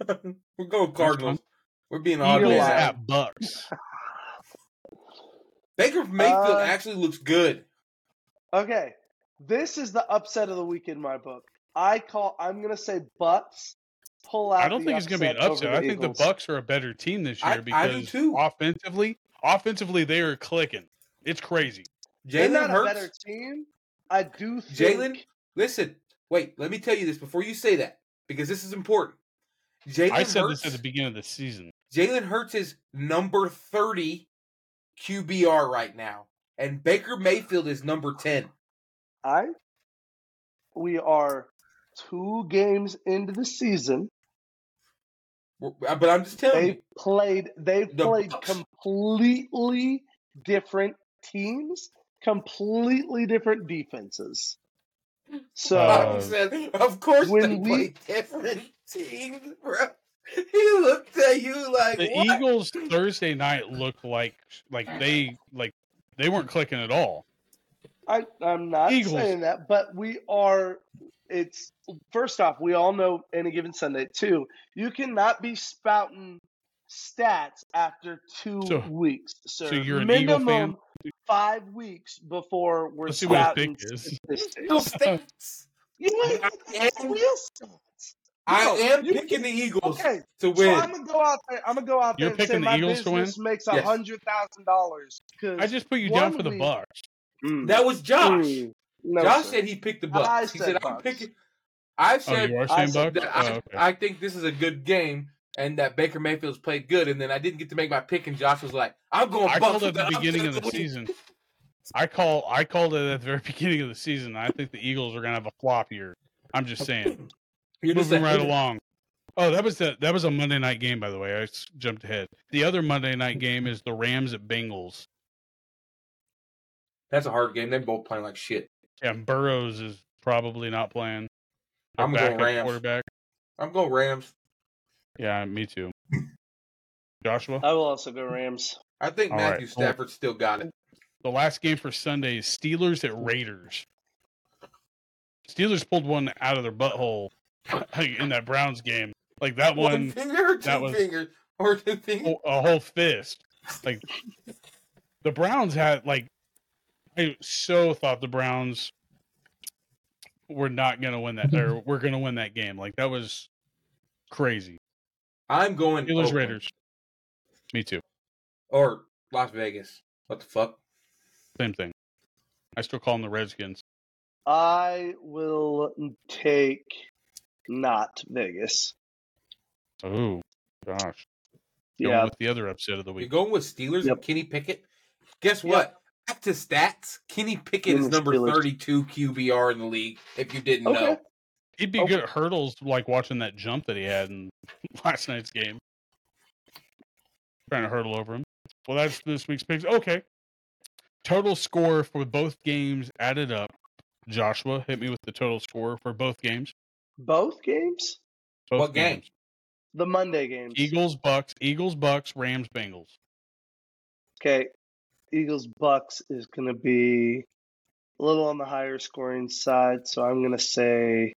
C: We're going Cardinals. We're being
B: Eagles
C: odd
B: at-
A: at Bucks.
C: Baker Mayfield
B: Uh,
C: actually looks good.
B: Okay, this is the upset of the week in my book. I call. I'm gonna say Bucks pull out.
A: I don't think it's going to be an upset.
B: the
A: I think
B: Eagles.
A: the Bucks are a better team this
C: I-
A: year
C: I do
A: because
C: too.
A: offensively, offensively they are clicking. It's crazy.
C: Jalen
B: not a better
C: Hurts.
B: team. I do think.
C: Jalen, listen, wait. Let me tell you this before you say that because this is important. Jalen
A: I said
C: Hurts.
A: this at the beginning of the season.
C: Jalen Hurts is number thirty QBR right now, and Baker Mayfield is number ten.
B: I. We are two games into the season.
C: But I'm just telling
B: They
C: you,
B: played. They
C: The
B: played
C: Bucks.
B: completely different teams, completely different defenses. So
A: Uh,
C: said, of course
B: when
C: they
B: we-
C: play different teams, bro. He looked at you like
A: The
C: what?
A: Eagles Thursday night looked like like they like they weren't clicking at all.
B: I, I'm not
A: Eagles.
B: saying that, but we are. It's first off, we all know any given Sunday too. You cannot be spouting stats after two
A: So-
B: weeks. So,
A: so you're an Eagle
B: minimum
A: fan?
B: five weeks before we're
A: Let's see what his
B: spouting
A: pick is.
B: statistics.
C: Eagle I
B: the real stats.
C: I
B: No,
C: am
B: you-
C: picking the Eagles
B: Okay,
C: to win.
B: so
C: win.
B: I'm gonna go out there. I'm gonna go out there
A: You're
B: and say
A: picking the
B: my
A: Eagles to win?
B: business makes a hundred thousand dollars.
A: I just put you down
B: one
A: for the
B: week-
A: Bucks.
C: that was Josh.
B: Mm, no,
C: Josh
B: sir.
C: said he picked the
B: I
C: Bucks. He
B: said
C: said I'm picking. I
A: Oh,
C: said
A: you are
B: I said
A: Bucks?
C: that
A: Oh, okay.
C: I think this is a good game and that Baker Mayfield's played good, and then I didn't get to make my pick, and Josh was like, "I'm going
A: I
C: Bucks."
A: called it at the beginning of the
C: win.
A: season. I call I called it at the very beginning of the season. I think the Eagles are gonna have a flop year. I'm just saying.
C: You're
A: Moving
C: a
A: right
C: hater.
A: along. Oh, that was the that was a Monday night game, by the way. I jumped ahead. The other Monday night game is the Rams at Bengals.
C: That's a hard game. They're both playing like shit.
A: Yeah, and Burrows is probably not playing. Their
C: I'm going
A: backup
C: Rams.
A: quarterback.
C: I'm going Rams.
A: Yeah, me too. Joshua.
B: I will also go Rams.
C: I think
A: All
C: Matthew
A: right.
C: Stafford still got it.
A: The last game for Sunday is Steelers at Raiders. Steelers pulled one out of their butthole in that Browns game. Like that
C: One
A: one,
C: finger or two
A: that was-
C: fingers or two fingers.
A: a a whole fist. Like the Browns had like I so thought the Browns were not going to win that or we're going to win that game. Like that was crazy.
C: I'm going
A: Steelers
C: Oakland.
A: Raiders. Me too.
C: or Las Vegas. What the fuck?
A: Same thing. I still call them the Redskins.
B: I will take not Vegas.
A: Oh gosh. Going
B: Yeah,
A: with the other upset of the week.
C: You're
A: week.
C: going with Steelers
B: Yep.
C: and Kenny Pickett. Guess
B: Yep.
C: what? Back to stats. Kenny Pickett is number
B: Steelers.
C: 32 QBR in the league. If you didn't
B: Okay.
C: know,
A: He'd be
B: Okay.
A: good at hurdles, like watching that jump that he had in last night's game. Trying to hurdle over him. Well, that's this week's picks. Okay. Total score for both games added up. Joshua hit me with the total score for both games.
B: Both games.
A: Both
C: What game?
A: games.
B: The Monday games.
A: Eagles, Bucks, Eagles, Bucks, Rams, Bengals.
B: Okay, Eagles Bucks is going to be a little on the higher scoring side, so I'm going to say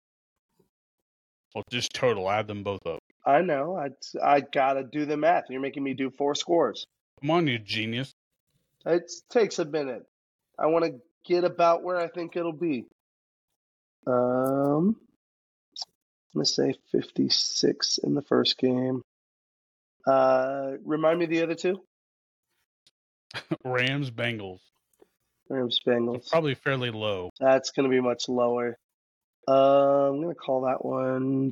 A: Well, just total. Add them both up.
B: I know I I gotta do the math. You're making me do four scores.
A: Come on, you genius.
B: It takes a minute. I want to get about where I think it'll be. Um, I'm gonna say 56 in the first game. Uh, remind me the other two.
A: Rams, Bengals.
B: Rams
A: So
B: Bengals.
A: probably fairly low.
B: That's gonna be much lower. Uh, I'm gonna call that one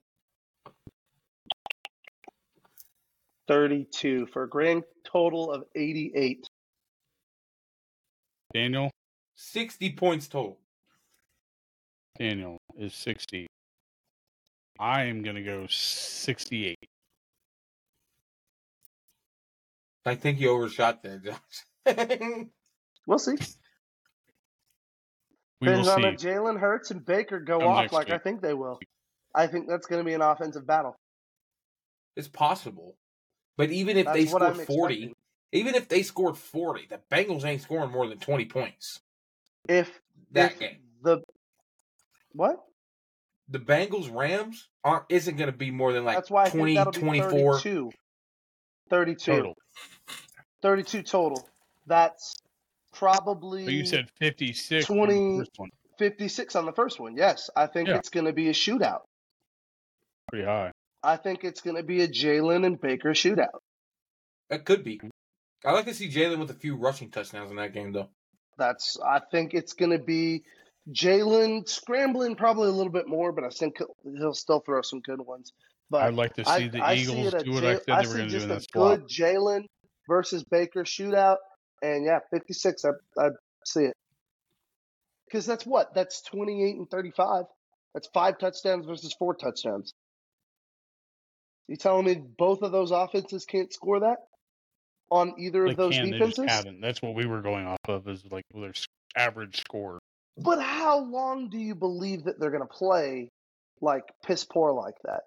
B: 32 for a grand total of 88.
A: Daniel,
C: 60 points total.
A: Daniel is 60. I am going to go 68.
C: I think you overshot there, Josh.
B: We'll see.
A: We
B: Depends
A: will
B: on
A: see.
B: if Jalen Hurts and Baker go
A: Come
B: off
A: next
B: like I think they will. I think that's going to be an offensive battle.
C: it's possible. But even if they
B: That's what
C: scored
B: I'm
C: 40,
B: expecting.
C: even if they scored 40, the Bengals ain't scoring more than 20 points.
B: If
C: That
B: if
C: game.
B: the what?
C: The Bengals Rams aren't isn't going to be more than like
B: that's why I
C: 20,
B: think that'll be
C: 24.
B: 32. 32.
A: Total.
B: 32 total. That's probably
A: But you said 56 for the first one.
B: 56 on the first one. Yes, I think
A: Yeah.
B: it's going to be a shootout.
A: Pretty high.
B: I think it's going to be a Jalen and Baker shootout.
C: That could be. I like to see Jalen with a few rushing touchdowns in that game, though.
B: That's I think it's going to be Jalen scrambling probably a little bit more, but I think he'll, still throw some good ones. But
A: I'd like to see
B: I,
A: the
B: I see
A: Eagles
B: it
A: do what I said
B: I
A: they were going to do in that swap.
B: good Jalen versus Baker shootout, and yeah, fifty six. I I see it because that's what that's twenty eight and thirty five. That's five touchdowns versus four touchdowns. You telling me both of those offenses can't score that on either
A: They
B: of those
A: can, they just
B: defenses?
A: haven't. That's what we were going off of is like their average score.
B: But how long do you believe that they're going to play like piss poor like that?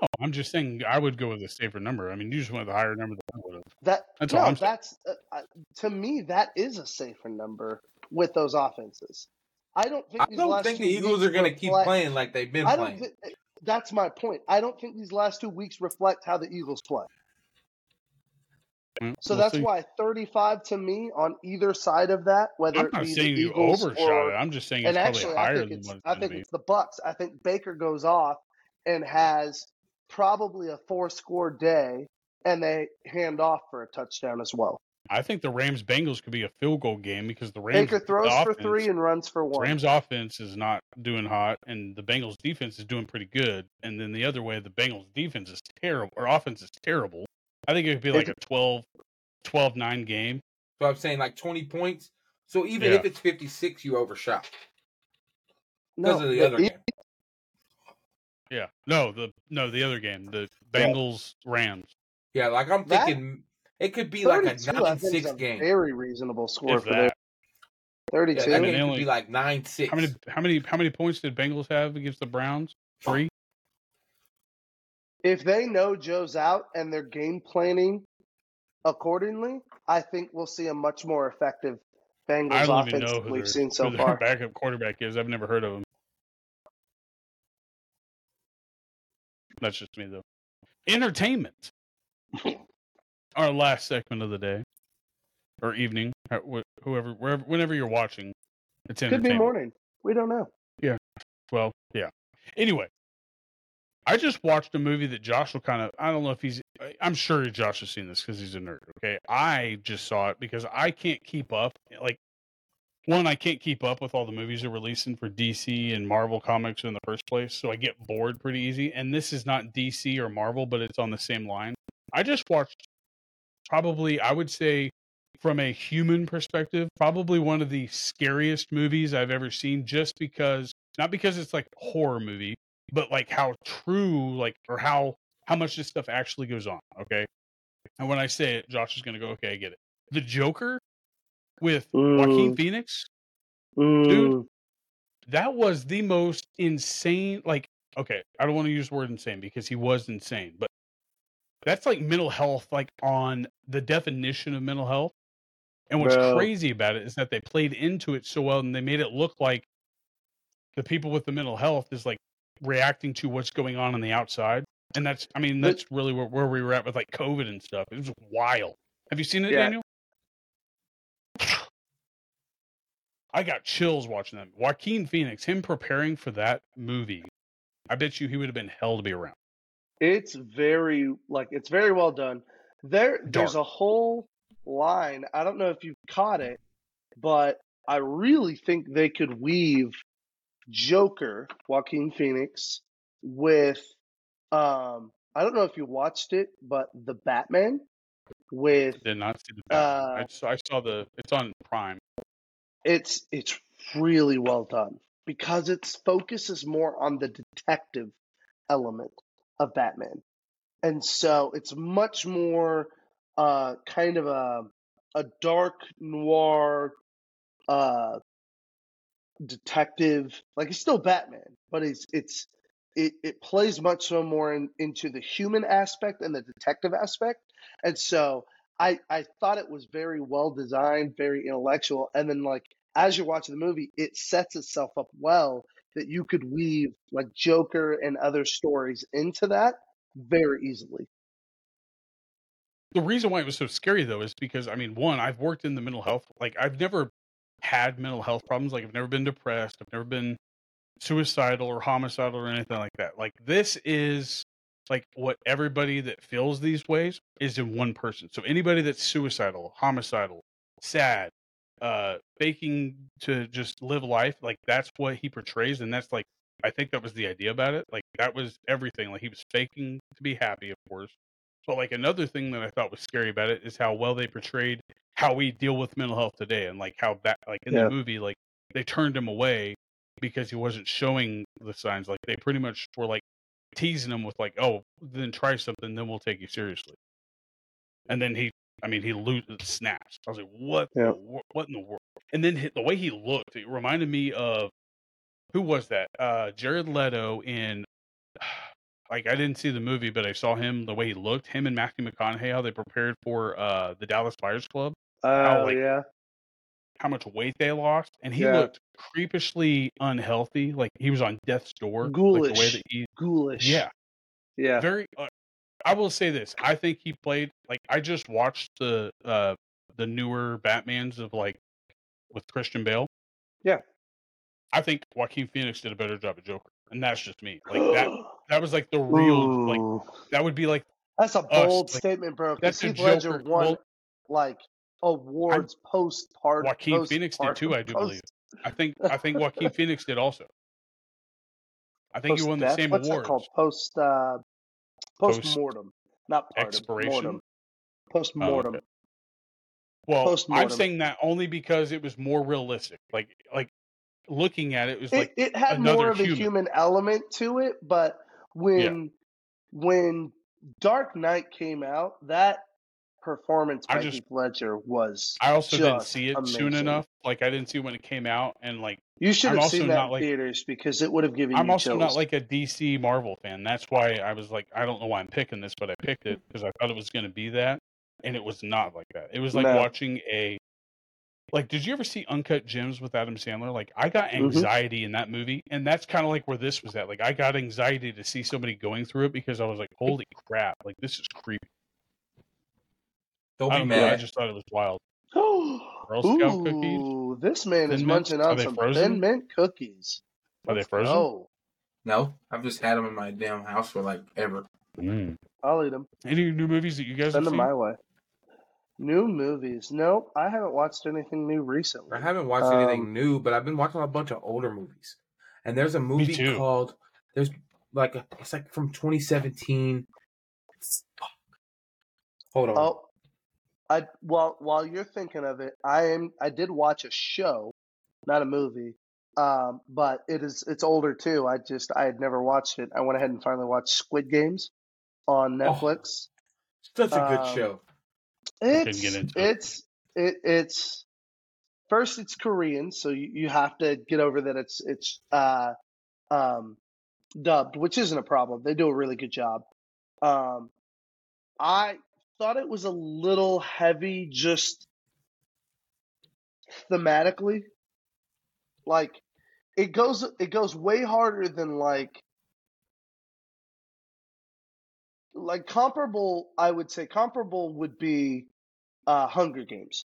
A: No, I'm just saying I would go with a safer number. I mean, you just went with a higher number than I would have.
B: That
A: That's
B: no,
A: all I'm saying.
B: that's uh, uh, to me that is a safer number with those offenses. I don't think
C: I don't
B: last
C: think
B: two
C: the Eagles are going to keep
B: reflect-
C: playing like they've been
B: I don't.
C: playing.
B: Thi- that's my point. I don't think these last two weeks reflect how the Eagles play.
A: Mm,
B: So
A: we'll
B: that's
A: see.
B: why 35 to me on either side of that, whether
A: I'm
B: it
A: not
B: be
A: saying
B: the
A: you overshot
B: or,
A: it. I'm just saying it's
B: actually
A: probably
B: I
A: higher
B: think
A: than
B: it's
A: what it's
B: I think
A: be.
B: it's the Bucks. I think Baker goes off and has probably a four score day, and they hand off for a touchdown as well.
A: I think the Rams Bengals could be a field goal game because the Rams
B: Baker throws
A: the
B: for three and runs for one.
A: Rams offense is not doing hot, and the Bengals defense is doing pretty good. And then the other way, the Bengals defense is terrible, or offense is terrible. I think it could be like a 12, 12-9 game.
C: So I'm saying like 20 points. So even
A: Yeah.
C: if it's 56, you overshot
B: no,
C: because of the
B: the
C: other
B: E-
C: game.
A: Yeah, no, the no the other game, the
B: Yeah.
A: Bengals Rams.
C: Yeah, like I'm
B: That-
C: thinking it could be like a
B: 32, I think, is
C: 9-6
B: a
C: game.
B: very reasonable score
A: If
B: for them.
A: that.
C: Yeah,
B: 32.
C: that
A: I mean,
C: game
A: they
C: could
A: only-
C: be like 9-6.
A: How many how many how many points did Bengals have against the Browns? Three.
B: If they know Joe's out and they're game planning accordingly, I think we'll see a much more effective Bengals
A: I don't even
B: offense than we've
A: their,
B: seen so
A: who their
B: far.
A: backup quarterback is. I've never heard of him. That's just me though. Entertainment. Our last segment of the day or evening, whoever, wherever, whenever you're watching, it's
B: Could be morning. We don't know. Yeah.
A: Well, yeah. Anyway, I just watched a movie that Josh will kind of. I don't know if he's. I'm sure Josh has seen this because he's a nerd. Okay, I just saw it because I can't keep up. Like, one, I can't keep up with all the movies they're releasing for DC and Marvel comics in the first place, so I get bored pretty easy. And this is not DC or Marvel, but it's on the same line. I just watched probably, I would say, from a human perspective, probably one of the scariest movies I've ever seen, just because not because it's like a horror movie, but like how true, like or how how much this stuff actually goes on. Okay, and when I say it, Josh is going to go, okay, I get it. The Joker with Joaquin
B: Mm.
A: Phoenix,
B: Mm,
A: that was the most insane. Like, okay, I don't want to use the word insane because he was insane, but that's like mental health, like on the definition of mental health. And what's
B: Bro.
A: crazy about it is that they played into it so well and they made it look like the people with the mental health is like reacting to what's going on on the outside. And that's, I mean, that's really where, where we were at with like COVID and stuff. It was wild. Have you seen it,
B: Yeah.
A: Daniel? I got chills watching that. Joaquin Phoenix, him preparing for that movie, I bet you he would have been hell to be around.
B: it's very like it's very well done. There, there's a whole line. I don't know if you caught it, but I really think they could weave Joker, Joaquin Phoenix, with um. I don't know if you watched it, but the Batman with
A: Did not see the Batman. I,
B: uh,
A: saw, I saw the, it's on Prime.
B: it's it's really well done because its focus is more on the detective element of Batman. And so it's much more uh kind of a a dark noir uh detective like it's still Batman, but it's it's it, it plays much so more in, into the human aspect and the detective aspect. And so I I thought it was very well designed, very intellectual, and then like as you're watching the movie, it sets itself up well that you could weave like Joker and other stories into that very easily.
A: The reason why it was so scary though is because I mean, one, I've worked in the mental health. Like I've never had mental health problems. Like I've never been depressed. I've never been suicidal or homicidal or anything like that. Like this is like what everybody that feels these ways is in one person. So anybody that's suicidal, homicidal, sad, uh, faking to just live life, like that's what he portrays, and that's like I think that was the idea about it. Like that was everything. Like he was faking to be happy, of course. But like another thing that I thought was scary about it is how well they portrayed how we deal with mental health today, and like how that like in
B: Yeah.
A: the movie, like they turned him away because he wasn't showing the signs. Like they pretty much were like teasing him with like, "Oh, then try something, then we'll take you seriously." And then he, I mean, he lo- snaps. I was like, "What?
B: Yeah.
A: the what in the world?" And then hi- the way he looked, it reminded me of who was that? Uh, Jared Leto in. Like I didn't see the movie, but I saw him the way he looked. Him and Matthew McConaughey, how they prepared for uh the Dallas Buyers Club
B: Oh
A: like,
B: yeah.
A: how much weight they lost, and he
B: Yeah.
A: looked creepishly unhealthy. Like he was on death's door. Like the way
B: Ghoulish.
A: that he,
B: Ghoulish.
A: yeah,
B: Yeah.
A: very. Uh, I will say this: I think he played like I just watched the uh the newer Batman's of like with Christian Bale.
B: Yeah.
A: I think Joaquin Phoenix did a better job of Joker, and that's just me. Like that. That was like the real. Like that would be like
B: That's a
A: us,
B: bold
A: like,
B: statement, bro.
A: that's a
B: Heath Ledger won
A: well-
B: like awards post part.
A: Joaquin
B: post
A: Phoenix did too. I do
B: post-
A: believe. I think I think Joaquin Phoenix did also. I think he
B: post
A: won the same
B: What's
A: awards.
B: called? Post uh,
A: Post-
B: mortem, not part
A: expiration?
B: Mortem. Post
A: Oh,
B: mortem.
A: okay. Well, I'm saying that only because it was more realistic. Like like looking at it, it was
B: It,
A: like
B: it had more of a
A: human.
B: human element to it, but when when Dark Knight came out, that performance
A: I
B: by
A: just-
B: Heath Ledger was.
A: I also didn't see it soon enough. Like I didn't see when it came out, and like
B: You should
A: I'm
B: have seen that in
A: like-
B: theaters because it would have given
A: I'm also
B: chills.
A: not like a DC Marvel fan. That's why I was like, I don't know why I'm picking this, but I picked it because I thought it was going to be that. and it was not like that. It was like
B: No.
A: watching a like. Did you ever see Uncut Gems with Adam Sandler? Like, I got
B: Mhm.
A: anxiety in that movie, and that's kind of like where this was at. Like, I got anxiety to see somebody going through it because I was like, "Holy crap! Like, this is creepy."
C: Don't
A: I
C: be
A: don't know. I just thought it was wild.
B: Girl
A: Scout cookies?
B: This man is
A: Thin Mints?
B: munching on some
A: frozen?
B: thin mint cookies.
A: Are they
B: Let's
A: frozen?
B: go.
C: No, I've just had them in my damn house for like ever.
A: Mm.
B: I'll eat them.
A: Any new movies that you guys
B: Send
A: have
B: them
A: seen?
B: my way. New movies? Nope, I haven't watched anything new recently.
C: I haven't watched
B: Um,
C: anything new, but I've been watching a bunch of older movies. And there's a movie
A: too.
C: called there's like a, it's like from 2017. Hold on.
B: Oh, I while while you're thinking of it, I am I did watch a show, not a movie. Um, but it is it's older too. I just I had never watched it. I went ahead and finally watched Squid Games on
C: Oh.
B: Netflix.
C: Such a good
B: um,
C: show.
B: It's
A: it.
B: it's it, it's first it's Korean, so you, you have to get over that it's it's uh um dubbed, which isn't a problem. They do a really good job. Um I thought it was a little heavy just thematically. Like it goes it goes way harder than like like comparable I would say comparable would be uh Hunger Games.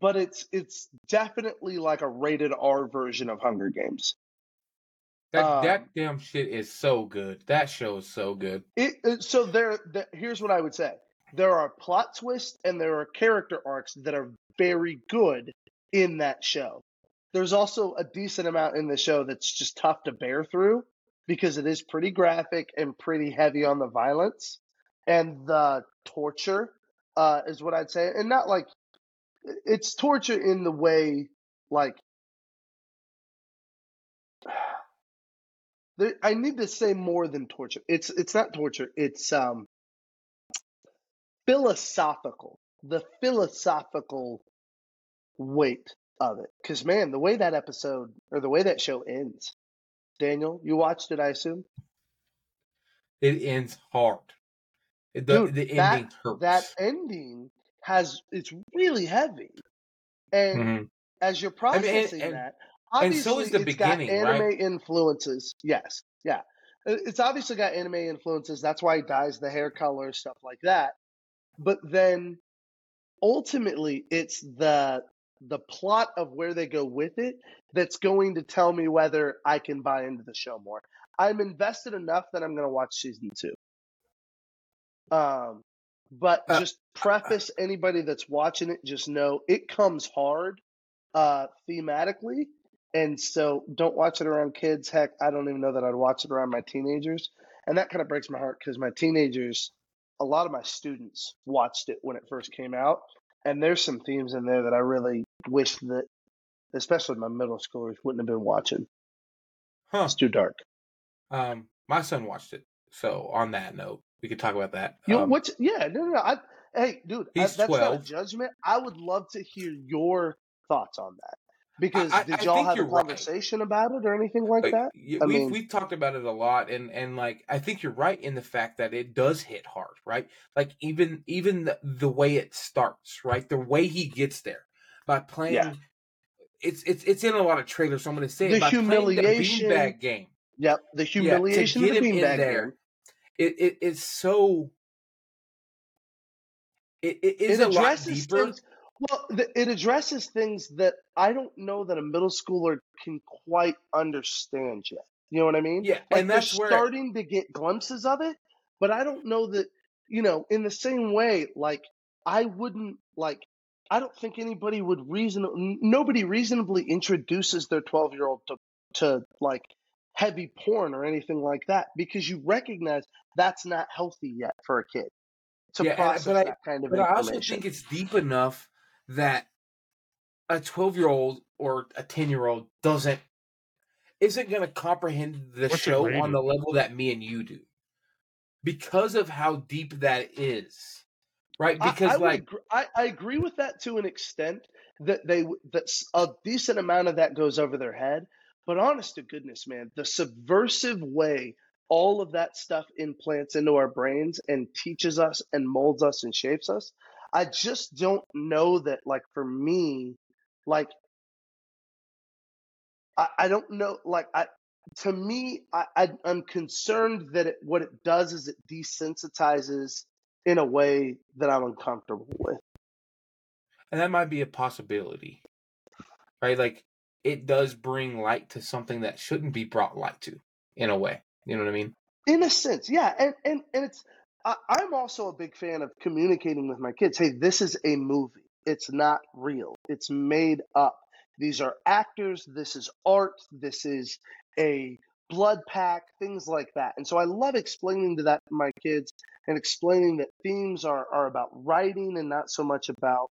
B: But it's it's definitely like a rated R version of Hunger Games.
C: That
B: um,
C: that damn shit is so good. That show is so good.
B: It, it so there, there here's what I would say. There are plot twists and there are character arcs that are very good in that show. There's also a decent amount in the show that's just tough to bear through because it is pretty graphic and pretty heavy on the violence and the torture uh, is what I'd say. And not like it's torture in the way like there, I need to say more than torture. It's it's not torture. It's um philosophical. The philosophical weight of it. Because man, the way that episode or the way that show ends. Daniel, you watched it, I assume.
C: It ends hard. The,
B: Dude,
C: the
B: that-
C: ending hurts.
B: That ending has it's really heavy, and
C: Mhm.
B: as you're
C: and-
B: processing
C: and-
B: that,
C: and so
B: obviously
C: is the
B: it's
C: beginning,
B: got
C: right?
B: anime influences. Yes, yeah, it's obviously got anime influences. That's why he dyes the hair color, stuff like that. But then, ultimately, it's the the plot of where they go with it that's going to tell me whether I can buy into the show more. I'm invested enough that I'm going to watch season two. Um, but
C: Uh,
B: just preface anybody that's watching it, just know it comes hard uh, thematically. And so don't watch it around kids. Heck, I don't even know that I'd watch it around my teenagers. And that kind of breaks my heart because my teenagers, a lot of my students watched it when it first came out. And there's some themes in there that I really wish that, especially my middle schoolers, wouldn't have been watching.
C: Huh.
B: It's too dark.
C: Um, my son watched it. So on that note, we could talk about that.
B: You know,
C: Um,
B: what's yeah, no, no, no. I, hey, dude, I,
C: He's
B: that's not a judgment. I would love to hear your thoughts on that because
C: I-
B: did
C: I
B: y'all have a
C: you're right.
B: conversation about it or anything like
C: like,
B: that?
C: y-
B: I
C: we've
B: mean-
C: we've talked about it a lot, and and like I think you're right in the fact that it does hit hard, right? Like even even the, the way it starts, right? The way he gets there by playing.
B: Yeah.
C: It's it's it's in a lot of trailers. So I'm going to say
B: The
C: it by
B: humiliation-
C: the beanbag game.
B: Yep, the humiliation
C: get
B: of the
C: him in
B: beanbag
C: there,
B: game.
C: It it is so. It, it is
B: It
C: a lot deeper.
B: things. Well, th- it addresses things that I don't know that a middle schooler can quite understand yet. You know what I mean?
C: Yeah,
B: like
C: and that's
B: they're
C: where
B: starting to get glimpses of it, but I don't know that you know. In the same way, like I wouldn't like. I don't think anybody would reason. Nobody reasonably introduces their twelve year old to to like heavy porn or anything like that because you recognize that's not healthy yet for a kid to
C: Yeah, uh,
B: process
C: but I-
B: that kind of
C: But I also think it's deep enough that a 12 year old or a 10 year old doesn't isn't going to comprehend the
A: What's
C: show on the level that me and you do because of how deep that is right because
B: I, would
C: like
B: agree, I, I agree with that to an extent that they that a decent amount of that goes over their head. But honest to goodness, man, the subversive way all of that stuff implants into our brains and teaches us and molds us and shapes us. I just don't know that, like, for me, like, I, I don't know, like, I, to me, I, I, I'm concerned that it, what it does is it desensitizes in a way that I'm uncomfortable with.
C: And that might be a possibility, right? Like it does bring light to something that shouldn't be brought light to, in a way. You know what I mean?
B: In a sense, yeah, and and and it's. I, I'm also a big fan of communicating with my kids. Hey, this is a movie. It's not real. It's made up. These are actors. This is art. This is a blood pack, things like that. And so I love explaining to that to my kids and explaining that themes are, are about writing and not so much about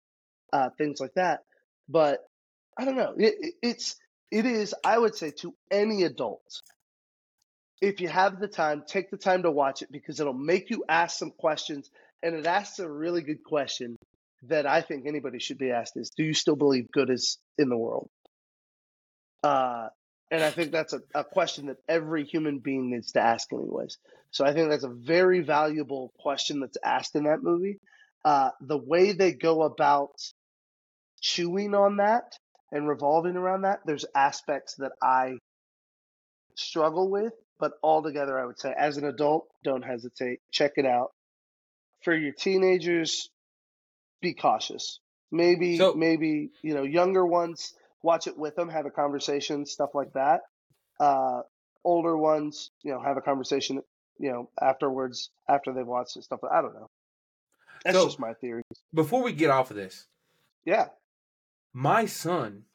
B: uh, things like that. But I don't know. It, it's it is. I would say to any adult, if you have the time, take the time to watch it because it'll make you ask some questions, and it asks a really good question that I think anybody should be asked: is Do you still believe good is in the world? Uh, and I think that's a, a question that every human being needs to ask, anyways. So I think that's a very valuable question that's asked in that movie. Uh, the way they go about chewing on that and revolving around that, there's aspects that I struggle with, but altogether, I would say as an adult, don't hesitate. Check it out. For your teenagers, be cautious. Maybe,
C: So-
B: maybe, you know, younger ones, watch it with them, have a conversation, stuff like that. Uh, older ones, you know, have a conversation, you know, afterwards, after they've watched it, stuff. Like. I don't know. That's
C: So-
B: just my theory.
C: Before we get off of this,
B: Yeah.
C: my son,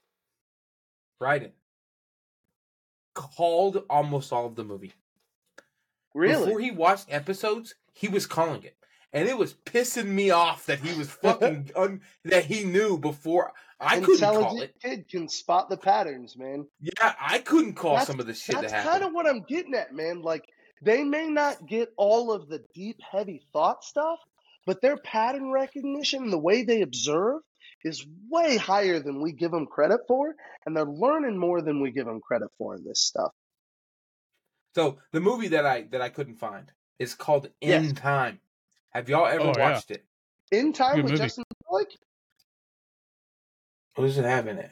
C: Bryden, called almost all of the movie.
B: Really?
C: Before he watched episodes, he was calling it. And it was pissing me off that he was fucking un, that he knew before I couldn't call it.
B: kid can spot the patterns, man.
C: Yeah, I couldn't call
B: That's-
C: some of the shit
B: That's
C: that
B: kind of what I'm getting at, man. Like they may not get all of the deep, heavy thought stuff, but their pattern recognition and the way they observe is way higher than we give them credit for, and they're learning more than we give them credit for in this stuff.
C: So the movie that I that I couldn't find is called
B: Yes.
C: In Time. Have y'all ever
A: Oh, yeah.
C: watched it?
B: In time
A: Good
B: with
A: movie.
B: Justin Timberlake,
C: What does it have in it?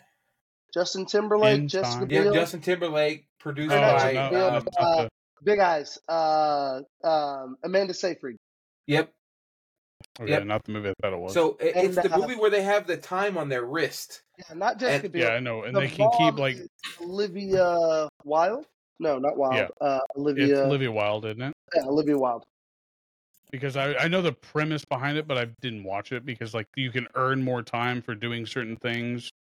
B: Justin Timberlake,
A: In
B: Jessica
A: Time.
C: Yeah, Justin Timberlake, produced
B: Oh,
C: by
B: no,
A: no,
B: no,
C: um,
B: uh, Big Eyes, uh, um, Amanda Seyfried.
C: Yep.
A: Okay,
C: yep.
A: not the movie I thought it was.
C: So it, it's the
B: uh,
C: movie where they have the time on their wrist.
B: Yeah, not Jessica
C: And-
B: Biel.
A: yeah, I know, and
B: The
A: they can keep like
B: is Olivia Wilde. No, not Wilde.
A: Yeah.
B: Uh,
A: it's
B: Olivia.
A: Olivia Wilde, isn't it?
B: yeah, Olivia Wilde.
A: Because I I know the premise behind it, but I didn't watch it because like you can earn more time for doing certain things.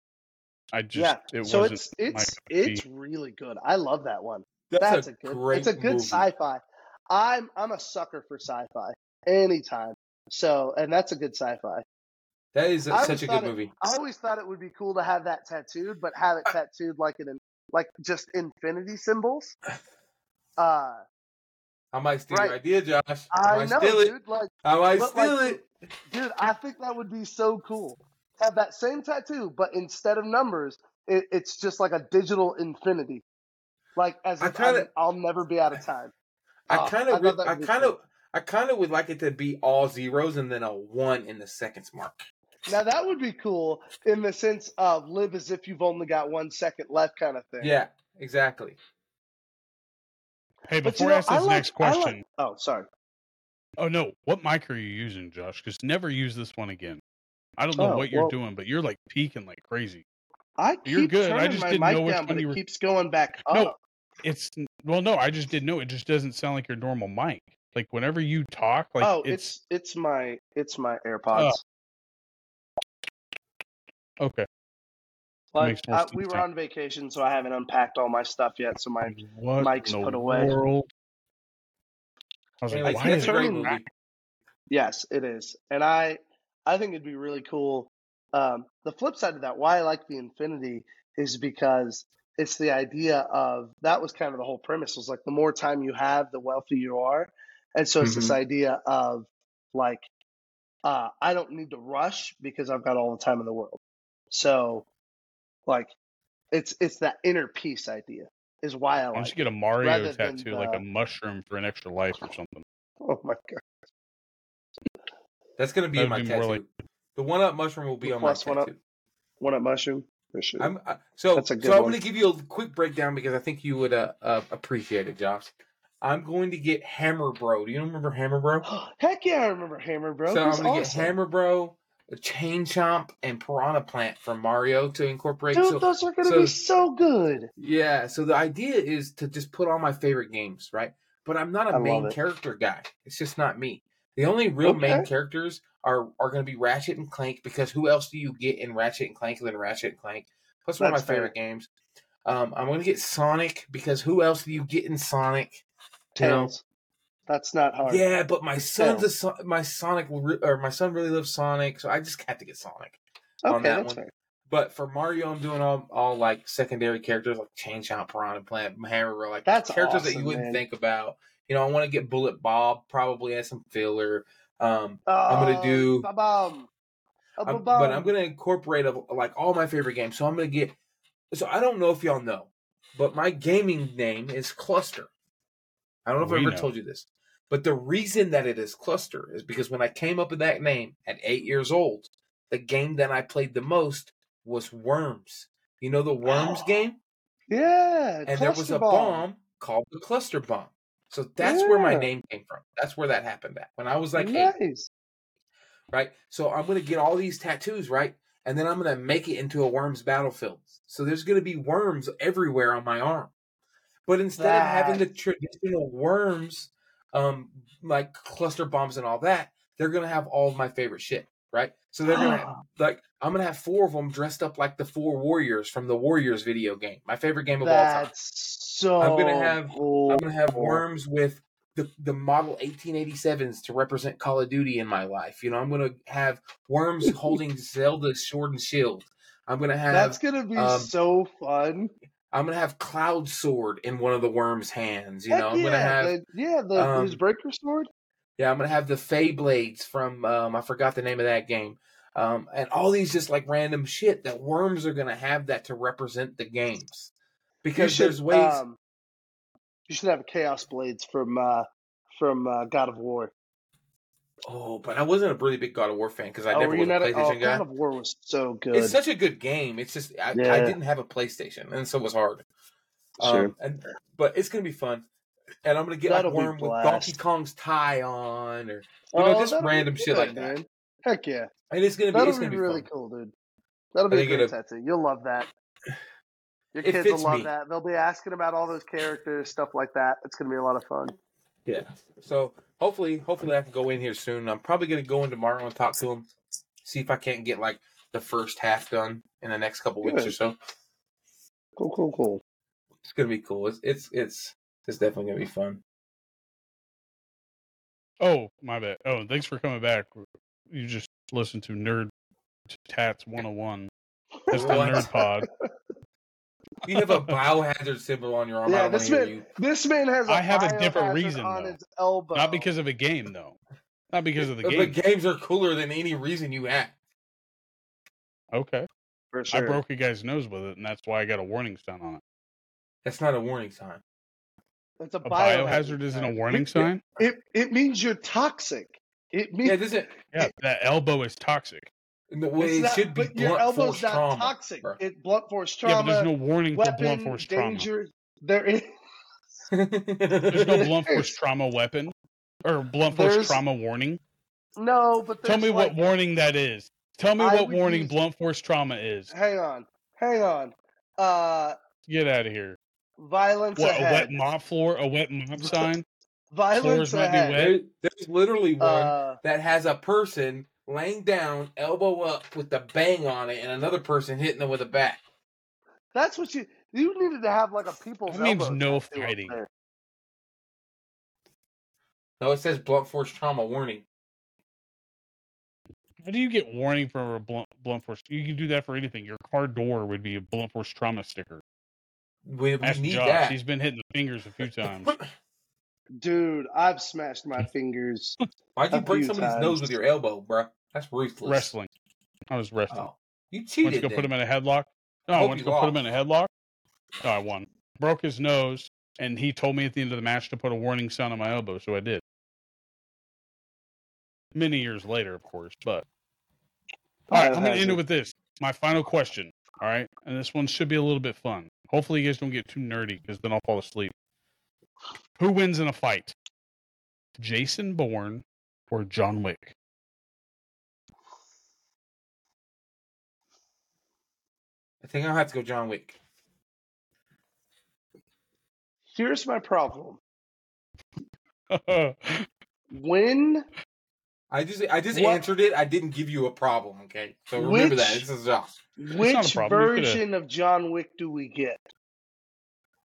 A: I just
B: yeah.
A: it
B: so
A: wasn't.
B: it's it's it's really good. I love that one.
C: That's,
B: That's
C: a,
B: a good.
C: great
B: It's a good
C: movie.
B: sci-fi. I'm I'm a sucker for sci-fi anytime. So and that's a good sci-fi.
C: That is a-
B: I
C: such a good
B: it-
C: movie.
B: I always thought it would be cool to have that tattooed, but have it tattooed like an like just infinity symbols. Uh,
C: I might steal
B: Right.
C: your idea, Josh. I,
B: I know,
C: steal it.
B: dude. Like,
C: I might steal
B: like,
C: it.
B: dude, I think that would be so cool. Have that same tattoo, but instead of numbers, it, it's just like a digital infinity. Like as
C: I
B: if
C: kinda-
B: I'm- I'll never be out of time.
C: I
B: Oh,
C: kind of, I kind of, I kind of would like it to be all zeros and then a one in the seconds mark.
B: Now that would be cool in the sense of live as if you've only got one second left, kind of thing.
C: Yeah, exactly.
A: Hey,
B: But
A: before
B: you know,
A: I ask
B: I
A: this
B: like-
A: next
B: I like-
A: question,
B: Oh, sorry.
A: oh no, what mic are you using, Josh? Because never use this one again. I don't know
B: Oh,
A: what you're
B: well-
A: doing, but you're like peaking like crazy.
B: I
A: You're good. I just
B: my
A: didn't
B: mic
A: know which
B: down, but
A: one
B: it
A: you were-
B: keeps going back up.
A: No, it's well, no, I just didn't know. It just doesn't sound like your normal mic. Like whenever you talk, like
B: oh,
A: it's,
B: it's it's my it's my AirPods.
A: okay.
B: But
A: makes more
B: uh,
A: sense
B: we were on vacation, so I haven't unpacked all my stuff yet. So my
A: What
B: mic's put away.
A: world? I was
C: Anyway,
A: like, why
C: that's
A: is
C: a great
B: turning
C: movie.
A: back?
B: Yes, it is, and I I think it'd be really cool. Um, the flip side of that, why I like the Infinity, is because it's the idea of that was kind of the whole premise was like the more time you have, the wealthier you are, and so it's this idea of like uh, I don't need to rush because I've got all the time in the world. So, like, it's it's that inner peace idea. is why I
A: Why don't
B: like
A: you get a Mario
B: rather than
A: tattoo, like a mushroom for an extra life or something?
B: Oh my god.
C: That's gonna be
A: That
C: in my
A: would be
C: tattoo.
A: like-
C: the one up mushroom will be
B: The
C: on my
B: plus one up?
C: tattoo.
B: One up mushroom for sure.
C: I'm I, so
B: That's a good
C: so. I'm going to give you a quick breakdown because I think you would uh, uh, appreciate it, Josh. I'm going to get Hammer Bro. Do you remember Hammer Bro?
B: Heck yeah, I remember Hammer Bro.
C: so I'm going to
B: awesome.
C: get Hammer Bro, a Chain Chomp, and Piranha Plant from Mario to incorporate.
B: Dude,
C: so,
B: those are gonna
C: so-
B: be so good.
C: yeah. So the idea is to just put all my favorite games, right? But I'm not a
B: I
C: main character guy. It's just not me. The only real main characters are are going to be Ratchet and Clank because who else do you get in Ratchet and Clank than Ratchet and Clank? Plus one of
B: That's
C: my
B: fair.
C: favorite games. Um, I'm going to get Sonic because who else do you get in Sonic? You know?
B: That's not hard.
C: Yeah, but my son's a
B: Tails.
C: so- my Sonic or my son really loves Sonic, so I just have to get Sonic.
B: Okay,
C: on that
B: that's
C: one.
B: fair.
C: But for Mario, I'm doing all all like secondary characters like Chain Chomp, Piranha Plant, Hammer, like
B: That's
C: characters that you wouldn't
B: man.
C: think about. You know, I want to get Bullet Bob probably as some filler. Um, I'm gonna
B: Oh,
C: do-
B: ba-bum. Oh,
C: I'm-
B: ba-bum.
C: but I'm gonna incorporate a, like all my favorite games. So I'm gonna get. So I don't know if y'all know, but my gaming name is Cluster. I don't know if I
A: We
C: ever
A: know.
C: told you this, but the reason that it is Cluster is because when I came up with that name at eight years old, the game that I played the most was Worms. You know the Worms
B: Oh,
C: game,
B: Yeah,
C: and there was a bomb called the Cluster Bomb. So that's where my name came from. That's where that happened at when I was like eight
B: nice.
C: right? So I'm gonna get all these tattoos, right? And then I'm gonna make it into a worms battlefield. So there's gonna be worms everywhere on my arm. But instead of having the traditional worms, um, like cluster bombs and all that, they're gonna have all of my favorite shit, right? So they're gonna like I'm gonna have four of them dressed up like the four warriors from the Warriors video game, my favorite game of all time.
B: That's so.
C: I'm gonna have-
B: Cool.
C: I'm gonna have worms with the, the model 1887s to represent Call of Duty in my life. You know, I'm gonna have worms holding Zelda's sword and shield. I'm gonna have
B: That's gonna be
C: um,
B: so fun.
C: I'm gonna have Cloud Sword in one of the worms' hands. You
B: Heck
C: know, I'm
B: yeah,
C: gonna have
B: the, yeah, the
C: um,
B: his breaker sword.
C: yeah, I'm gonna have the Fey Blades from um, I forgot the name of that game. Um, and all these just like random shit that worms are gonna have that to represent the games. Because
B: should,
C: there's ways
B: Um, you should have Chaos Blades from uh, from uh, God of War.
C: Oh, but I wasn't a really big God of War fan because I
B: oh,
C: never was a
B: not? A,
C: PlayStation
B: oh,
C: guy.
B: God of War was so good.
C: It's such a good game. It's just I, I didn't have a PlayStation, and so it was hard.
B: Sure.
C: Um, and but it's gonna be fun, and I'm gonna get
B: That'll
C: like
B: be
C: worm with. Donkey Kong's tie on, or you know, just
B: be
C: random shit
B: good,
C: like that.
B: man. Heck yeah,
C: and it's gonna be
B: that'll
C: it's
B: be
C: gonna be
B: really
C: fun.
B: cool, dude. That'll be a great tattoo. You'll love that. Your kids will love
C: me.
B: that. They'll be asking about all those characters, stuff like that. It's gonna be a lot of fun.
C: Yeah. So hopefully, hopefully I can go in here soon. I'm probably gonna go in tomorrow and talk to him, see if I can't get like the first half done in the next couple weeks or so.
B: Cool, cool, cool.
C: It's gonna be cool. It's it's it's it's definitely gonna be fun.
A: Oh, my bad. Oh, thanks for coming back. You just listened to Nerd Tats 101. That's the Nerd Pod.
C: You have a biohazard symbol on your arm.
B: Yeah, this
C: wanna hear
B: man,
C: you.
B: this man has. a
A: I have a different
B: biohazard
A: reason,
B: on
A: though.
B: his elbow.
A: Not because of a game, though. Not because of the game.
C: But games are cooler than any reason you have.
A: Okay.
B: For sure.
A: I broke a guy's nose with it, and that's why I got a warning sign on it.
C: That's not a warning sign.
B: It's a,
A: A biohazard isn't a warning sign?
B: It it means you're toxic. It means
C: Yeah, it doesn't.
A: Yeah, that elbow is toxic.
C: No, well,
B: it's
C: it
B: not-
C: should be
B: but your elbow's
C: force
B: not
C: trauma.
B: toxic.
C: bro.
B: It blunt force
A: Yeah,
B: trauma.
A: but there's no warning for blunt force trauma.
B: danger. There is.
A: There's no blunt force trauma weapon or blunt force
B: There's-
A: trauma warning.
B: No, but
A: Tell me
B: like,
A: what warning that is. Tell me
B: I
A: what warning
B: use-
A: blunt force trauma is.
B: Hang on, hang on. Uh,
A: Get out of here.
B: violence
A: What, a wet mop floor? A wet mop sign?
B: violence
A: floors might be
B: ahead.
A: wet?
C: There's literally one
B: Uh,
C: that has a person laying down, elbow up, with the bang on it, and another person hitting them with a bat.
B: that's what you. You needed to have like a people's.
A: That means no fighting.
C: No, it says blunt force trauma warning.
A: How do you get warning for a blunt, blunt force? You can do that for anything. Your car door would be a blunt force trauma sticker.
C: We, we
A: Ask
C: need
A: Josh.
C: that.
A: He's been hitting the fingers a few times.
B: Dude, I've smashed my fingers.
C: Why'd you break somebody's
B: times.
C: nose with your elbow, bro? That's ruthless.
A: wrestling. I was wrestling.
C: Oh, you
A: Went to
C: cheated.
A: go put him in a headlock. No, I
C: Hope
A: went to
C: you
A: go put him in a headlock. No, I won. broke his nose, and he told me at the end of the match to put a warning sign on my elbow, so I did. Many years later, of course, but all right, I'm gonna end it
B: it.
A: with this. My final question. All right, and this one should be a little bit fun. Hopefully, you guys don't get too nerdy because then I'll fall asleep. Who wins in a fight? Jason Bourne or John Wick?
C: I think I'll have to go John Wick.
B: Here's my problem. When
C: I just I just
B: What-
C: answered it. I didn't give you a problem. Okay, so remember that.
B: Which-
C: This is Josh.
A: not a
B: which
A: problem.
B: Version of John Wick do we get?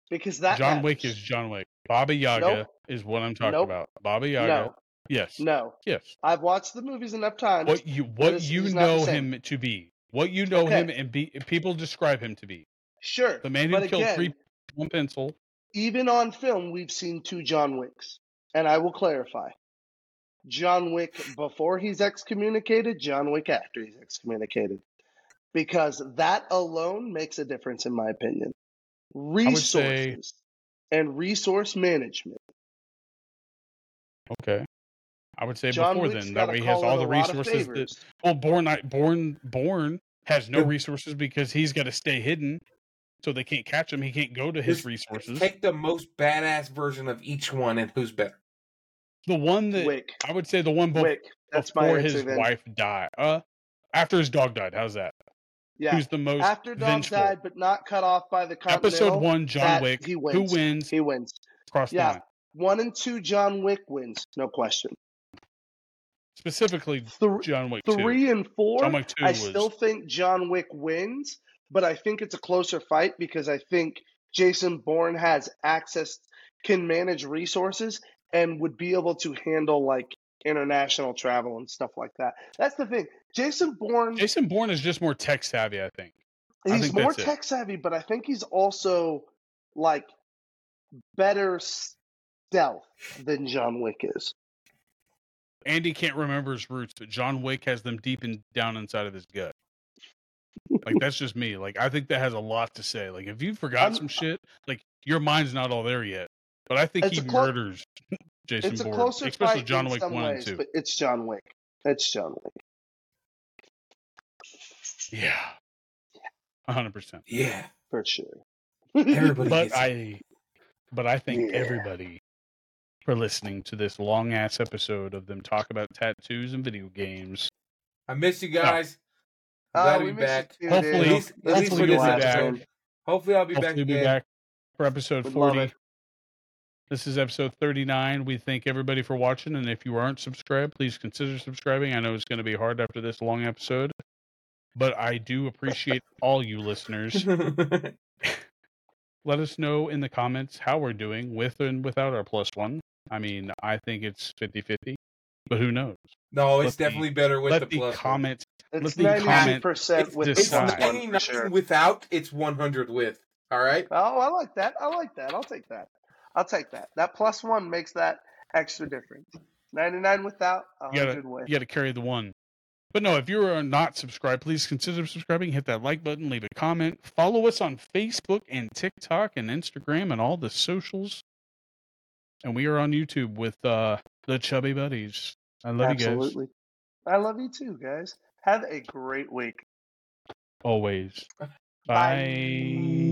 B: Because that
A: John Wick is John Wick. Baba Yaga
B: Nope.
A: is what I'm talking
B: Nope.
A: about. Baba Yaga.
B: no,
A: Yes.
B: no.
A: Yes.
B: I've watched the movies enough times.
A: What you what you know him to be. What you know
B: Okay.
A: him and be people describe him to be.
B: Sure,
A: The man who
B: but
A: killed
B: again,
A: three one pencil.
B: even on film, we've seen two John Wicks, and I will clarify: John Wick before he's excommunicated, John Wick after he's excommunicated, because that alone makes a difference, in my opinion.
A: Would say-
B: Resources and resource management.
A: Okay. I would say
B: John
A: before
B: Wick's
A: then. That way he has all the
B: a lot of
A: resources that well Bourne Bourne Bourne has no resources because he's got to stay hidden. So they can't catch him. He can't go to his
C: Just
A: resources.
C: Take the most badass version of each one, and who's better?
A: The one that
B: Wick,
A: I would say the one bef-
B: Wick. That's my
A: before
B: answer.
A: his
B: then.
A: wife died. Uh after his dog died. How's that?
B: Yeah,
A: Who's the most
B: after dog
A: vengeful?
B: died, but not cut off by the Continental.
A: Episode one, John Wick.
B: he
A: Who
B: wins.
A: wins?
B: He wins.
A: Across the
B: Yeah,
A: line.
B: one and two, John Wick wins, no question.
A: Specifically, John Wick two.
B: three and four,
A: John Wick two
B: I
A: was
B: still think John Wick wins, but I think it's a closer fight because I think Jason Bourne has access, can manage resources, and would be able to handle like international travel and stuff like that. That's the thing. Jason Bourne,
A: Jason Bourne is just more tech savvy. I think. I
B: he's
A: think
B: more tech savvy, but I think he's also like better stealth than John Wick is.
A: Andy can't remember his roots, but John Wick has them deep in, down inside of his gut. Like that's just me. Like I think that has a lot to say. Like if you forgot
B: I'm-
A: some shit, like your mind's not all there yet. But I think he
B: clo-
A: murders Jason
B: it's a
A: Bourne,
B: closer
A: especially
B: fight
A: John Wick one
B: ways,
A: and two.
B: but it's John Wick. It's John Wick.
A: Yeah, hundred percent.
C: Yeah,
B: for sure.
C: everybody.
A: But
C: gets it.
A: I, but I thank
B: Yeah.
A: everybody for listening to this long ass episode of them talk about tattoos and video games.
C: I miss you guys.
B: Uh,
C: Glad to
B: we
C: be
B: miss you
C: back.
B: too,
A: Hopefully-
B: dude.
C: At least, at
B: This
C: least
B: was
C: for
A: you'll
C: this
A: be back.
C: Hopefully, I'll be
A: Hopefully,
C: back
A: we'll be back for episode
B: Would
A: 40. This is episode 39. We thank everybody for watching. And if you aren't subscribed, please consider subscribing. I know it's going to be hard after this long episode, but I do appreciate all you listeners. Let us know in the comments how we're doing with and without our plus one. I mean, I think it's 50 50, but who knows?
C: no, it's
A: Let the-
C: definitely better with
A: Let
C: the
A: the
C: plus. one.
A: comments.
B: It's
A: Let the
B: ninety nine
A: comment
B: percent with
C: It's
A: decide.
B: the plus one,
C: 99
B: for sure.
C: without. It's 100 with. All right.
B: Oh, I like that. I like that. I'll take that. I'll take that. That plus one makes that extra difference. Ninety nine without,
A: You gotta,
B: hundred with.
A: you got to carry the one. But no, if you are not subscribed, please consider subscribing. Hit that like button, leave a comment, follow us on Facebook and TikTok and Instagram and all the socials. And we are on YouTube with uh, the Chubby Buddies. I love you guys
B: Absolutely. I love you too, guys. Have a great week.
A: always.
B: Bye.
A: Bye.